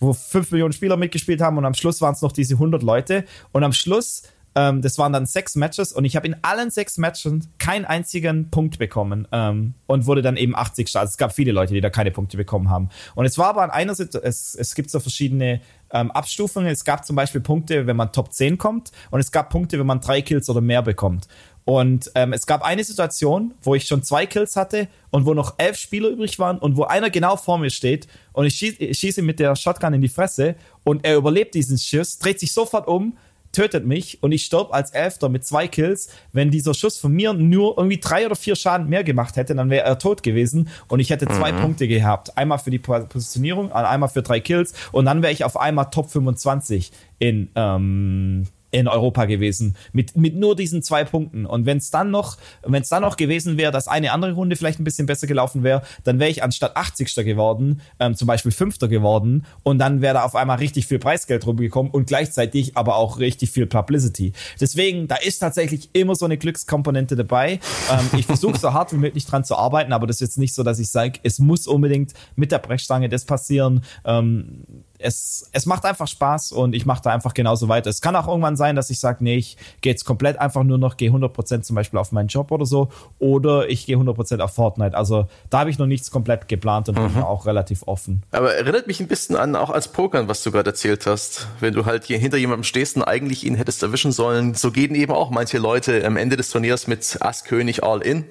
wo fünf Millionen Spieler mitgespielt haben und am Schluss waren es noch diese 100 Leute und am Schluss ähm, das waren dann sechs Matches und ich habe in allen sechs Matches keinen einzigen Punkt bekommen ähm, und wurde dann eben 80 Stars. Es gab viele Leute, die da keine Punkte bekommen haben. Und es war aber an einer Seite, es, es gibt so verschiedene ähm, Abstufungen. Es gab zum Beispiel Punkte, wenn man Top 10 kommt und es gab Punkte, wenn man drei Kills oder mehr bekommt. Und ähm, es gab eine Situation, wo ich schon zwei Kills hatte und wo noch elf Spieler übrig waren und wo einer genau vor mir steht und ich schieße, ich schieße mit der Shotgun in die Fresse und er überlebt diesen Schuss, dreht sich sofort um, tötet mich und ich sterbe als Elfter mit zwei Kills. Wenn dieser Schuss von mir nur irgendwie drei oder vier Schaden mehr gemacht hätte, dann wäre er tot gewesen und ich hätte zwei Mhm. Punkte gehabt. Einmal für die Positionierung, einmal für drei Kills und dann wäre ich auf einmal Top 25 in, ähm, in Europa gewesen mit, mit nur diesen zwei Punkten und wenn es dann noch wenn es dann noch gewesen wäre, dass eine andere Runde vielleicht ein bisschen besser gelaufen wäre, dann wäre ich anstatt 80. geworden, ähm, zum Beispiel Fünfter geworden und dann wäre da auf einmal richtig viel Preisgeld rumgekommen und gleichzeitig aber auch richtig viel Publicity. Deswegen, da ist tatsächlich immer so eine Glückskomponente dabei. Ähm, ich versuche so hart wie möglich dran zu arbeiten, aber das ist jetzt nicht so, dass ich sage, es muss unbedingt mit der Brechstange das passieren. Ähm, es, es macht einfach Spaß und ich mache da einfach genauso weiter. Es kann auch irgendwann sein, dass ich sage, nee, ich gehe jetzt komplett einfach nur noch, gehe 100% zum Beispiel auf meinen Job oder so oder ich gehe 100% auf Fortnite. Also da habe ich noch nichts komplett geplant und mhm. bin auch relativ offen. Aber erinnert mich ein bisschen an auch als Pokern, was du gerade erzählt hast. Wenn du halt hier hinter jemandem stehst und eigentlich ihn hättest erwischen sollen, so gehen eben auch manche Leute am Ende des Turniers mit Ass-König All-In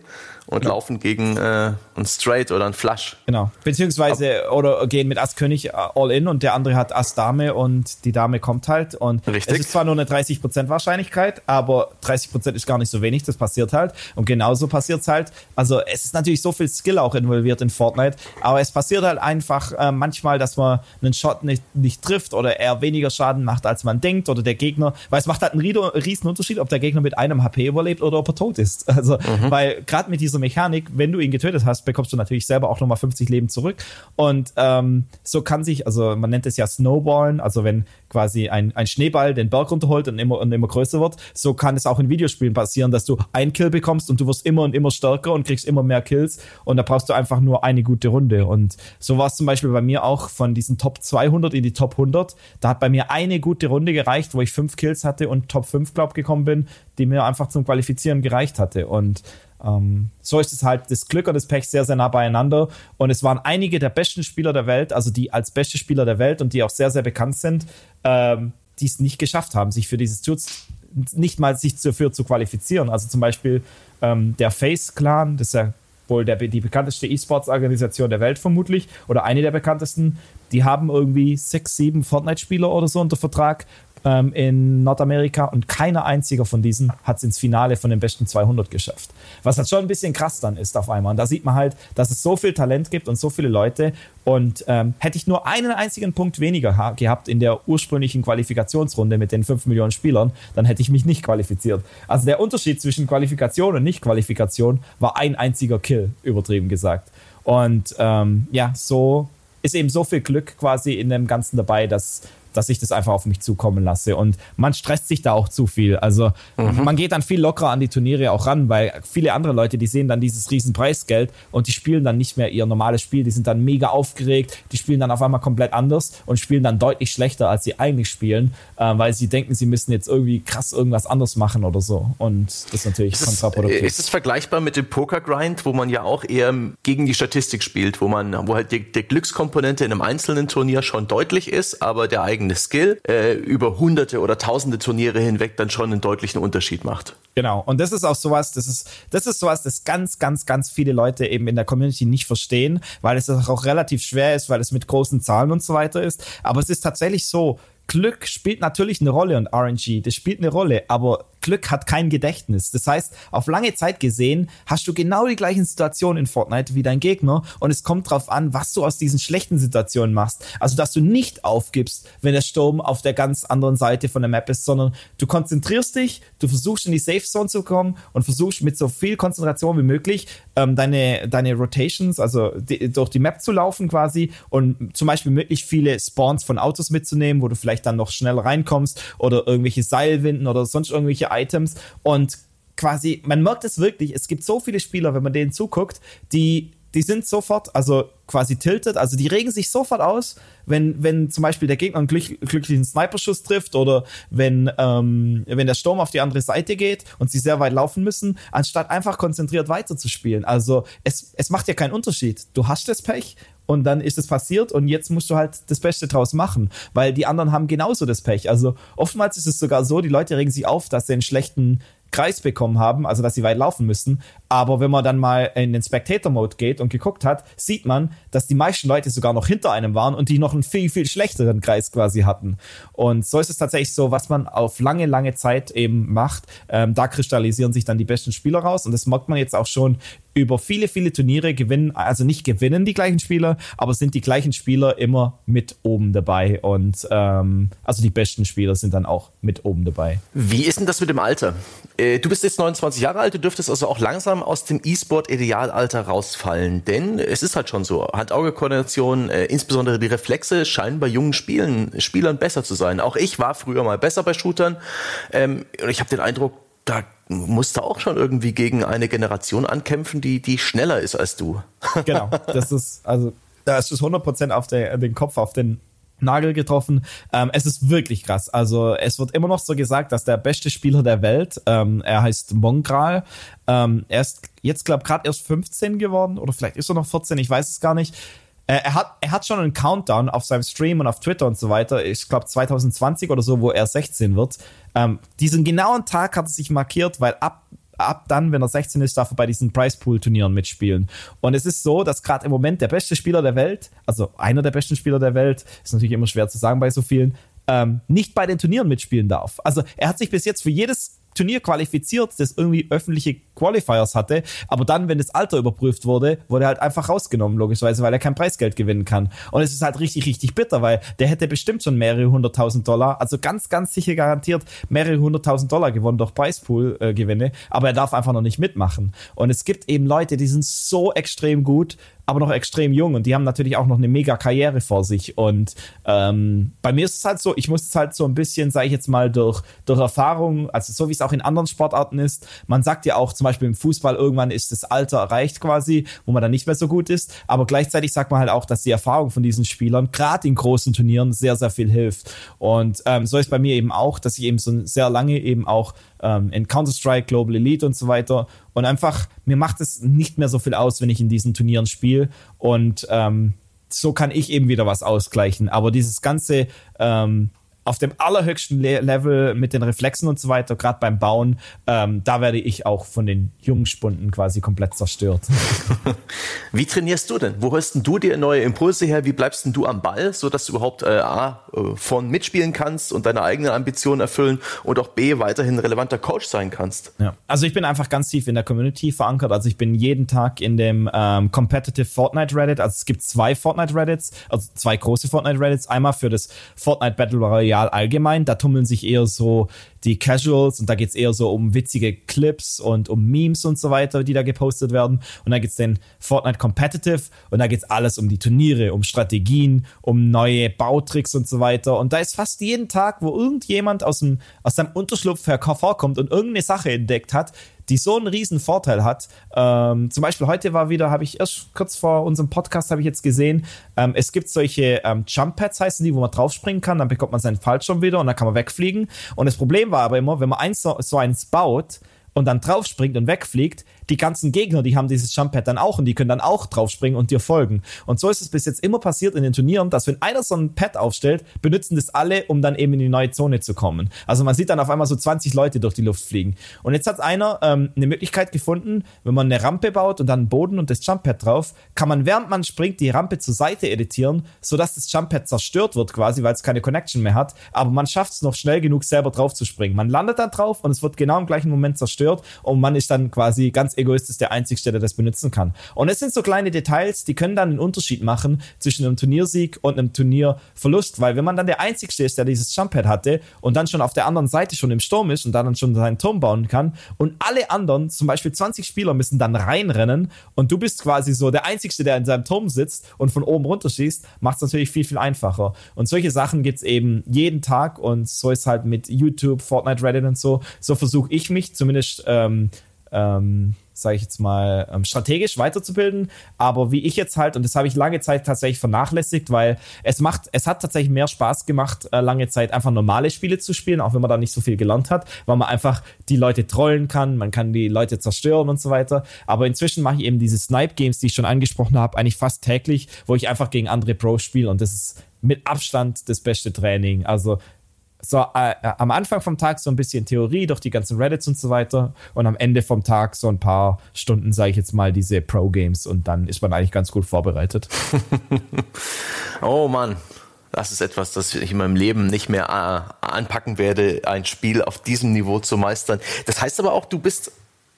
und ja. laufen gegen äh, ein Straight oder ein Flush. Genau. Beziehungsweise Ab oder gehen mit Ass König äh, all in und der andere hat Ass Dame und die Dame kommt halt. Und Richtig. es ist zwar nur eine 30% Wahrscheinlichkeit, aber 30% ist gar nicht so wenig, das passiert halt. Und genauso passiert es halt. Also es ist natürlich so viel Skill auch involviert in Fortnite, aber es passiert halt einfach äh, manchmal, dass man einen Shot nicht, nicht trifft oder er weniger Schaden macht, als man denkt oder der Gegner, weil es macht halt einen riesen Unterschied, ob der Gegner mit einem HP überlebt oder ob er tot ist. Also, mhm. weil gerade mit dieser diese Mechanik, wenn du ihn getötet hast, bekommst du natürlich selber auch nochmal 50 Leben zurück. Und ähm, so kann sich, also man nennt es ja Snowballen, also wenn quasi ein, ein Schneeball den Berg runterholt und immer und immer größer wird, so kann es auch in Videospielen passieren, dass du einen Kill bekommst und du wirst immer und immer stärker und kriegst immer mehr Kills und da brauchst du einfach nur eine gute Runde. Und so war es zum Beispiel bei mir auch von diesen Top 200 in die Top 100. Da hat bei mir eine gute Runde gereicht, wo ich fünf Kills hatte und Top 5, glaube gekommen bin, die mir einfach zum Qualifizieren gereicht hatte. Und ähm, so ist es halt das Glück und das Pech sehr, sehr nah beieinander. Und es waren einige der besten Spieler der Welt, also die als beste Spieler der Welt und die auch sehr, sehr bekannt sind, ähm, die es nicht geschafft haben, sich für dieses Tour nicht mal sich dafür zu qualifizieren. Also zum Beispiel ähm, der Face Clan, das ist ja wohl der, die bekannteste E-Sports-Organisation der Welt vermutlich oder eine der bekanntesten. Die haben irgendwie sechs, sieben Fortnite-Spieler oder so unter Vertrag ähm, in Nordamerika und keiner einziger von diesen hat es ins Finale von den besten 200 geschafft. Was halt schon ein bisschen krass dann ist auf einmal. Und da sieht man halt, dass es so viel Talent gibt und so viele Leute. Und ähm, hätte ich nur einen einzigen Punkt weniger gehabt in der ursprünglichen Qualifikationsrunde mit den 5 Millionen Spielern, dann hätte ich mich nicht qualifiziert. Also der Unterschied zwischen Qualifikation und Nicht-Qualifikation war ein einziger Kill, übertrieben gesagt. Und ähm, ja, so ist eben so viel Glück quasi in dem Ganzen dabei, dass dass ich das einfach auf mich zukommen lasse. Und man stresst sich da auch zu viel. Also mhm. man geht dann viel lockerer an die Turniere auch ran, weil viele andere Leute, die sehen dann dieses riesen Preisgeld und die spielen dann nicht mehr ihr normales Spiel. Die sind dann mega aufgeregt, die spielen dann auf einmal komplett anders und spielen dann deutlich schlechter, als sie eigentlich spielen, äh, weil sie denken, sie müssen jetzt irgendwie krass irgendwas anderes machen oder so. Und das ist natürlich ist kontraproduktiv. Es, ist es vergleichbar mit dem Poker-Grind, wo man ja auch eher gegen die Statistik spielt, wo man, wo halt die, die Glückskomponente in einem einzelnen Turnier schon deutlich ist, aber der eigene eigene Skill äh, über hunderte oder tausende Turniere hinweg dann schon einen deutlichen Unterschied macht. Genau. Und das ist auch sowas, das ist, das ist sowas, das ganz, ganz, ganz viele Leute eben in der Community nicht verstehen, weil es auch relativ schwer ist, weil es mit großen Zahlen und so weiter ist. Aber es ist tatsächlich so, Glück spielt natürlich eine Rolle und RNG, das spielt eine Rolle, aber Glück hat kein Gedächtnis. Das heißt, auf lange Zeit gesehen hast du genau die gleichen Situationen in Fortnite wie dein Gegner und es kommt darauf an, was du aus diesen schlechten Situationen machst. Also, dass du nicht aufgibst, wenn der Sturm auf der ganz anderen Seite von der Map ist, sondern du konzentrierst dich, du versuchst in die Safe Zone zu kommen und versuchst mit so viel Konzentration wie möglich ähm, deine, deine Rotations, also die, durch die Map zu laufen quasi und zum Beispiel möglichst viele Spawns von Autos mitzunehmen, wo du vielleicht dann noch schnell reinkommst oder irgendwelche Seilwinden oder sonst irgendwelche Items. Und quasi, man merkt es wirklich, es gibt so viele Spieler, wenn man denen zuguckt, die, die sind sofort, also quasi tilted, also die regen sich sofort aus, wenn, wenn zum Beispiel der Gegner einen glück, glücklichen Sniperschuss trifft oder wenn, ähm, wenn der Sturm auf die andere Seite geht und sie sehr weit laufen müssen, anstatt einfach konzentriert weiterzuspielen. Also es, es macht ja keinen Unterschied. Du hast das Pech und dann ist es passiert und jetzt musst du halt das Beste draus machen, weil die anderen haben genauso das Pech. Also oftmals ist es sogar so, die Leute regen sich auf, dass sie einen schlechten Kreis bekommen haben, also dass sie weit laufen müssen. Aber wenn man dann mal in den Spectator-Mode geht und geguckt hat, sieht man, dass die meisten Leute sogar noch hinter einem waren und die noch einen viel, viel schlechteren Kreis quasi hatten. Und so ist es tatsächlich so, was man auf lange, lange Zeit eben macht. Ähm, da kristallisieren sich dann die besten Spieler raus. Und das merkt man jetzt auch schon über viele, viele Turniere gewinnen, also nicht gewinnen die gleichen Spieler, aber sind die gleichen Spieler immer mit oben dabei. Und ähm, also die besten Spieler sind dann auch mit oben dabei. Wie ist denn das mit dem Alter? Äh, du bist jetzt 29 Jahre alt, du dürftest also auch langsam aus dem E-Sport-Idealalter rausfallen, denn es ist halt schon so, Hand-Auge-Koordination, äh, insbesondere die Reflexe scheinen bei jungen Spielen, Spielern besser zu sein. Auch ich war früher mal besser bei Shootern ähm, und ich habe den Eindruck, da musst du auch schon irgendwie gegen eine Generation ankämpfen, die, die schneller ist als du. Genau, das ist, also da ist es 100% auf der, den Kopf, auf den Nagel getroffen. Ähm, es ist wirklich krass. Also es wird immer noch so gesagt, dass der beste Spieler der Welt, ähm, er heißt Mongral, ähm, er ist jetzt glaube gerade erst 15 geworden oder vielleicht ist er noch 14, ich weiß es gar nicht. Äh, er hat, er hat schon einen Countdown auf seinem Stream und auf Twitter und so weiter. Ich glaube 2020 oder so, wo er 16 wird. Ähm, diesen genauen Tag hat er sich markiert, weil ab ab dann, wenn er 16 ist, darf er bei diesen Price Pool Turnieren mitspielen. Und es ist so, dass gerade im Moment der beste Spieler der Welt, also einer der besten Spieler der Welt, ist natürlich immer schwer zu sagen bei so vielen, ähm, nicht bei den Turnieren mitspielen darf. Also er hat sich bis jetzt für jedes Turnier qualifiziert, das irgendwie öffentliche Qualifiers hatte. Aber dann, wenn das Alter überprüft wurde, wurde er halt einfach rausgenommen, logischerweise, weil er kein Preisgeld gewinnen kann. Und es ist halt richtig, richtig bitter, weil der hätte bestimmt schon mehrere hunderttausend Dollar, also ganz, ganz sicher garantiert mehrere hunderttausend Dollar gewonnen durch Preispool-Gewinne, aber er darf einfach noch nicht mitmachen. Und es gibt eben Leute, die sind so extrem gut, aber noch extrem jung und die haben natürlich auch noch eine mega Karriere vor sich. Und ähm, bei mir ist es halt so, ich muss es halt so ein bisschen, sage ich jetzt mal, durch, durch Erfahrung, also so wie es auch in anderen Sportarten ist, man sagt ja auch zum Beispiel im Fußball, irgendwann ist das Alter erreicht quasi, wo man dann nicht mehr so gut ist. Aber gleichzeitig sagt man halt auch, dass die Erfahrung von diesen Spielern gerade in großen Turnieren sehr, sehr viel hilft. Und ähm, so ist bei mir eben auch, dass ich eben so sehr lange eben auch ähm, in Counter-Strike, Global Elite und so weiter. Und einfach, mir macht es nicht mehr so viel aus, wenn ich in diesen Turnieren spiele. Und ähm, so kann ich eben wieder was ausgleichen. Aber dieses ganze ähm, auf dem allerhöchsten Le Level mit den Reflexen und so weiter, gerade beim Bauen, ähm, da werde ich auch von den Jungspunden quasi komplett zerstört. Wie trainierst du denn? Wo holst denn du dir neue Impulse her? Wie bleibst denn du am Ball, sodass du überhaupt äh, A, äh, von mitspielen kannst und deine eigenen Ambitionen erfüllen und auch B, weiterhin relevanter Coach sein kannst? Ja. Also ich bin einfach ganz tief in der Community verankert. Also ich bin jeden Tag in dem ähm, Competitive Fortnite Reddit. Also es gibt zwei Fortnite Reddits, also zwei große Fortnite Reddits. Einmal für das Fortnite Battle Royale Material allgemein. Da tummeln sich eher so die Casuals und da geht es eher so um witzige Clips und um Memes und so weiter, die da gepostet werden. Und dann gibt es den Fortnite Competitive und da geht es alles um die Turniere, um Strategien, um neue Bautricks und so weiter. Und da ist fast jeden Tag, wo irgendjemand aus, dem, aus seinem Unterschlupf hervorkommt und irgendeine Sache entdeckt hat, die so einen riesen Vorteil hat. Ähm, zum Beispiel heute war wieder, habe ich erst kurz vor unserem Podcast habe ich jetzt gesehen, ähm, es gibt solche ähm, Jump Pads heißen die, wo man draufspringen kann, dann bekommt man seinen Fallschirm wieder und dann kann man wegfliegen. Und das Problem war aber immer, wenn man eins so, so eins baut, und dann draufspringt und wegfliegt, die ganzen Gegner, die haben dieses Jump-Pad dann auch und die können dann auch draufspringen und dir folgen. Und so ist es bis jetzt immer passiert in den Turnieren, dass wenn einer so ein Pad aufstellt, benutzen das alle, um dann eben in die neue Zone zu kommen. Also man sieht dann auf einmal so 20 Leute durch die Luft fliegen. Und jetzt hat einer ähm, eine Möglichkeit gefunden, wenn man eine Rampe baut und dann einen Boden und das Jump-Pad drauf, kann man während man springt die Rampe zur Seite editieren, sodass das Jump-Pad zerstört wird quasi, weil es keine Connection mehr hat. Aber man schafft es noch schnell genug, selber drauf zu springen. Man landet dann drauf und es wird genau im gleichen Moment zerstört und man ist dann quasi ganz egoistisch der Einzige, der das benutzen kann. Und es sind so kleine Details, die können dann einen Unterschied machen zwischen einem Turniersieg und einem Turnierverlust, weil wenn man dann der Einzige ist, der dieses Jumppad hatte und dann schon auf der anderen Seite schon im Sturm ist und dann schon seinen Turm bauen kann und alle anderen, zum Beispiel 20 Spieler, müssen dann reinrennen und du bist quasi so der Einzige, der in seinem Turm sitzt und von oben runter schießt, macht es natürlich viel, viel einfacher. Und solche Sachen gibt es eben jeden Tag und so ist halt mit YouTube, Fortnite, Reddit und so. So versuche ich mich zumindest ähm, ähm, sage ich jetzt mal, ähm, strategisch weiterzubilden. Aber wie ich jetzt halt, und das habe ich lange Zeit tatsächlich vernachlässigt, weil es macht, es hat tatsächlich mehr Spaß gemacht, äh, lange Zeit einfach normale Spiele zu spielen, auch wenn man da nicht so viel gelernt hat, weil man einfach die Leute trollen kann, man kann die Leute zerstören und so weiter. Aber inzwischen mache ich eben diese Snipe-Games, die ich schon angesprochen habe, eigentlich fast täglich, wo ich einfach gegen andere Pros spiele und das ist mit Abstand das beste Training. Also so äh, äh, am Anfang vom Tag so ein bisschen Theorie durch die ganzen Reddits und so weiter und am Ende vom Tag so ein paar Stunden, sage ich jetzt mal, diese Pro-Games und dann ist man eigentlich ganz gut vorbereitet. oh Mann, das ist etwas, das ich in meinem Leben nicht mehr äh, anpacken werde, ein Spiel auf diesem Niveau zu meistern. Das heißt aber auch, du bist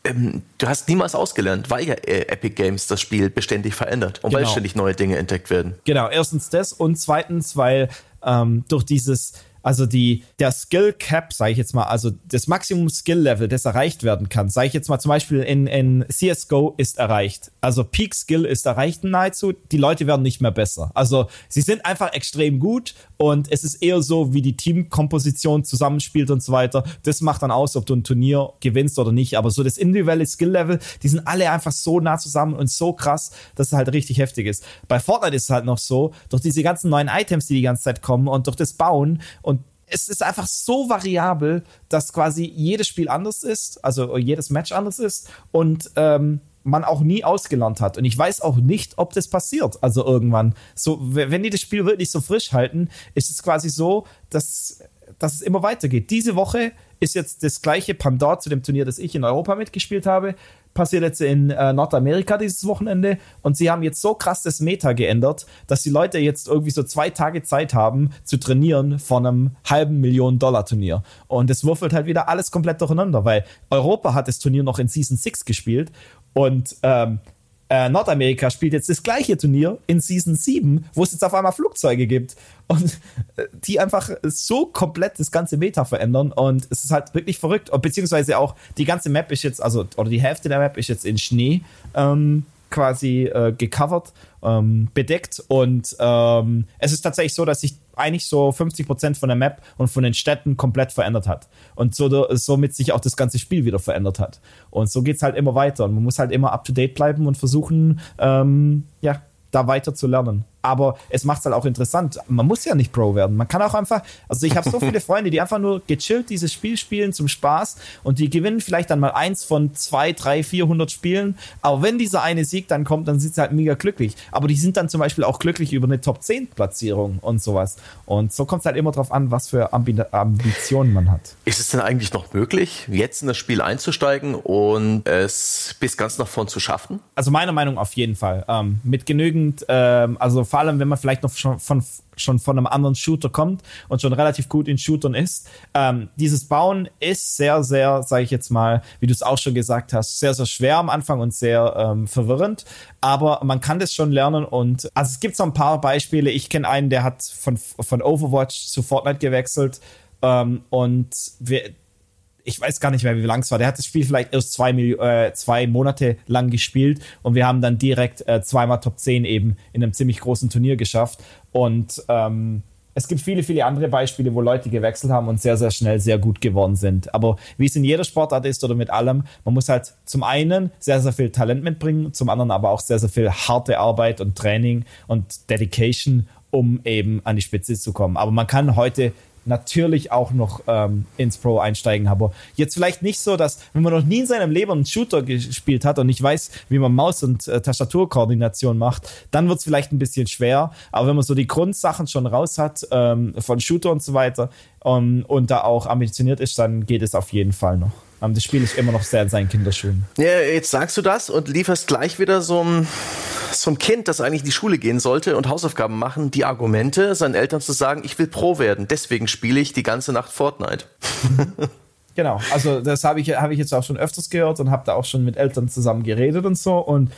ähm, du hast niemals ausgelernt, weil ja äh, Epic Games das Spiel beständig verändert und genau. weil ständig neue Dinge entdeckt werden. Genau, erstens das und zweitens, weil ähm, durch dieses also die, der Skill Cap, sage ich jetzt mal, also das Maximum Skill Level, das erreicht werden kann, sage ich jetzt mal zum Beispiel in, in CSGO ist erreicht. Also Peak Skill ist erreicht nahezu. Die Leute werden nicht mehr besser. Also sie sind einfach extrem gut und es ist eher so, wie die Teamkomposition zusammenspielt und so weiter. Das macht dann aus, ob du ein Turnier gewinnst oder nicht. Aber so das individuelle Skill Level, die sind alle einfach so nah zusammen und so krass, dass es halt richtig heftig ist. Bei Fortnite ist es halt noch so, durch diese ganzen neuen Items, die die ganze Zeit kommen und durch das Bauen und es ist einfach so variabel, dass quasi jedes Spiel anders ist, also jedes Match anders ist und ähm, man auch nie ausgelernt hat. Und ich weiß auch nicht, ob das passiert. Also irgendwann. So, wenn die das Spiel wirklich so frisch halten, ist es quasi so, dass, dass es immer weitergeht. Diese Woche ist jetzt das gleiche Pandor zu dem Turnier, das ich in Europa mitgespielt habe passiert jetzt in äh, Nordamerika dieses Wochenende und sie haben jetzt so krass das Meta geändert, dass die Leute jetzt irgendwie so zwei Tage Zeit haben zu trainieren von einem halben Millionen Dollar Turnier. Und es würfelt halt wieder alles komplett durcheinander, weil Europa hat das Turnier noch in Season 6 gespielt und ähm, äh, Nordamerika spielt jetzt das gleiche Turnier in Season 7, wo es jetzt auf einmal Flugzeuge gibt. Und äh, die einfach so komplett das ganze Meta verändern. Und es ist halt wirklich verrückt. Und beziehungsweise auch die ganze Map ist jetzt, also, oder die Hälfte der Map ist jetzt in Schnee ähm, quasi äh, gecovert, ähm, bedeckt. Und ähm, es ist tatsächlich so, dass sich eigentlich so 50 Prozent von der Map und von den Städten komplett verändert hat. Und so, somit sich auch das ganze Spiel wieder verändert hat. Und so geht es halt immer weiter. Und man muss halt immer up to date bleiben und versuchen, ähm, ja, da weiter zu lernen aber es macht es halt auch interessant. Man muss ja nicht Pro werden. Man kann auch einfach, also ich habe so viele Freunde, die einfach nur gechillt dieses Spiel spielen zum Spaß und die gewinnen vielleicht dann mal eins von zwei, drei, vierhundert Spielen. Aber wenn dieser eine Sieg dann kommt, dann sind sie halt mega glücklich. Aber die sind dann zum Beispiel auch glücklich über eine Top 10 Platzierung und sowas. Und so kommt es halt immer drauf an, was für Ambi Ambitionen man hat. Ist es denn eigentlich noch möglich, jetzt in das Spiel einzusteigen und es bis ganz nach vorn zu schaffen? Also meiner Meinung auf jeden Fall. Ähm, mit genügend, ähm, also vor allem, wenn man vielleicht noch schon von, schon von einem anderen Shooter kommt und schon relativ gut in Shootern ist. Ähm, dieses Bauen ist sehr, sehr, sage ich jetzt mal, wie du es auch schon gesagt hast, sehr, sehr schwer am Anfang und sehr ähm, verwirrend. Aber man kann das schon lernen und also es gibt so ein paar Beispiele. Ich kenne einen, der hat von, von Overwatch zu Fortnite gewechselt. Ähm, und wir, ich weiß gar nicht mehr, wie lang es war. Der hat das Spiel vielleicht erst zwei, äh, zwei Monate lang gespielt und wir haben dann direkt äh, zweimal Top 10 eben in einem ziemlich großen Turnier geschafft. Und ähm, es gibt viele, viele andere Beispiele, wo Leute gewechselt haben und sehr, sehr schnell sehr gut geworden sind. Aber wie es in jeder Sportart ist oder mit allem, man muss halt zum einen sehr, sehr viel Talent mitbringen, zum anderen aber auch sehr, sehr viel harte Arbeit und Training und Dedication, um eben an die Spitze zu kommen. Aber man kann heute natürlich auch noch ähm, ins Pro einsteigen. Aber jetzt vielleicht nicht so, dass, wenn man noch nie in seinem Leben einen Shooter gespielt hat und nicht weiß, wie man Maus- und äh, Tastaturkoordination macht, dann wird es vielleicht ein bisschen schwer. Aber wenn man so die Grundsachen schon raus hat, ähm, von Shooter und so weiter, um, ähm, und da auch ambitioniert ist, dann geht es auf jeden Fall noch. Um, das Spiel ist immer noch sehr in seinen Kinderschuhen. Ja, jetzt sagst du das und lieferst gleich wieder so ein so ein Kind, das eigentlich in die Schule gehen sollte und Hausaufgaben machen, die Argumente, seinen Eltern zu sagen, ich will Pro werden, deswegen spiele ich die ganze Nacht Fortnite. genau, also das habe ich, hab ich jetzt auch schon öfters gehört und habe da auch schon mit Eltern zusammen geredet und so und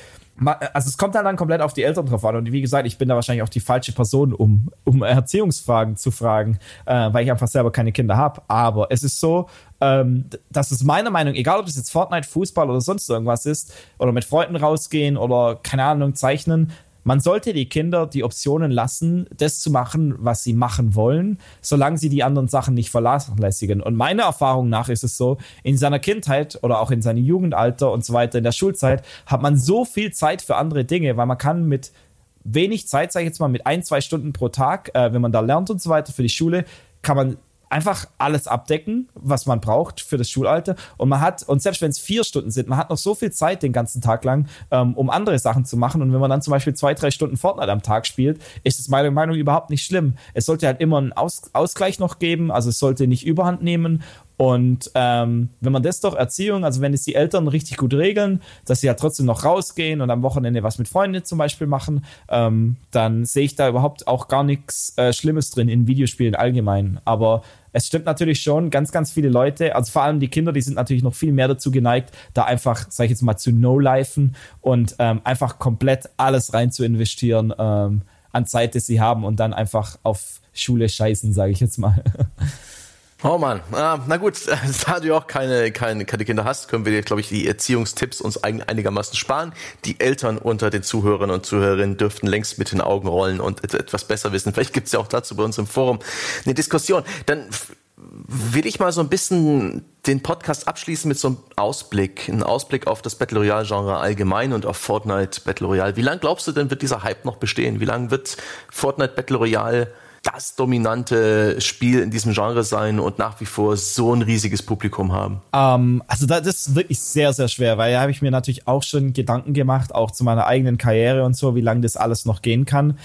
also es kommt dann, dann komplett auf die Eltern drauf an. Und wie gesagt, ich bin da wahrscheinlich auch die falsche Person, um, um Erziehungsfragen zu fragen, äh, weil ich einfach selber keine Kinder habe. Aber es ist so, ähm, dass es meiner Meinung, egal ob es jetzt Fortnite, Fußball oder sonst irgendwas ist, oder mit Freunden rausgehen oder keine Ahnung, zeichnen, man sollte die Kinder die Optionen lassen, das zu machen, was sie machen wollen, solange sie die anderen Sachen nicht vernachlässigen. Und meiner Erfahrung nach ist es so, in seiner Kindheit oder auch in seinem Jugendalter und so weiter, in der Schulzeit, hat man so viel Zeit für andere Dinge, weil man kann mit wenig Zeit, sage ich jetzt mal, mit ein, zwei Stunden pro Tag, äh, wenn man da lernt und so weiter für die Schule, kann man einfach alles abdecken, was man braucht für das Schulalter. Und man hat, und selbst wenn es vier Stunden sind, man hat noch so viel Zeit den ganzen Tag lang, ähm, um andere Sachen zu machen. Und wenn man dann zum Beispiel zwei, drei Stunden Fortnite am Tag spielt, ist es meiner Meinung nach überhaupt nicht schlimm. Es sollte halt immer einen Aus Ausgleich noch geben, also es sollte nicht überhand nehmen. Und ähm, wenn man das doch Erziehung, also wenn es die Eltern richtig gut regeln, dass sie ja halt trotzdem noch rausgehen und am Wochenende was mit Freunden zum Beispiel machen, ähm, dann sehe ich da überhaupt auch gar nichts äh, Schlimmes drin in Videospielen allgemein. Aber es stimmt natürlich schon, ganz, ganz viele Leute, also vor allem die Kinder, die sind natürlich noch viel mehr dazu geneigt, da einfach, sag ich jetzt mal, zu no-lifen und ähm, einfach komplett alles rein zu investieren ähm, an Zeit, das sie haben und dann einfach auf Schule scheißen, sage ich jetzt mal. Oh Mann, ah, na gut, da du auch keine, keine, keine Kinder hast, können wir dir, glaube ich, die Erziehungstipps uns einigermaßen sparen. Die Eltern unter den Zuhörern und Zuhörerinnen dürften längst mit den Augen rollen und etwas besser wissen. Vielleicht gibt's ja auch dazu bei uns im Forum eine Diskussion. Dann will ich mal so ein bisschen den Podcast abschließen mit so einem Ausblick, ein Ausblick auf das Battle Royale Genre allgemein und auf Fortnite Battle Royale. Wie lange glaubst du denn wird dieser Hype noch bestehen? Wie lange wird Fortnite Battle Royale das dominante Spiel in diesem Genre sein und nach wie vor so ein riesiges Publikum haben? Ähm, also das ist wirklich sehr, sehr schwer, weil da habe ich mir natürlich auch schon Gedanken gemacht, auch zu meiner eigenen Karriere und so, wie lange das alles noch gehen kann.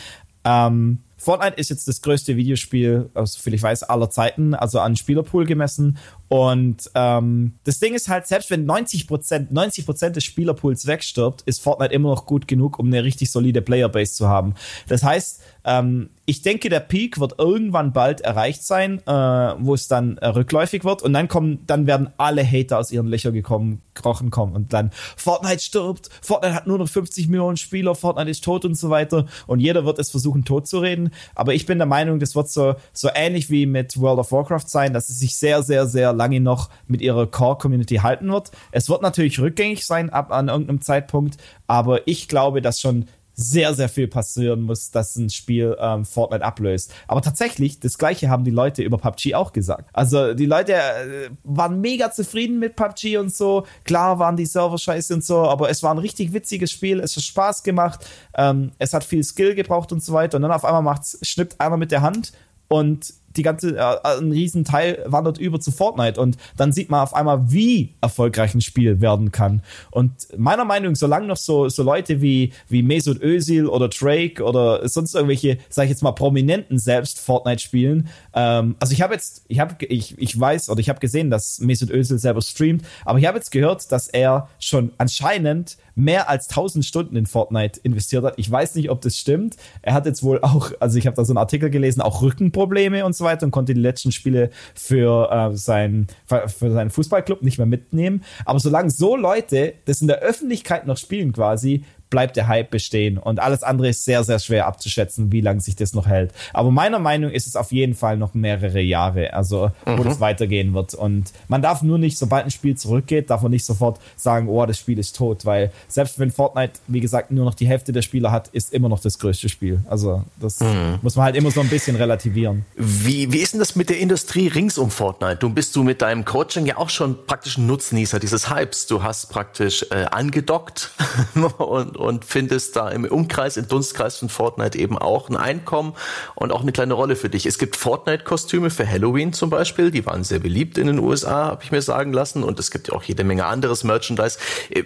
Ähm, Fortnite ist jetzt das größte Videospiel, so viel ich weiß, aller Zeiten, also an Spielerpool gemessen. Und ähm, das Ding ist halt, selbst wenn 90%, 90 des Spielerpools wegstirbt, ist Fortnite immer noch gut genug, um eine richtig solide Playerbase zu haben. Das heißt, ähm, ich denke, der Peak wird irgendwann bald erreicht sein, äh, wo es dann äh, rückläufig wird und dann kommen, dann werden alle Hater aus ihren Löchern gekommen, krochen kommen und dann Fortnite stirbt, Fortnite hat nur noch 50 Millionen Spieler, Fortnite ist tot und so weiter und jeder wird es versuchen tot zu reden. Aber ich bin der Meinung, das wird so, so ähnlich wie mit World of Warcraft sein, dass es sich sehr, sehr, sehr lange noch mit ihrer Core-Community halten wird. Es wird natürlich rückgängig sein ab an irgendeinem Zeitpunkt, aber ich glaube, dass schon sehr, sehr viel passieren muss, dass ein Spiel ähm, Fortnite ablöst. Aber tatsächlich, das gleiche haben die Leute über PUBG auch gesagt. Also die Leute äh, waren mega zufrieden mit PUBG und so. Klar waren die Server scheiße und so, aber es war ein richtig witziges Spiel. Es hat Spaß gemacht. Ähm, es hat viel Skill gebraucht und so weiter. Und dann auf einmal macht's, schnippt einer mit der Hand und die ganze, äh, ein Riesenteil wandert über zu Fortnite und dann sieht man auf einmal, wie erfolgreich ein Spiel werden kann. Und meiner Meinung, nach, solange noch so, so Leute wie, wie Mesut Özil oder Drake oder sonst irgendwelche, sag ich jetzt mal, Prominenten selbst Fortnite spielen, ähm, also ich habe jetzt, ich habe, ich, ich weiß oder ich habe gesehen, dass Mesut Özil selber streamt, aber ich habe jetzt gehört, dass er schon anscheinend mehr als 1000 Stunden in Fortnite investiert hat. Ich weiß nicht, ob das stimmt. Er hat jetzt wohl auch, also ich habe da so einen Artikel gelesen, auch Rückenprobleme und so weiter und konnte die letzten Spiele für, äh, sein, für seinen Fußballclub nicht mehr mitnehmen. Aber solange so Leute das in der Öffentlichkeit noch spielen quasi, bleibt der Hype bestehen. Und alles andere ist sehr, sehr schwer abzuschätzen, wie lange sich das noch hält. Aber meiner Meinung ist es auf jeden Fall noch mehrere Jahre, also wo mhm. das weitergehen wird. Und man darf nur nicht, sobald ein Spiel zurückgeht, darf man nicht sofort sagen, oh, das Spiel ist tot, weil selbst wenn Fortnite, wie gesagt, nur noch die Hälfte der Spieler hat, ist immer noch das größte Spiel. Also das mhm. muss man halt immer so ein bisschen relativieren. Wie, wie ist denn das mit der Industrie rings um Fortnite? Du bist du mit deinem Coaching ja auch schon praktisch ein Nutznießer dieses Hypes. Du hast praktisch äh, angedockt und und, findest da im Umkreis, im Dunstkreis von Fortnite eben auch ein Einkommen und auch eine kleine Rolle für dich. Es gibt Fortnite-Kostüme für Halloween zum Beispiel, die waren sehr beliebt in den USA, habe ich mir sagen lassen. Und es gibt ja auch jede Menge anderes Merchandise. Äh,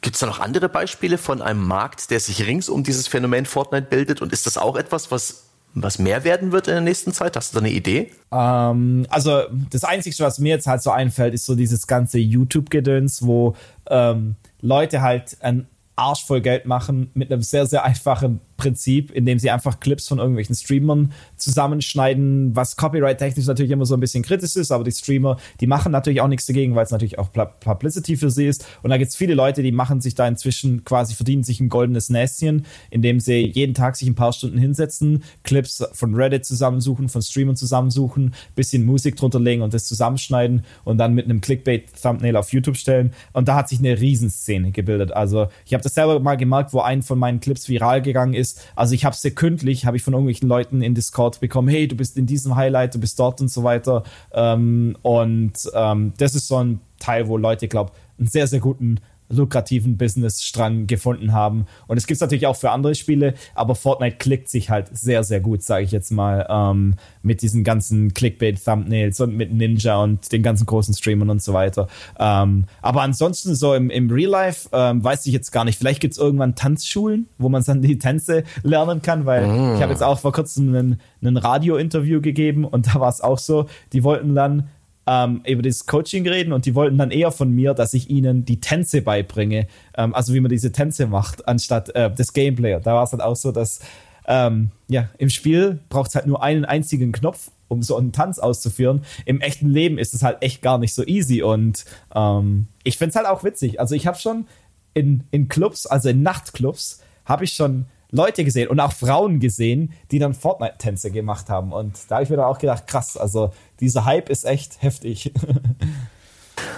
gibt es da noch andere Beispiele von einem Markt, der sich rings um dieses Phänomen Fortnite bildet? Und ist das auch etwas, was was mehr werden wird in der nächsten Zeit? Hast du da eine Idee? Ähm, also das Einzige, was mir jetzt halt so einfällt, ist so dieses ganze YouTube-Gedöns, wo ähm, Leute halt ein Arsch voll Geld machen mit einem sehr, sehr einfachen Prinzip, indem sie einfach Clips von irgendwelchen Streamern zusammenschneiden, was copyright-technisch natürlich immer so ein bisschen kritisch ist, aber die Streamer, die machen natürlich auch nichts dagegen, weil es natürlich auch Publicity für sie ist. Und da gibt es viele Leute, die machen sich da inzwischen quasi, verdienen sich ein goldenes Näschen, indem sie jeden Tag sich ein paar Stunden hinsetzen, Clips von Reddit zusammensuchen, von Streamern zusammensuchen, bisschen Musik drunter legen und das zusammenschneiden und dann mit einem Clickbait-Thumbnail auf YouTube stellen. Und da hat sich eine Riesenszene gebildet. Also ich habe das selber mal gemerkt, wo ein von meinen Clips viral gegangen ist, ist. Also ich habe sekündlich, habe ich von irgendwelchen Leuten in Discord bekommen, hey, du bist in diesem Highlight, du bist dort und so weiter. Ähm, und ähm, das ist so ein Teil, wo Leute, glaube einen sehr, sehr guten lukrativen Business-Strang gefunden haben. Und es gibt es natürlich auch für andere Spiele, aber Fortnite klickt sich halt sehr, sehr gut, sage ich jetzt mal, ähm, mit diesen ganzen Clickbait-Thumbnails und mit Ninja und den ganzen großen Streamern und so weiter. Ähm, aber ansonsten so im, im Real Life ähm, weiß ich jetzt gar nicht. Vielleicht gibt es irgendwann Tanzschulen, wo man dann die Tänze lernen kann, weil mm. ich habe jetzt auch vor kurzem ein, ein Radio-Interview gegeben und da war es auch so, die wollten dann ähm, über das Coaching reden und die wollten dann eher von mir, dass ich ihnen die Tänze beibringe, ähm, also wie man diese Tänze macht, anstatt äh, das Gameplay. Da war es halt auch so, dass ähm, ja, im Spiel braucht es halt nur einen einzigen Knopf, um so einen Tanz auszuführen. Im echten Leben ist es halt echt gar nicht so easy und ähm, ich finde es halt auch witzig. Also ich habe schon in, in Clubs, also in Nachtclubs, habe ich schon Leute gesehen und auch Frauen gesehen, die dann Fortnite-Tänze gemacht haben. Und da habe ich mir dann auch gedacht, krass, also dieser Hype ist echt heftig.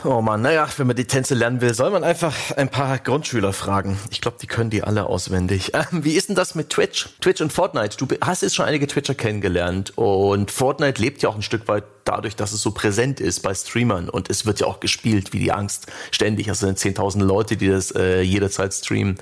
Oh man, naja, wenn man die Tänze lernen will, soll man einfach ein paar Grundschüler fragen. Ich glaube, die können die alle auswendig. Ähm, wie ist denn das mit Twitch? Twitch und Fortnite. Du hast jetzt schon einige Twitcher kennengelernt und Fortnite lebt ja auch ein Stück weit dadurch, dass es so präsent ist bei Streamern und es wird ja auch gespielt wie die Angst ständig. Also sind 10.000 Leute, die das äh, jederzeit streamen.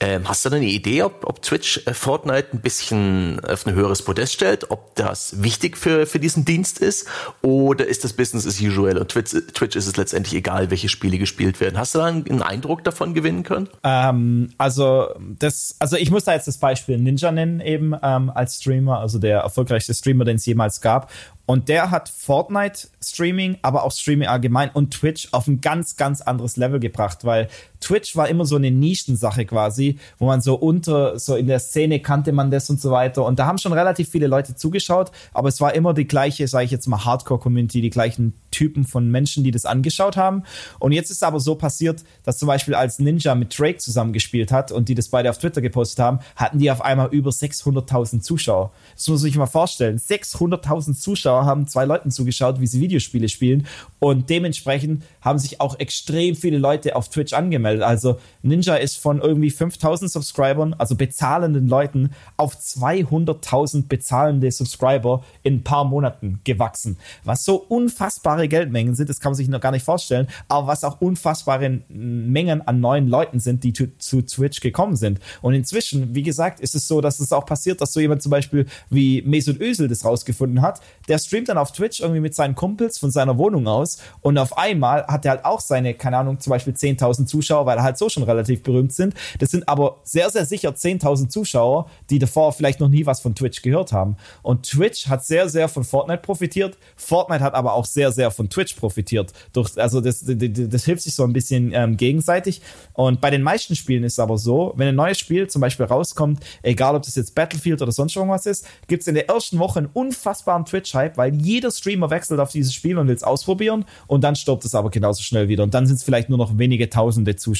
Ähm, hast du da eine Idee, ob, ob Twitch äh, Fortnite ein bisschen auf ein höheres Podest stellt, ob das wichtig für, für diesen Dienst ist oder ist das Business as usual und Twitch, Twitch ist es letztendlich egal, welche Spiele gespielt werden. Hast du da einen, einen Eindruck davon gewinnen können? Ähm, also das, also ich muss da jetzt das Beispiel Ninja nennen eben ähm, als Streamer, also der erfolgreichste Streamer, den es jemals gab. Und der hat Fortnite Streaming, aber auch Streaming allgemein und Twitch auf ein ganz, ganz anderes Level gebracht, weil Twitch war immer so eine Nischensache quasi, wo man so unter, so in der Szene kannte man das und so weiter. Und da haben schon relativ viele Leute zugeschaut, aber es war immer die gleiche, sage ich jetzt mal, Hardcore-Community, die gleichen Typen von Menschen, die das angeschaut haben. Und jetzt ist aber so passiert, dass zum Beispiel als Ninja mit Drake zusammengespielt hat und die das beide auf Twitter gepostet haben, hatten die auf einmal über 600.000 Zuschauer. Das muss man sich mal vorstellen. 600.000 Zuschauer haben zwei Leuten zugeschaut, wie sie Videospiele spielen. Und dementsprechend haben sich auch extrem viele Leute auf Twitch angemeldet. Also Ninja ist von irgendwie 5000 Subscribern, also bezahlenden Leuten, auf 200.000 bezahlende Subscriber in ein paar Monaten gewachsen. Was so unfassbare Geldmengen sind, das kann man sich noch gar nicht vorstellen, aber was auch unfassbare Mengen an neuen Leuten sind, die zu, zu Twitch gekommen sind. Und inzwischen, wie gesagt, ist es so, dass es auch passiert, dass so jemand zum Beispiel wie Mesut Özil das rausgefunden hat. Der streamt dann auf Twitch irgendwie mit seinen Kumpels von seiner Wohnung aus und auf einmal hat er halt auch seine, keine Ahnung, zum Beispiel 10.000 Zuschauer, weil er halt so schon relativ berühmt sind. Das sind aber sehr, sehr sicher 10.000 Zuschauer, die davor vielleicht noch nie was von Twitch gehört haben. Und Twitch hat sehr, sehr von Fortnite profitiert. Fortnite hat aber auch sehr, sehr von Twitch profitiert. Durch, also das, das, das hilft sich so ein bisschen ähm, gegenseitig. Und bei den meisten Spielen ist es aber so, wenn ein neues Spiel zum Beispiel rauskommt, egal ob das jetzt Battlefield oder sonst irgendwas ist, gibt es in der ersten Woche einen unfassbaren Twitch-Hype, weil jeder Streamer wechselt auf dieses Spiel und will es ausprobieren und dann stirbt es aber genauso schnell wieder. Und dann sind es vielleicht nur noch wenige tausende Zuschauer,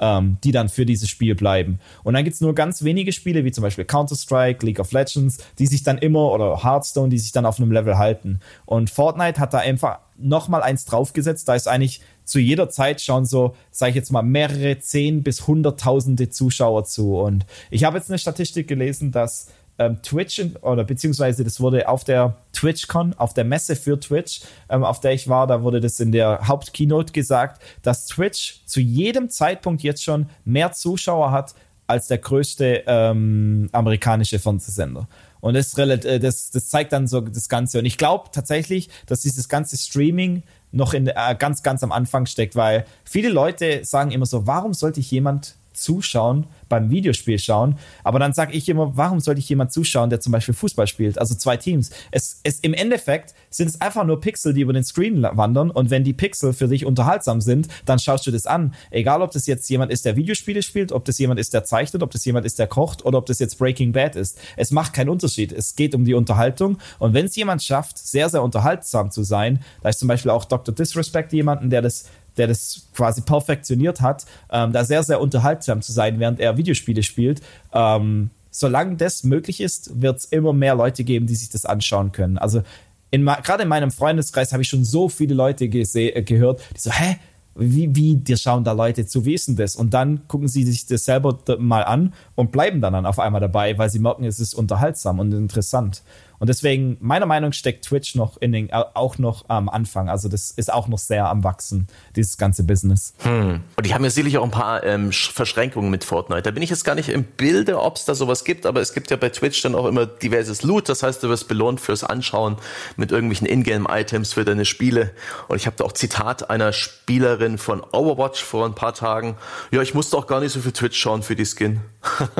ähm, die dann für dieses Spiel bleiben. Und dann gibt es nur ganz wenige Spiele, wie zum Beispiel Counter-Strike, League of Legends, die sich dann immer, oder Hearthstone, die sich dann auf einem Level halten. Und Fortnite hat da einfach nochmal eins draufgesetzt. Da ist eigentlich zu jeder Zeit schauen so, sage ich jetzt mal, mehrere zehn bis hunderttausende Zuschauer zu. Und ich habe jetzt eine Statistik gelesen, dass ähm, Twitch oder beziehungsweise das wurde auf der TwitchCon, auf der Messe für Twitch, ähm, auf der ich war, da wurde das in der Hauptkeynote gesagt, dass Twitch zu jedem Zeitpunkt jetzt schon mehr Zuschauer hat als der größte ähm, amerikanische Fernsehsender. Und das, äh, das, das zeigt dann so das Ganze. Und ich glaube tatsächlich, dass dieses ganze Streaming noch in äh, ganz, ganz am Anfang steckt, weil viele Leute sagen immer so, warum sollte ich jemand zuschauen, beim Videospiel schauen. Aber dann sage ich immer, warum sollte ich jemand zuschauen, der zum Beispiel Fußball spielt? Also zwei Teams. Es, es, Im Endeffekt sind es einfach nur Pixel, die über den Screen wandern. Und wenn die Pixel für dich unterhaltsam sind, dann schaust du das an. Egal, ob das jetzt jemand ist, der Videospiele spielt, ob das jemand ist, der zeichnet, ob das jemand ist, der kocht oder ob das jetzt Breaking Bad ist. Es macht keinen Unterschied. Es geht um die Unterhaltung. Und wenn es jemand schafft, sehr, sehr unterhaltsam zu sein, da ist zum Beispiel auch Dr. Disrespect jemanden, der das der das quasi perfektioniert hat, ähm, da sehr, sehr unterhaltsam zu sein, während er Videospiele spielt. Ähm, solange das möglich ist, wird es immer mehr Leute geben, die sich das anschauen können. Also gerade in meinem Freundeskreis habe ich schon so viele Leute äh, gehört, die so, hä? Wie, wie, dir schauen da Leute zu, wie ist denn das? Und dann gucken sie sich das selber mal an und bleiben dann auf einmal dabei, weil sie merken, es ist unterhaltsam und interessant. Und deswegen, meiner Meinung nach, steckt Twitch noch in den, auch noch am Anfang. Also das ist auch noch sehr am Wachsen, dieses ganze Business. Hm. Und die haben ja sicherlich auch ein paar ähm, Verschränkungen mit Fortnite. Da bin ich jetzt gar nicht im Bilde, ob es da sowas gibt, aber es gibt ja bei Twitch dann auch immer diverses Loot. Das heißt, du wirst belohnt fürs Anschauen mit irgendwelchen Ingame-Items für deine Spiele. Und ich habe da auch Zitat einer Spielerin von Overwatch vor ein paar Tagen. Ja, ich musste auch gar nicht so viel Twitch schauen für die Skin.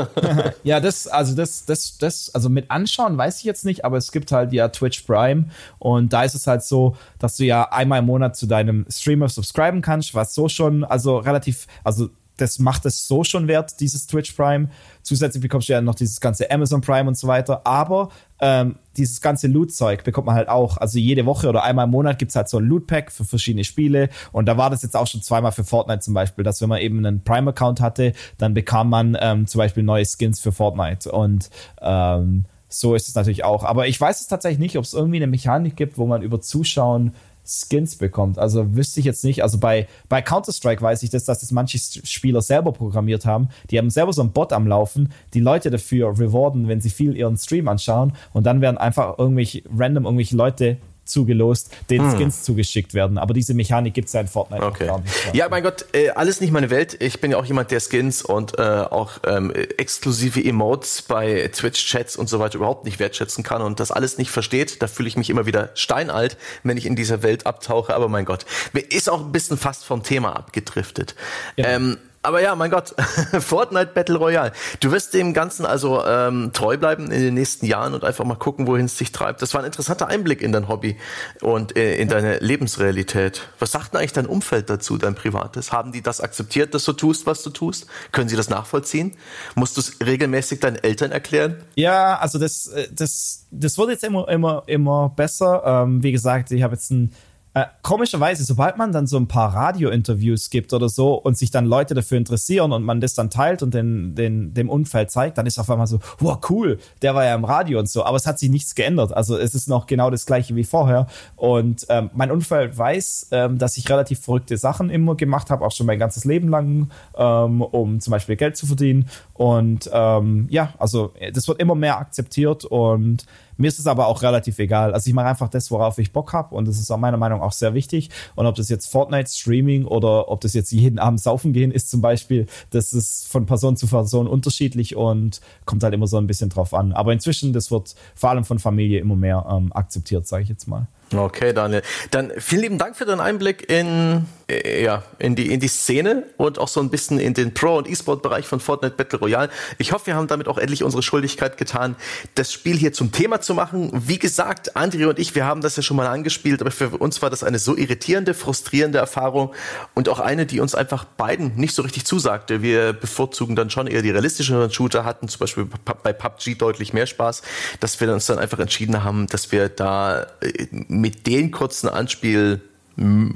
ja, das, also das, das, das, also mit Anschauen weiß ich jetzt nicht, aber es gibt halt ja Twitch Prime und da ist es halt so, dass du ja einmal im Monat zu deinem Streamer subscriben kannst, was so schon, also relativ, also das macht es so schon wert, dieses Twitch Prime. Zusätzlich bekommst du ja noch dieses ganze Amazon Prime und so weiter. Aber ähm, dieses ganze Loot-Zeug bekommt man halt auch. Also jede Woche oder einmal im Monat gibt's halt so ein Loot-Pack für verschiedene Spiele. Und da war das jetzt auch schon zweimal für Fortnite zum Beispiel, dass wenn man eben einen Prime-Account hatte, dann bekam man ähm, zum Beispiel neue Skins für Fortnite. Und ähm, so ist es natürlich auch. Aber ich weiß es tatsächlich nicht, ob es irgendwie eine Mechanik gibt, wo man über Zuschauen Skins bekommt. Also wüsste ich jetzt nicht. Also bei, bei Counter-Strike weiß ich das, dass das manche Spieler selber programmiert haben. Die haben selber so einen Bot am Laufen, die Leute dafür rewarden, wenn sie viel ihren Stream anschauen. Und dann werden einfach irgendwelche random irgendwelche Leute zugelost, denen hm. Skins zugeschickt werden. Aber diese Mechanik gibt es ja in Fortnite okay. gar nicht. Ja, mein Gott, äh, alles nicht meine Welt. Ich bin ja auch jemand, der Skins und äh, auch ähm, exklusive Emotes bei Twitch-Chats und so weiter überhaupt nicht wertschätzen kann und das alles nicht versteht. Da fühle ich mich immer wieder steinalt, wenn ich in dieser Welt abtauche. Aber mein Gott, ist auch ein bisschen fast vom Thema abgedriftet. Ja. Ähm, aber ja, mein Gott, Fortnite Battle Royale. Du wirst dem Ganzen also ähm, treu bleiben in den nächsten Jahren und einfach mal gucken, wohin es dich treibt. Das war ein interessanter Einblick in dein Hobby und äh, in deine Lebensrealität. Was sagt denn eigentlich dein Umfeld dazu, dein Privates? Haben die das akzeptiert, dass du tust, was du tust? Können sie das nachvollziehen? Musst du es regelmäßig deinen Eltern erklären? Ja, also das, äh, das, das wird jetzt immer, immer, immer besser. Ähm, wie gesagt, ich habe jetzt ein äh, komischerweise, sobald man dann so ein paar Radio-Interviews gibt oder so und sich dann Leute dafür interessieren und man das dann teilt und den, den, dem Umfeld zeigt, dann ist auf einmal so, wow, cool, der war ja im Radio und so. Aber es hat sich nichts geändert. Also es ist noch genau das gleiche wie vorher. Und ähm, mein Umfeld weiß, ähm, dass ich relativ verrückte Sachen immer gemacht habe, auch schon mein ganzes Leben lang, ähm, um zum Beispiel Geld zu verdienen. Und ähm, ja, also das wird immer mehr akzeptiert und mir ist es aber auch relativ egal. Also ich mache einfach das, worauf ich Bock habe und das ist auch meiner Meinung nach auch sehr wichtig. Und ob das jetzt Fortnite Streaming oder ob das jetzt jeden Abend saufen gehen ist zum Beispiel, das ist von Person zu Person unterschiedlich und kommt halt immer so ein bisschen drauf an. Aber inzwischen, das wird vor allem von Familie immer mehr ähm, akzeptiert, sage ich jetzt mal. Okay, Daniel. Dann vielen lieben Dank für deinen Einblick in, äh, ja, in, die, in die Szene und auch so ein bisschen in den Pro- und E-Sport-Bereich von Fortnite Battle Royale. Ich hoffe, wir haben damit auch endlich unsere Schuldigkeit getan, das Spiel hier zum Thema zu machen. Wie gesagt, André und ich, wir haben das ja schon mal angespielt, aber für uns war das eine so irritierende, frustrierende Erfahrung und auch eine, die uns einfach beiden nicht so richtig zusagte. Wir bevorzugen dann schon eher die realistischeren Shooter, hatten zum Beispiel bei PUBG deutlich mehr Spaß, dass wir uns dann einfach entschieden haben, dass wir da äh, mit den kurzen Anspiel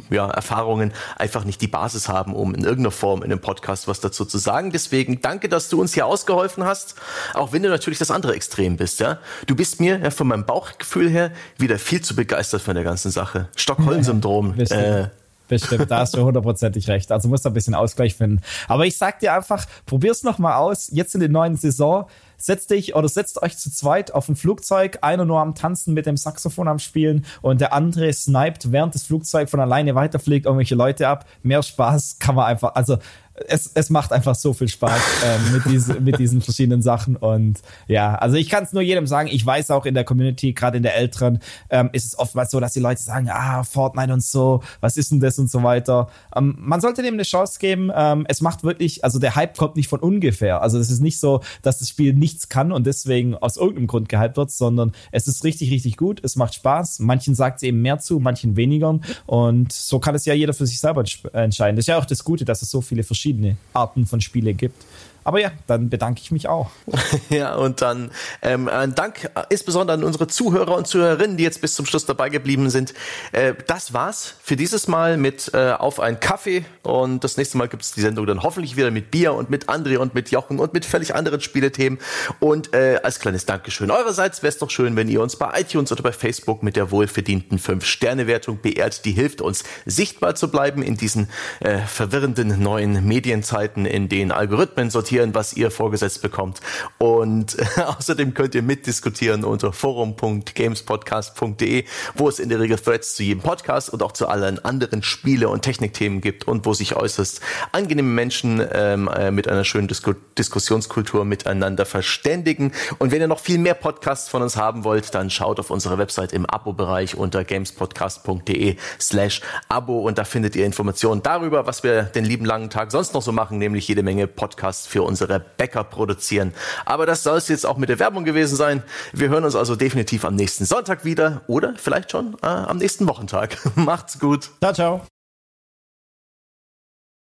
ja, Erfahrungen einfach nicht die Basis haben, um in irgendeiner Form in einem Podcast was dazu zu sagen. Deswegen danke, dass du uns hier ausgeholfen hast, auch wenn du natürlich das andere Extrem bist. Ja, du bist mir ja, von meinem Bauchgefühl her wieder viel zu begeistert von der ganzen Sache. Stockholm-Syndrom. Äh, Bestimmt, da hast du hundertprozentig recht. Also musst du ein bisschen Ausgleich finden. Aber ich sag dir einfach, probier's noch mal aus. Jetzt in der neuen Saison setzt dich oder setzt euch zu zweit auf ein Flugzeug, einer nur am Tanzen mit dem Saxophon am Spielen und der andere sniped, während das Flugzeug von alleine weiterfliegt, irgendwelche Leute ab. Mehr Spaß kann man einfach, also es, es macht einfach so viel Spaß ähm, mit, diese, mit diesen verschiedenen Sachen. Und ja, also ich kann es nur jedem sagen, ich weiß auch in der Community, gerade in der Älteren, ähm, ist es oftmals so, dass die Leute sagen, ah, Fortnite und so, was ist denn das und so weiter. Ähm, man sollte dem eine Chance geben. Ähm, es macht wirklich, also der Hype kommt nicht von ungefähr. Also es ist nicht so, dass das Spiel nichts kann und deswegen aus irgendeinem Grund gehypt wird, sondern es ist richtig, richtig gut. Es macht Spaß. Manchen sagt es eben mehr zu, manchen weniger. Und so kann es ja jeder für sich selber entscheiden. Das ist ja auch das Gute, dass es so viele verschiedene verschiedene Arten von Spiele gibt. Aber ja, dann bedanke ich mich auch. ja, und dann ähm, ein Dank insbesondere an unsere Zuhörer und Zuhörerinnen, die jetzt bis zum Schluss dabei geblieben sind. Äh, das war's für dieses Mal mit äh, Auf einen Kaffee. Und das nächste Mal gibt's die Sendung dann hoffentlich wieder mit Bier und mit André und mit Jochen und mit völlig anderen Spielethemen. Und äh, als kleines Dankeschön eurerseits wäre es doch schön, wenn ihr uns bei iTunes oder bei Facebook mit der wohlverdienten 5-Sterne-Wertung beehrt. Die hilft uns, sichtbar zu bleiben in diesen äh, verwirrenden neuen Medienzeiten, in denen Algorithmen sortieren diskutieren, was ihr vorgesetzt bekommt. Und außerdem könnt ihr mitdiskutieren unter forum.gamespodcast.de, wo es in der Regel Threads zu jedem Podcast und auch zu allen anderen Spiele- und Technikthemen gibt und wo sich äußerst angenehme Menschen ähm, äh, mit einer schönen Disku Diskussionskultur miteinander verständigen. Und wenn ihr noch viel mehr Podcasts von uns haben wollt, dann schaut auf unsere Website im Abo-Bereich unter gamespodcast.de slash Abo und da findet ihr Informationen darüber, was wir den lieben langen Tag sonst noch so machen, nämlich jede Menge Podcasts für für unsere Bäcker produzieren. Aber das soll es jetzt auch mit der Werbung gewesen sein. Wir hören uns also definitiv am nächsten Sonntag wieder oder vielleicht schon äh, am nächsten Wochentag. Macht's gut. Ciao, ciao.